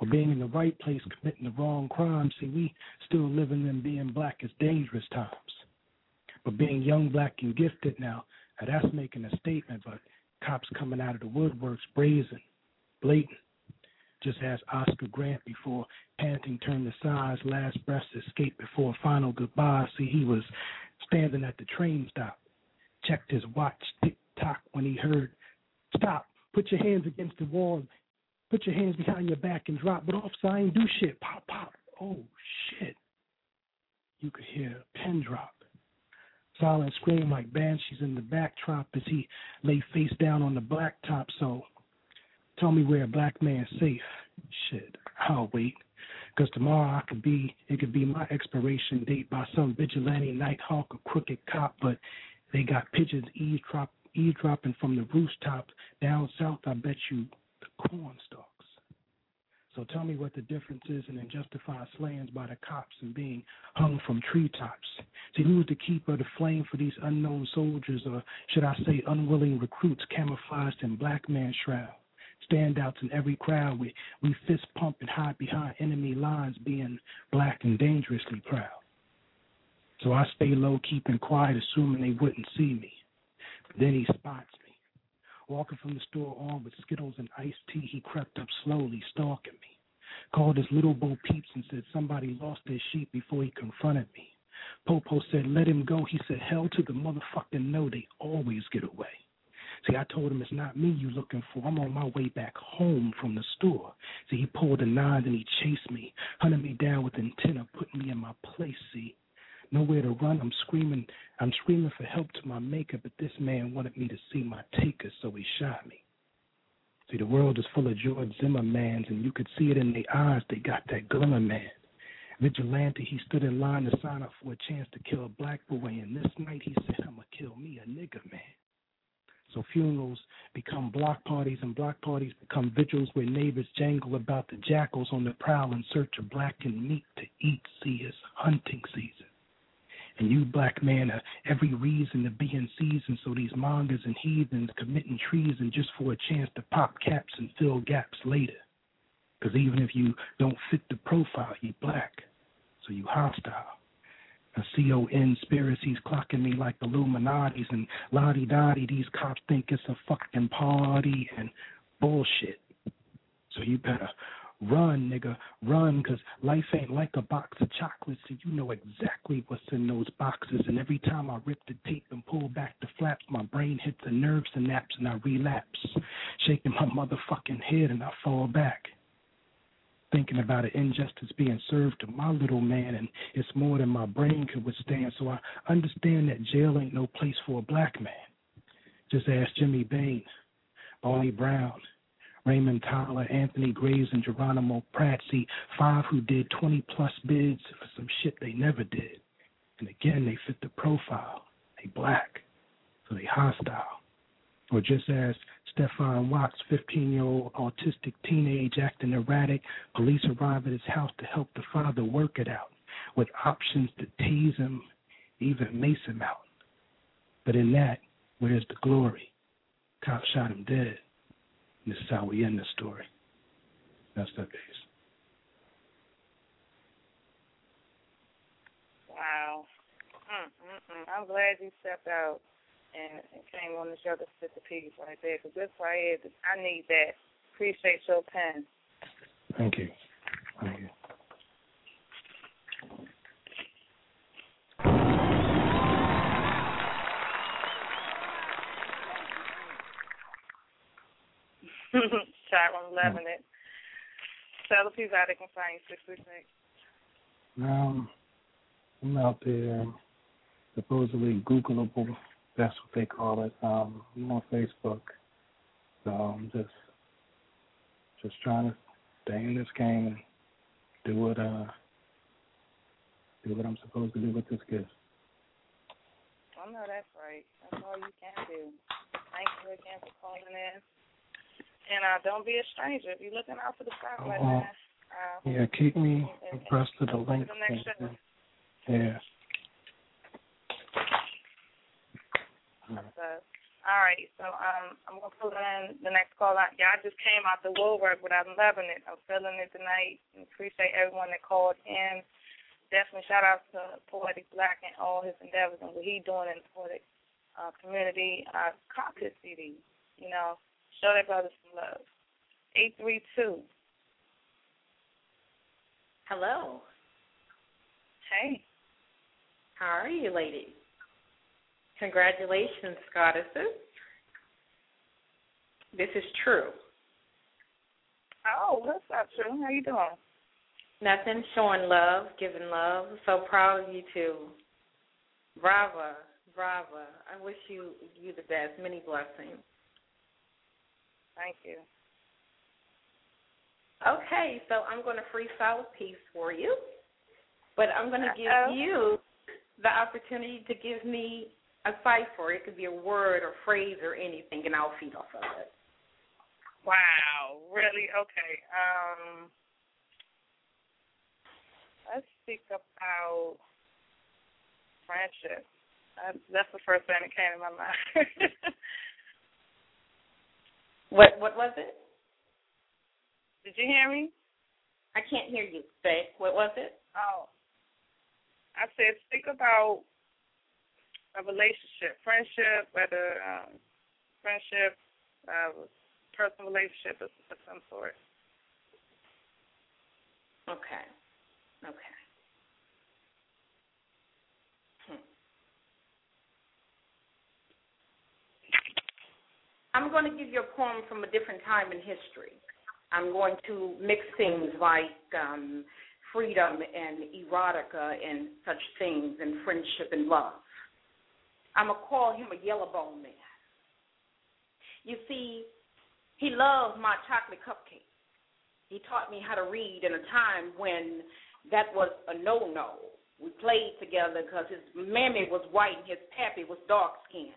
or being in the right place committing the wrong crime. See, we still living in being black is dangerous times. But being young, black, and gifted now, now that's making a statement, but cops coming out of the woodworks brazen, blatant. Just as Oscar Grant before panting turned size, last breath escaped before final goodbye. See, he was standing at the train stop, checked his watch, tick tock, when he heard, Stop, put your hands against the wall, put your hands behind your back and drop. But officer, I ain't do shit. Pop, pop. Oh, shit. You could hear a pin drop. Silent scream like banshees in the backdrop as he lay face down on the blacktop. So tell me where a black man's safe. Shit, I'll wait. Because tomorrow I could be, it could be my expiration date by some vigilante night hawk or crooked cop, but they got pigeons eavesdrop, eavesdropping from the rooftops. Down south, I bet you the corn stalks. So tell me what the difference is in unjustified slayings by the cops and being hung from treetops. See, who's the keeper of the flame for these unknown soldiers, or should I say unwilling recruits camouflaged in black man shroud? Standouts in every crowd, we, we fist pump and hide behind enemy lines, being black and dangerously proud. So I stay low, keeping quiet, assuming they wouldn't see me. But then he spots me. Walking from the store on with Skittles and iced tea, he crept up slowly, stalking me. Called his little Bo Peeps and said somebody lost their sheep before he confronted me. Popo said, let him go. He said, hell to the motherfucking no, they always get away. See, I told him it's not me you looking for. I'm on my way back home from the store. See, he pulled a nine and he chased me, hunted me down with intent of putting me in my place. See, nowhere to run. I'm screaming. I'm screaming for help to my maker, but this man wanted me to see my taker, so he shot me. See, the world is full of George Zimmermans, and you could see it in their eyes. They got that glimmer, man. Vigilante, he stood in line to sign up for a chance to kill a black boy, and this night he said, "I'ma kill me a nigger man." So funerals become block parties, and block parties become vigils where neighbors jangle about the jackals on the prowl in search of blackened meat to eat. See, it's hunting season. And you, black man, have every reason to be in season. So these mongers and heathens committing treason just for a chance to pop caps and fill gaps later. Because even if you don't fit the profile, you black. So you hostile. A C-O-N conspiracies clocking me like Illuminati's and lottie dottie. These cops think it's a fucking party and bullshit. So you better run, nigga, run, 'cause life ain't like a box of chocolates, so you know exactly what's in those boxes. And every time I rip the tape and pull back the flaps, my brain hits a nerve synapse and I relapse, shaking my motherfucking head and I fall back thinking about an injustice being served to my little man, and it's more than my brain could withstand. So I understand that jail ain't no place for a black man. Just ask Jimmy Bain, Barney Brown, Raymond Towler, Anthony Graves, and Geronimo Pratt. See, five who did 20 plus bids for some shit they never did. And again, they fit the profile. They black, so they hostile. Or just as Stephon Watts, 15 year old autistic teenage acting erratic. Police arrive at his house to help the father work it out, with options to tease him, even mace him out. But in that, where's the glory? Cop shot him dead. And this is how we end the story. That's the case. Wow. Mm-mm-mm. I'm glad you stepped out and, and came on the show to spit the piece right there. Because this right here, I need that. Appreciate your pen. Thank you. Thank you. Chat room loving it. Tell the people how they can find you, six six six. Um, I'm out there supposedly Googleable that's what they call it. Um, I'm on Facebook, so I'm just just trying to stay in this game and do what uh do what I'm supposed to do with this gift. I know that's right. That's all you can do. Thank you again for calling in. And uh, don't be a stranger. If you're looking out for the spotlight, uh, man. Uh, yeah, keep me abreast of the link. The. Yeah. So, all right, so um, I'm gonna pull in the next call out. Y'all just came out the woodwork, but I'm loving it. I'm feeling it tonight. And appreciate everyone that called in. Definitely shout out to Poetic Black and all his endeavors and what he's doing in the poetic uh, community. Uh, cop his CD, you know, show their brothers some love. Eight three two. Hello. Hey. How are you, ladies? Congratulations, goddesses. This is true. Oh, that's not true. How you doing? Nothing. Showing love, giving love. So proud of you too. Brava, brava. I wish you you the best. Many blessings. Thank you. Okay, so I'm going to freestyle a piece for you, but I'm going to give Uh-oh. you the opportunity to give me a cipher. It could be a word or phrase or anything, and I'll feed off of it. Wow, really? Okay. Um, let's speak about friendship. Uh, that's the first thing that came to my mind. What what was it? Did you hear me? I can't hear you. Say what was it? Oh, I said speak about a relationship, friendship, whether um, friendship, a personal relationship of, of some sort. Okay. Okay. Hmm. I'm going to give you a poem from a different time in history. I'm going to mix things like um, freedom and erotica and such things and friendship and love. I'm going to call him a yellow bone man. You see, he loved my chocolate cupcake. He taught me how to read in a time when that was a no no. We played together because his mammy was white and his pappy was dark skinned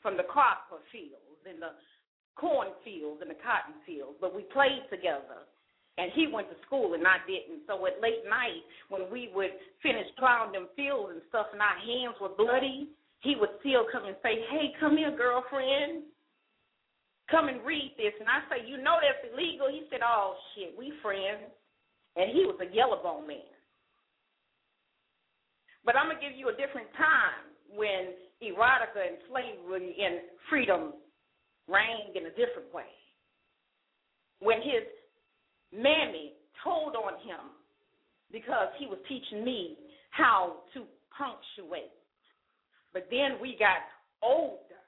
from the copper fields and the cornfields and the cotton fields. But we played together. And he went to school and I didn't. So at late night, when we would finish plowing them fields and stuff and our hands were bloody, he would still come and say, Hey, come here, girlfriend. Come and read this. And I say, You know that's illegal? He said, Oh, shit, we friends. And he was a yellow bone man. But I'm to give you a different time when erotica and slavery and freedom reigned in a different way. When his mammy told on him because he was teaching me how to punctuate. But then we got older,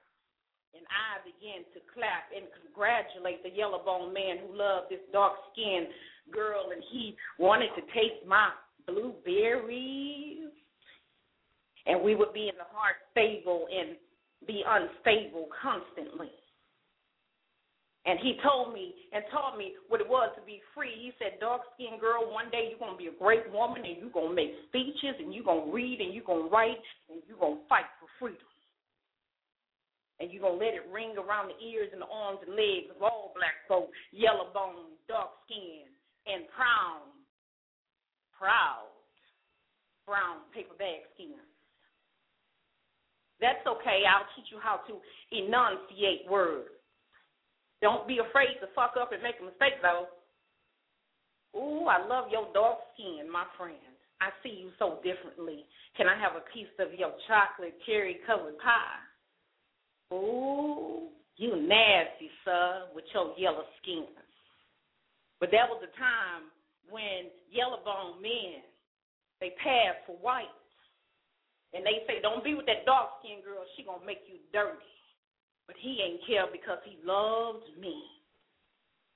and I began to clap and congratulate the yellow bone man who loved this dark skinned girl, and he wanted to taste my blueberries. And we would be in the heart stable and be unstable constantly. And he told me and taught me what it was to be free. He said, Dark skinned girl, one day you're going to be a great woman and you're going to make speeches and you're going to read and you're going to write and you're going to fight for freedom. And you're going to let it ring around the ears and the arms and legs of all black folk, yellow bone, dark skin, and proud, proud, brown paper bag skin. That's okay. I'll teach you how to enunciate words. Don't be afraid to fuck up and make a mistake, though. Ooh, I love your dark skin, my friend. I see you so differently. Can I have a piece of your chocolate cherry covered pie? Ooh, you nasty, sir, with your yellow skin. But that was a time when yellow bone men they passed for white. And they say, Don't be with that dark skinned girl, she gonna make you dirty. But he ain't care because he loved me.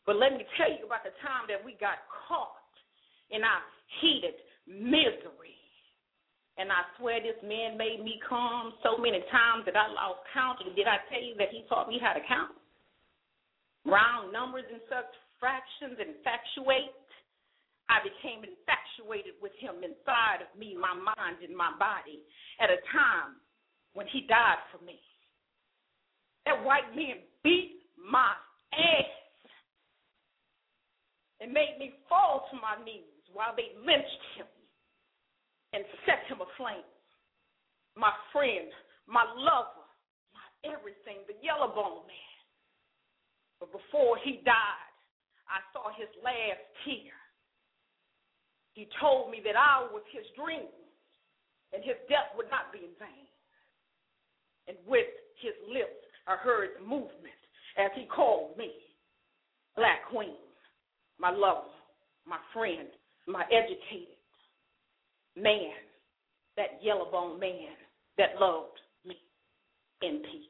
But let me tell you about the time that we got caught in our heated misery. And I swear this man made me come so many times that I lost count. And did I tell you that he taught me how to count? Round numbers and such fractions infatuate. I became infatuated with him inside of me, my mind, and my body at a time when he died for me. That white man beat my ass and made me fall to my knees while they lynched him and set him aflame. My friend, my lover, my everything, the yellow bone man. But before he died, I saw his last tear. He told me that I was his dream and his death would not be in vain. And with his lips, I heard the movement as he called me Black Queen, my lover, my friend, my educated man, that yellow bone man that loved me in peace.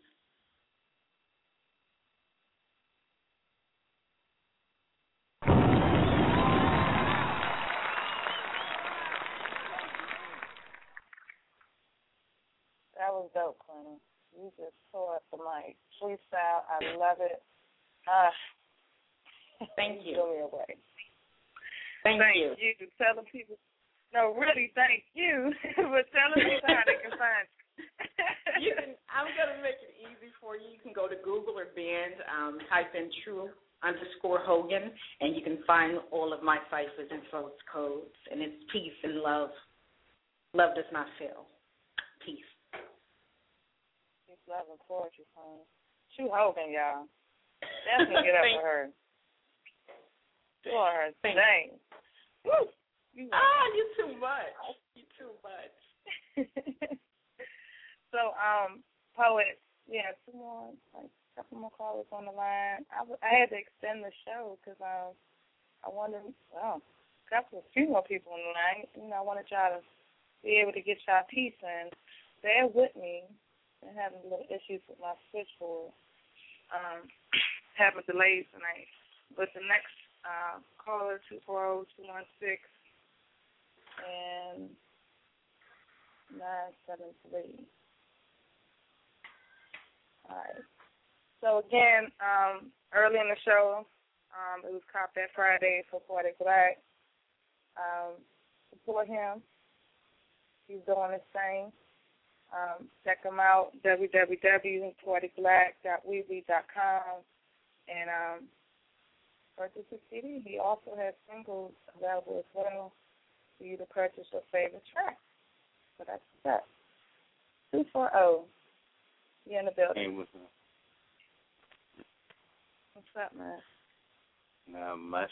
That was dope, Clinton. You just tore up the mic. Freestyle, I love it. Uh, thank you. Blow me away. Thank, thank you. you. Telling people, no, really, thank you for telling people how they can find you can. I'm gonna make it easy for you. You can go to Google or Band, um, type in True underscore Hogan, and you can find all of my ciphers and folks codes. And it's peace and love. Love does not fail. Peace. Peace, love, and poetry, honey. True Hogan, y'all. Definitely get up for her. For her. Dang. Woo. You ah, you too much. You too much. so, um, poet, yeah, two more. Like, a couple more callers on the line. I, w- I had to extend the show because um, I wanted, well, a couple, a few more people on the line. You know, I wanted y'all to be able to get y'all piece in. Bear with me. I'm having a little issues with my switchboard. Um, having delays tonight. But the next uh, caller, 240-216 and 973. All right. So again, um, early in the show, um, it was Cop That Friday for Poetic Black. Um, support him. He's doing his thing. Um, check him out, www.poeticblack.weebly.com, and um, purchase a CD. He also has singles available as well for you to purchase your favorite track. So that's that. 240. You in the building. Hey, what's up? What's up, man? Not much.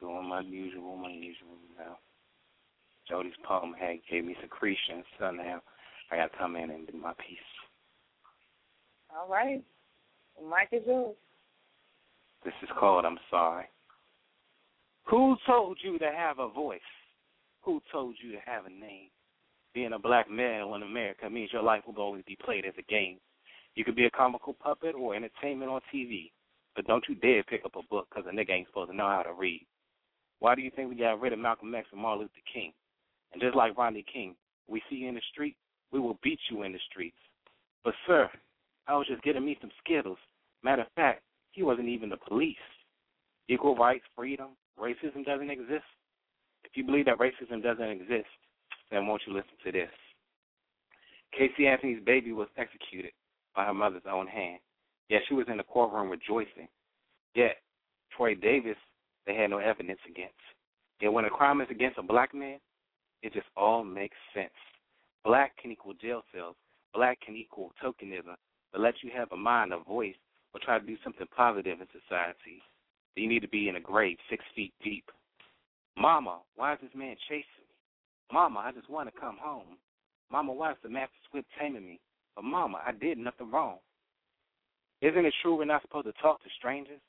Doing my usual, my usual now. Jody's palm had gave me secretion, so now I got to come in and do my piece. All right. Mike is yours. This is called I'm Sorry. Who told you to have a voice? Who told you to have a name? Being a black male in America means your life will always be played as a game. You could be a comical puppet or entertainment on TV, but don't you dare pick up a book because a nigga ain't supposed to know how to read. Why do you think we got rid of Malcolm X and Martin Luther King? And just like Rodney King, we see you in the street, we will beat you in the streets. But sir, I was just getting me some Skittles. Matter of fact, he wasn't even the police. Equal rights, freedom, racism doesn't exist. If you believe that racism doesn't exist, then won't you listen to this? Casey Anthony's baby was executed by her mother's own hand. Yet she was in the courtroom rejoicing. Yet Troy Davis, they had no evidence against. Yet when a crime is against a black man, it just all makes sense. Black can equal jail cells. Black can equal tokenism, but let you have a mind, a voice, or try to do something positive in society. You need to be in a grave six feet deep. Mama, why is this man chasing me? Mama, I just want to come home. Mama, why is the master squid taming me? But Mama, I did nothing wrong. Isn't it true we're not supposed to talk to strangers?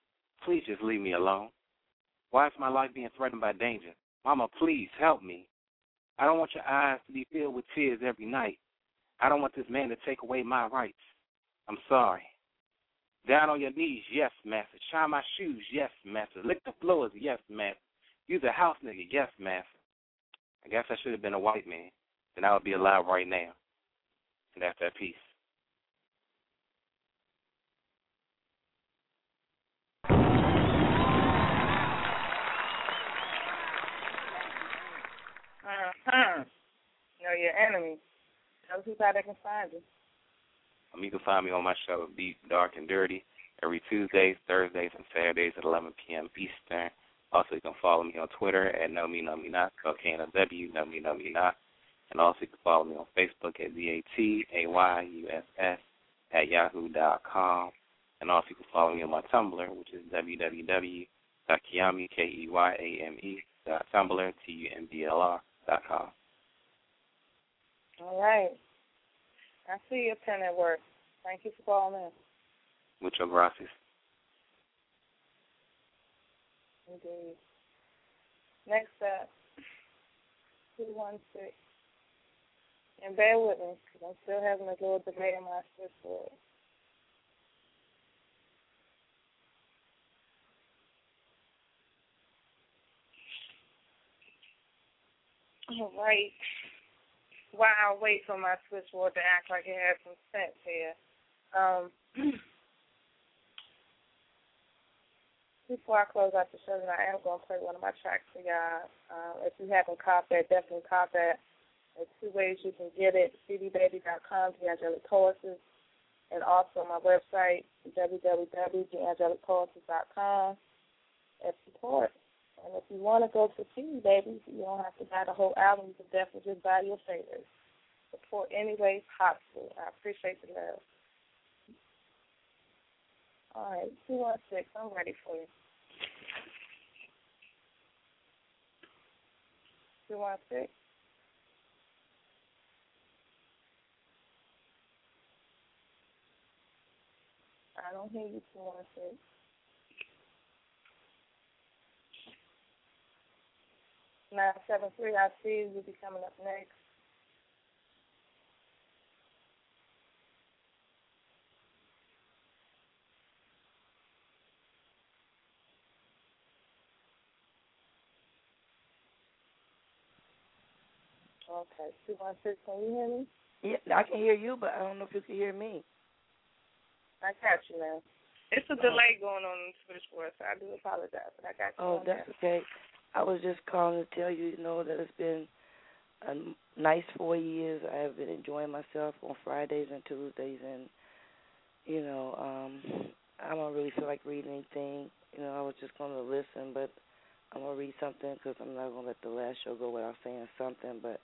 Please just leave me alone. Why is my life being threatened by danger? Mama, please help me. I don't want your eyes to be filled with tears every night. I don't want this man to take away my rights. I'm sorry. Down on your knees, yes, master. Shine my shoes, yes, master. Lick the floors, yes, master. Use a house nigga, yes, master. I guess I should have been a white man. Then I would be alive right now. And that's that peace. Uh-huh. Know your enemy. Tell people how they can find you. Um, you can find me on my show, Deep, Dark, and Dirty, every Tuesdays, Thursdays, and Saturdays at 11 p.m. Eastern. Also, you can follow me on Twitter at Know Me Know Me Not, spelled K-N-O-W, Know Me Know Me Not. And also, you can follow me on Facebook at Z-A-T-A-Y-U-S-S at yahoo dot com. And also, you can follow me on my Tumblr, which is www.keyame, K-E-Y-A-M-E, dot Tumblr, T-U-M-B-L-R com. All right. I see your pen at work. Thank you for calling in. Muchas gracias. Indeed. Next up, 216. And bear with me, because I'm still having a little delay in my switchboard. All right. While I wait for my switchboard to act like it has some sense here, um, before I close out the show, I am going to play one of my tracks for y'all. Uh, if you haven't caught that, definitely caught that. There's two ways you can get it, cdbaby.com, The Angelic Poetess, and also my website, www.theangelicpoetess.com, and support. And if you want to go to see baby, you don't have to buy the whole album. You can definitely just buy your favorites. Support any way possible. I appreciate the love. All right, two one six. I'm ready for you. Two one six. I don't hear you. Two one six. 973, I see you'll be coming up next. Okay, 216, can you hear me? Yeah, I can hear you, but I don't know if you can hear me. I got you now. It's a delay going on in the switchboard, so I do apologize, but I got you. Oh, that's okay. I was just calling to tell you, you know, that it's been a nice four years. I have been enjoying myself on Fridays and Tuesdays, and you know, um, I don't really feel like reading anything. You know, I was just going to listen, but I'm gonna read something because I'm not gonna let the last show go without saying something. But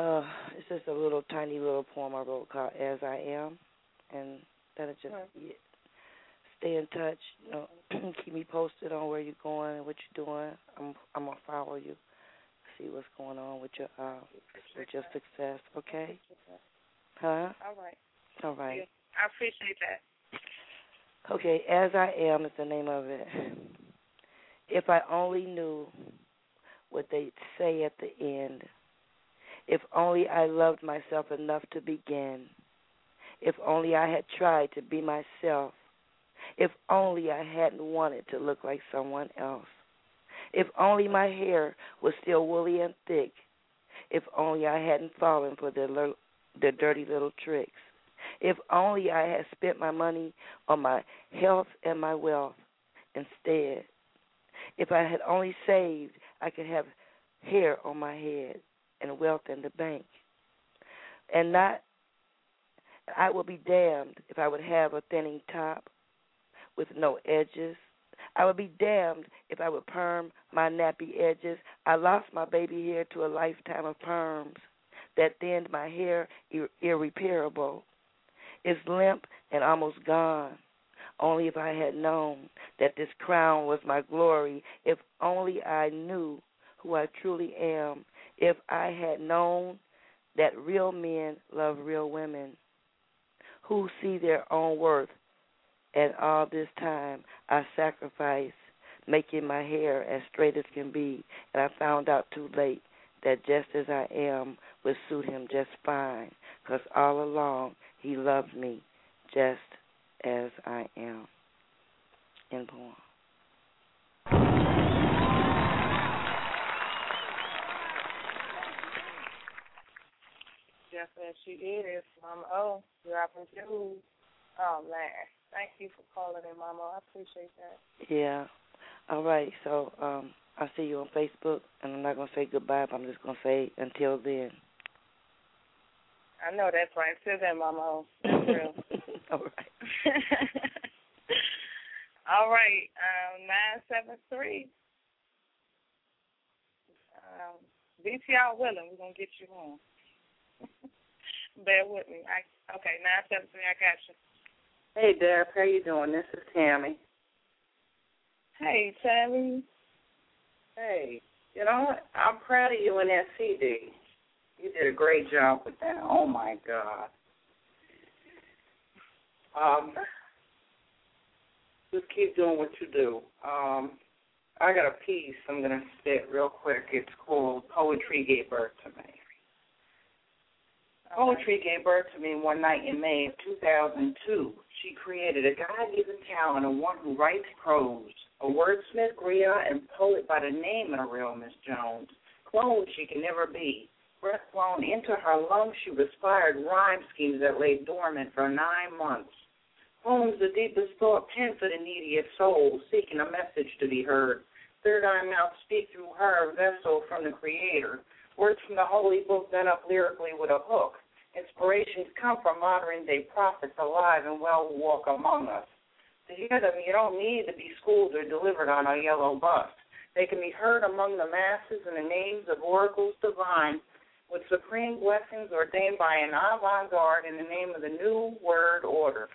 uh, it's just a little tiny little poem I wrote called "As I Am," and that'll just yeah, stay in touch. You know, keep me posted on where you're going and what you're doing. I'm I'm gonna follow you, see what's going on with your uh with your success. Okay? Huh? All right. All right. Yeah, I appreciate that. Okay, As I Am is the name of it. If I only knew what they'd say at the end. If only I loved myself enough to begin. If only I had tried to be myself. If only I hadn't wanted to look like someone else. If only my hair was still woolly and thick. If only I hadn't fallen for their, dirty little tricks. If only I had spent my money on my health and my wealth instead. If I had only saved, I could have hair on my head and wealth in the bank. And not, I would be damned if I would have a thinning top with no edges. I would be damned if I would perm my nappy edges. I lost my baby hair to a lifetime of perms that thinned my hair ir- irreparable. It's limp and almost gone. Only if I had known that this crown was my glory, if only I knew who I truly am, if I had known that real men love real women who see their own worth. And all this time, I sacrificed making my hair as straight as can be, and I found out too late that just as I am would suit him just fine, because all along he loved me just as I am. In poem. Just as she is, Mama O, dropping jewels. Oh man, thank you for calling in, Mama. I appreciate that. Yeah. All right. So um, I'll see you on Facebook, and I'm not gonna say goodbye, but I'm just gonna say until then. I know that's right. Till then, Mama. That's real. All right. All right. Um, nine seven three. Um, BTR willing, we're gonna get you on. Bear with me. I okay, nine seven three, I got you. Hey, Deb, how you doing? This is Tammy. Hey, Tammy. Hey, you know what? I'm proud of you in that CD. You did a great job with that. Oh my God. Um, just keep doing what you do. Um, I got a piece I'm gonna spit real quick. It's called "Poetry Gave Birth to Me." Poetry gave birth to me one night in May of 2002. She created a God-given talent of one who writes prose, a wordsmith, griot, and poet by the name of the real Miss Jones. Clone she can never be. Breath blown into her lungs, she respired rhyme schemes that lay dormant for nine months. Poems the deepest thought pent for the neediest soul, seeking a message to be heard. Third eye mouth speak through her, vessel from the Creator. Words from the holy book done up lyrically with a hook. Inspirations come from modern day prophets alive and well walk among us. To hear them, you don't need to be schooled or delivered on a yellow bus. They can be heard among the masses in the names of oracles divine, with supreme blessings ordained by an avant garde in the name of the New Word Order.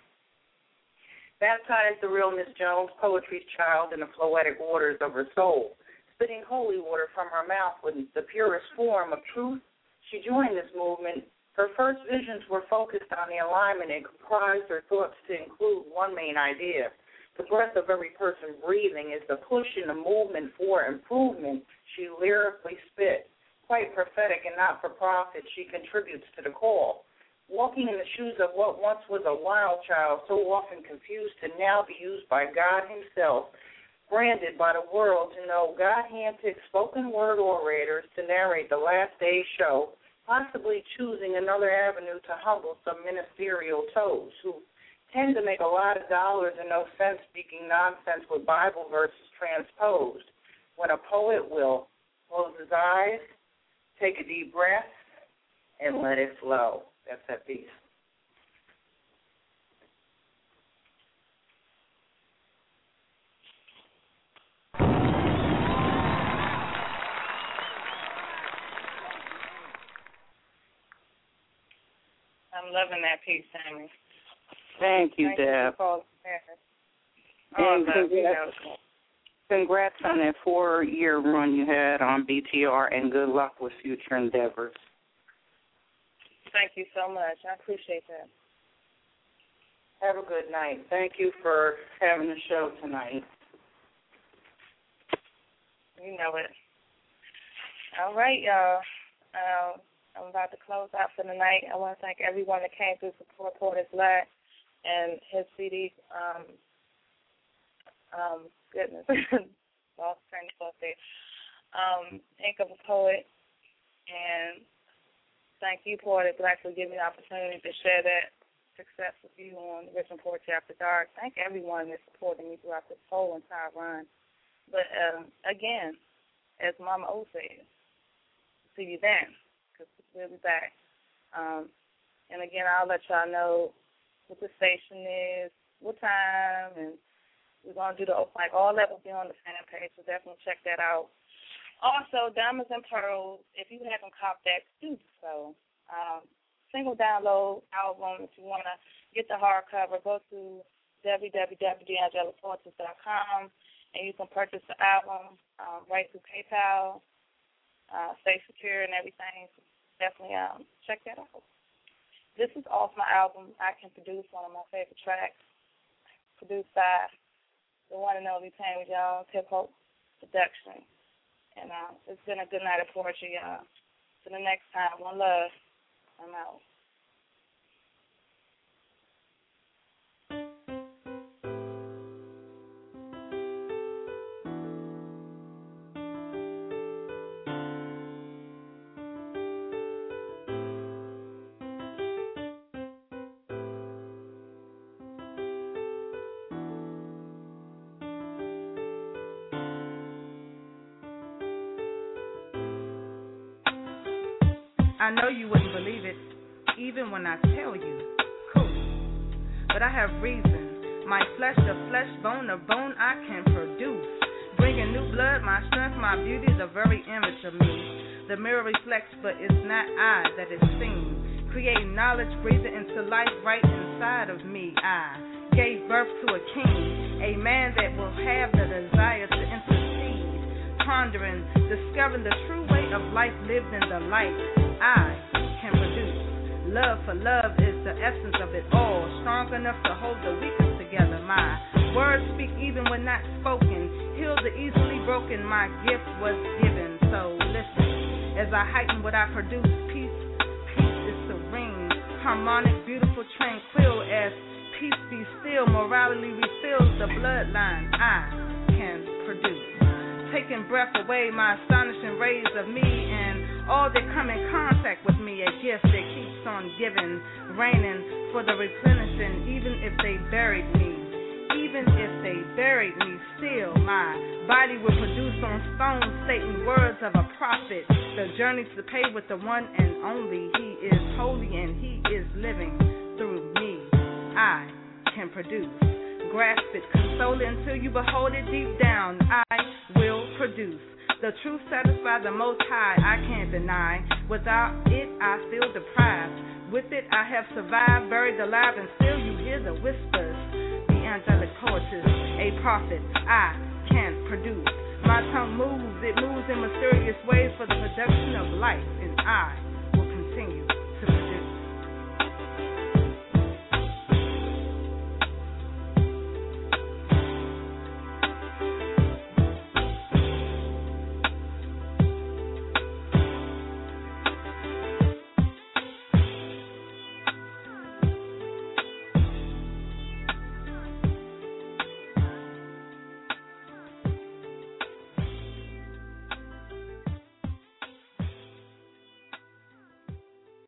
Baptize the real Miss Jones, poetry's child, in the poetic waters of her soul spitting holy water from her mouth with the purest form of truth, she joined this movement Her first visions were focused on the alignment and comprised her thoughts to include one main idea. The breath of every person breathing is the push and the movement for improvement she lyrically spit. Quite prophetic and not for profit, she contributes to the call. Walking in the shoes of what once was a wild child, so often confused to now be used by God Himself, branded by the world to know God handpicked spoken word orators to narrate the last day's show, possibly choosing another avenue to humble some ministerial toes who tend to make a lot of dollars and no sense speaking nonsense with Bible verses transposed. When a poet will close his eyes, take a deep breath, and let it flow. That's that piece. I'm loving that piece, Sammy. Thank you, Thank Deb. You. And congrats, congrats on that four year run you had on BTR and good luck with future endeavors. Thank you so much. I appreciate that. Have a good night. Thank you for having the show tonight. You know it. All right, y'all. Uh, I'm about to close out for the night. I want to thank everyone that came through support Poetic Black and his CD. Um, um, goodness, lost train of thought there. Um, Ink of a Poet, and thank you, Poetic Black, for giving me the opportunity to share that success with you on Richmond Poetry After Dark. Thank everyone that supported me throughout this whole entire run. But um, again, as Mama O said, see you then, because we'll be back. Um, and again, I'll let y'all know what the station is, what time, and we're going to do the open mic. All that will be on the fan page, so definitely check that out. Also, Diamonds and Pearls, if you haven't copped that, do so. Um, single download album, if you want to get the hardcover, go to www.theangelicpoetess.com and you can purchase the album um, right through PayPal, uh, stay secure and everything. So definitely um, check that out. This is off my album, I Can Produce, one of my favorite tracks, produced by the one and only Tammy Jones, Hip Hop Production. And uh, it's been a good night of poetry, y'all. Till the next time, one love. I'm out. Know you wouldn't believe it, even when I tell you. Cool. But I have reason. My flesh to flesh, bone to bone, I can produce. Bringing new blood, my strength, my beauty, the very image of me. The mirror reflects, but it's not I that is seen. Creating knowledge, breathing into life right inside of me. I gave birth to a king, a man that will have the desire to intercede. Pondering, discovering the true way of life lived in the light I can produce. Love for love is the essence of it all, strong enough to hold the weakest together. My words speak even when not spoken, heal the easily broken. My gift was given, so listen as I heighten what I produce. Peace, peace is serene, harmonic, beautiful, tranquil. As peace be still, morality refills the bloodline I can produce taking breath away, my astonishing rays of me and all that come in contact with me, a gift that keeps on giving, raining for the replenishing, even if they buried me. Even if they buried me, still my body will produce on stone, stating words of a prophet. The journey to pay with the one and only. He is holy and he is living through me. I can produce grasp it, console it until you behold it deep down. I will produce. The truth satisfies the most high, I can't deny. Without it, I feel deprived. With it, I have survived, buried alive, and still you hear the whispers. The angelic poetess, a prophet, I can produce. My tongue moves, it moves in mysterious ways for the production of life, and I will continue.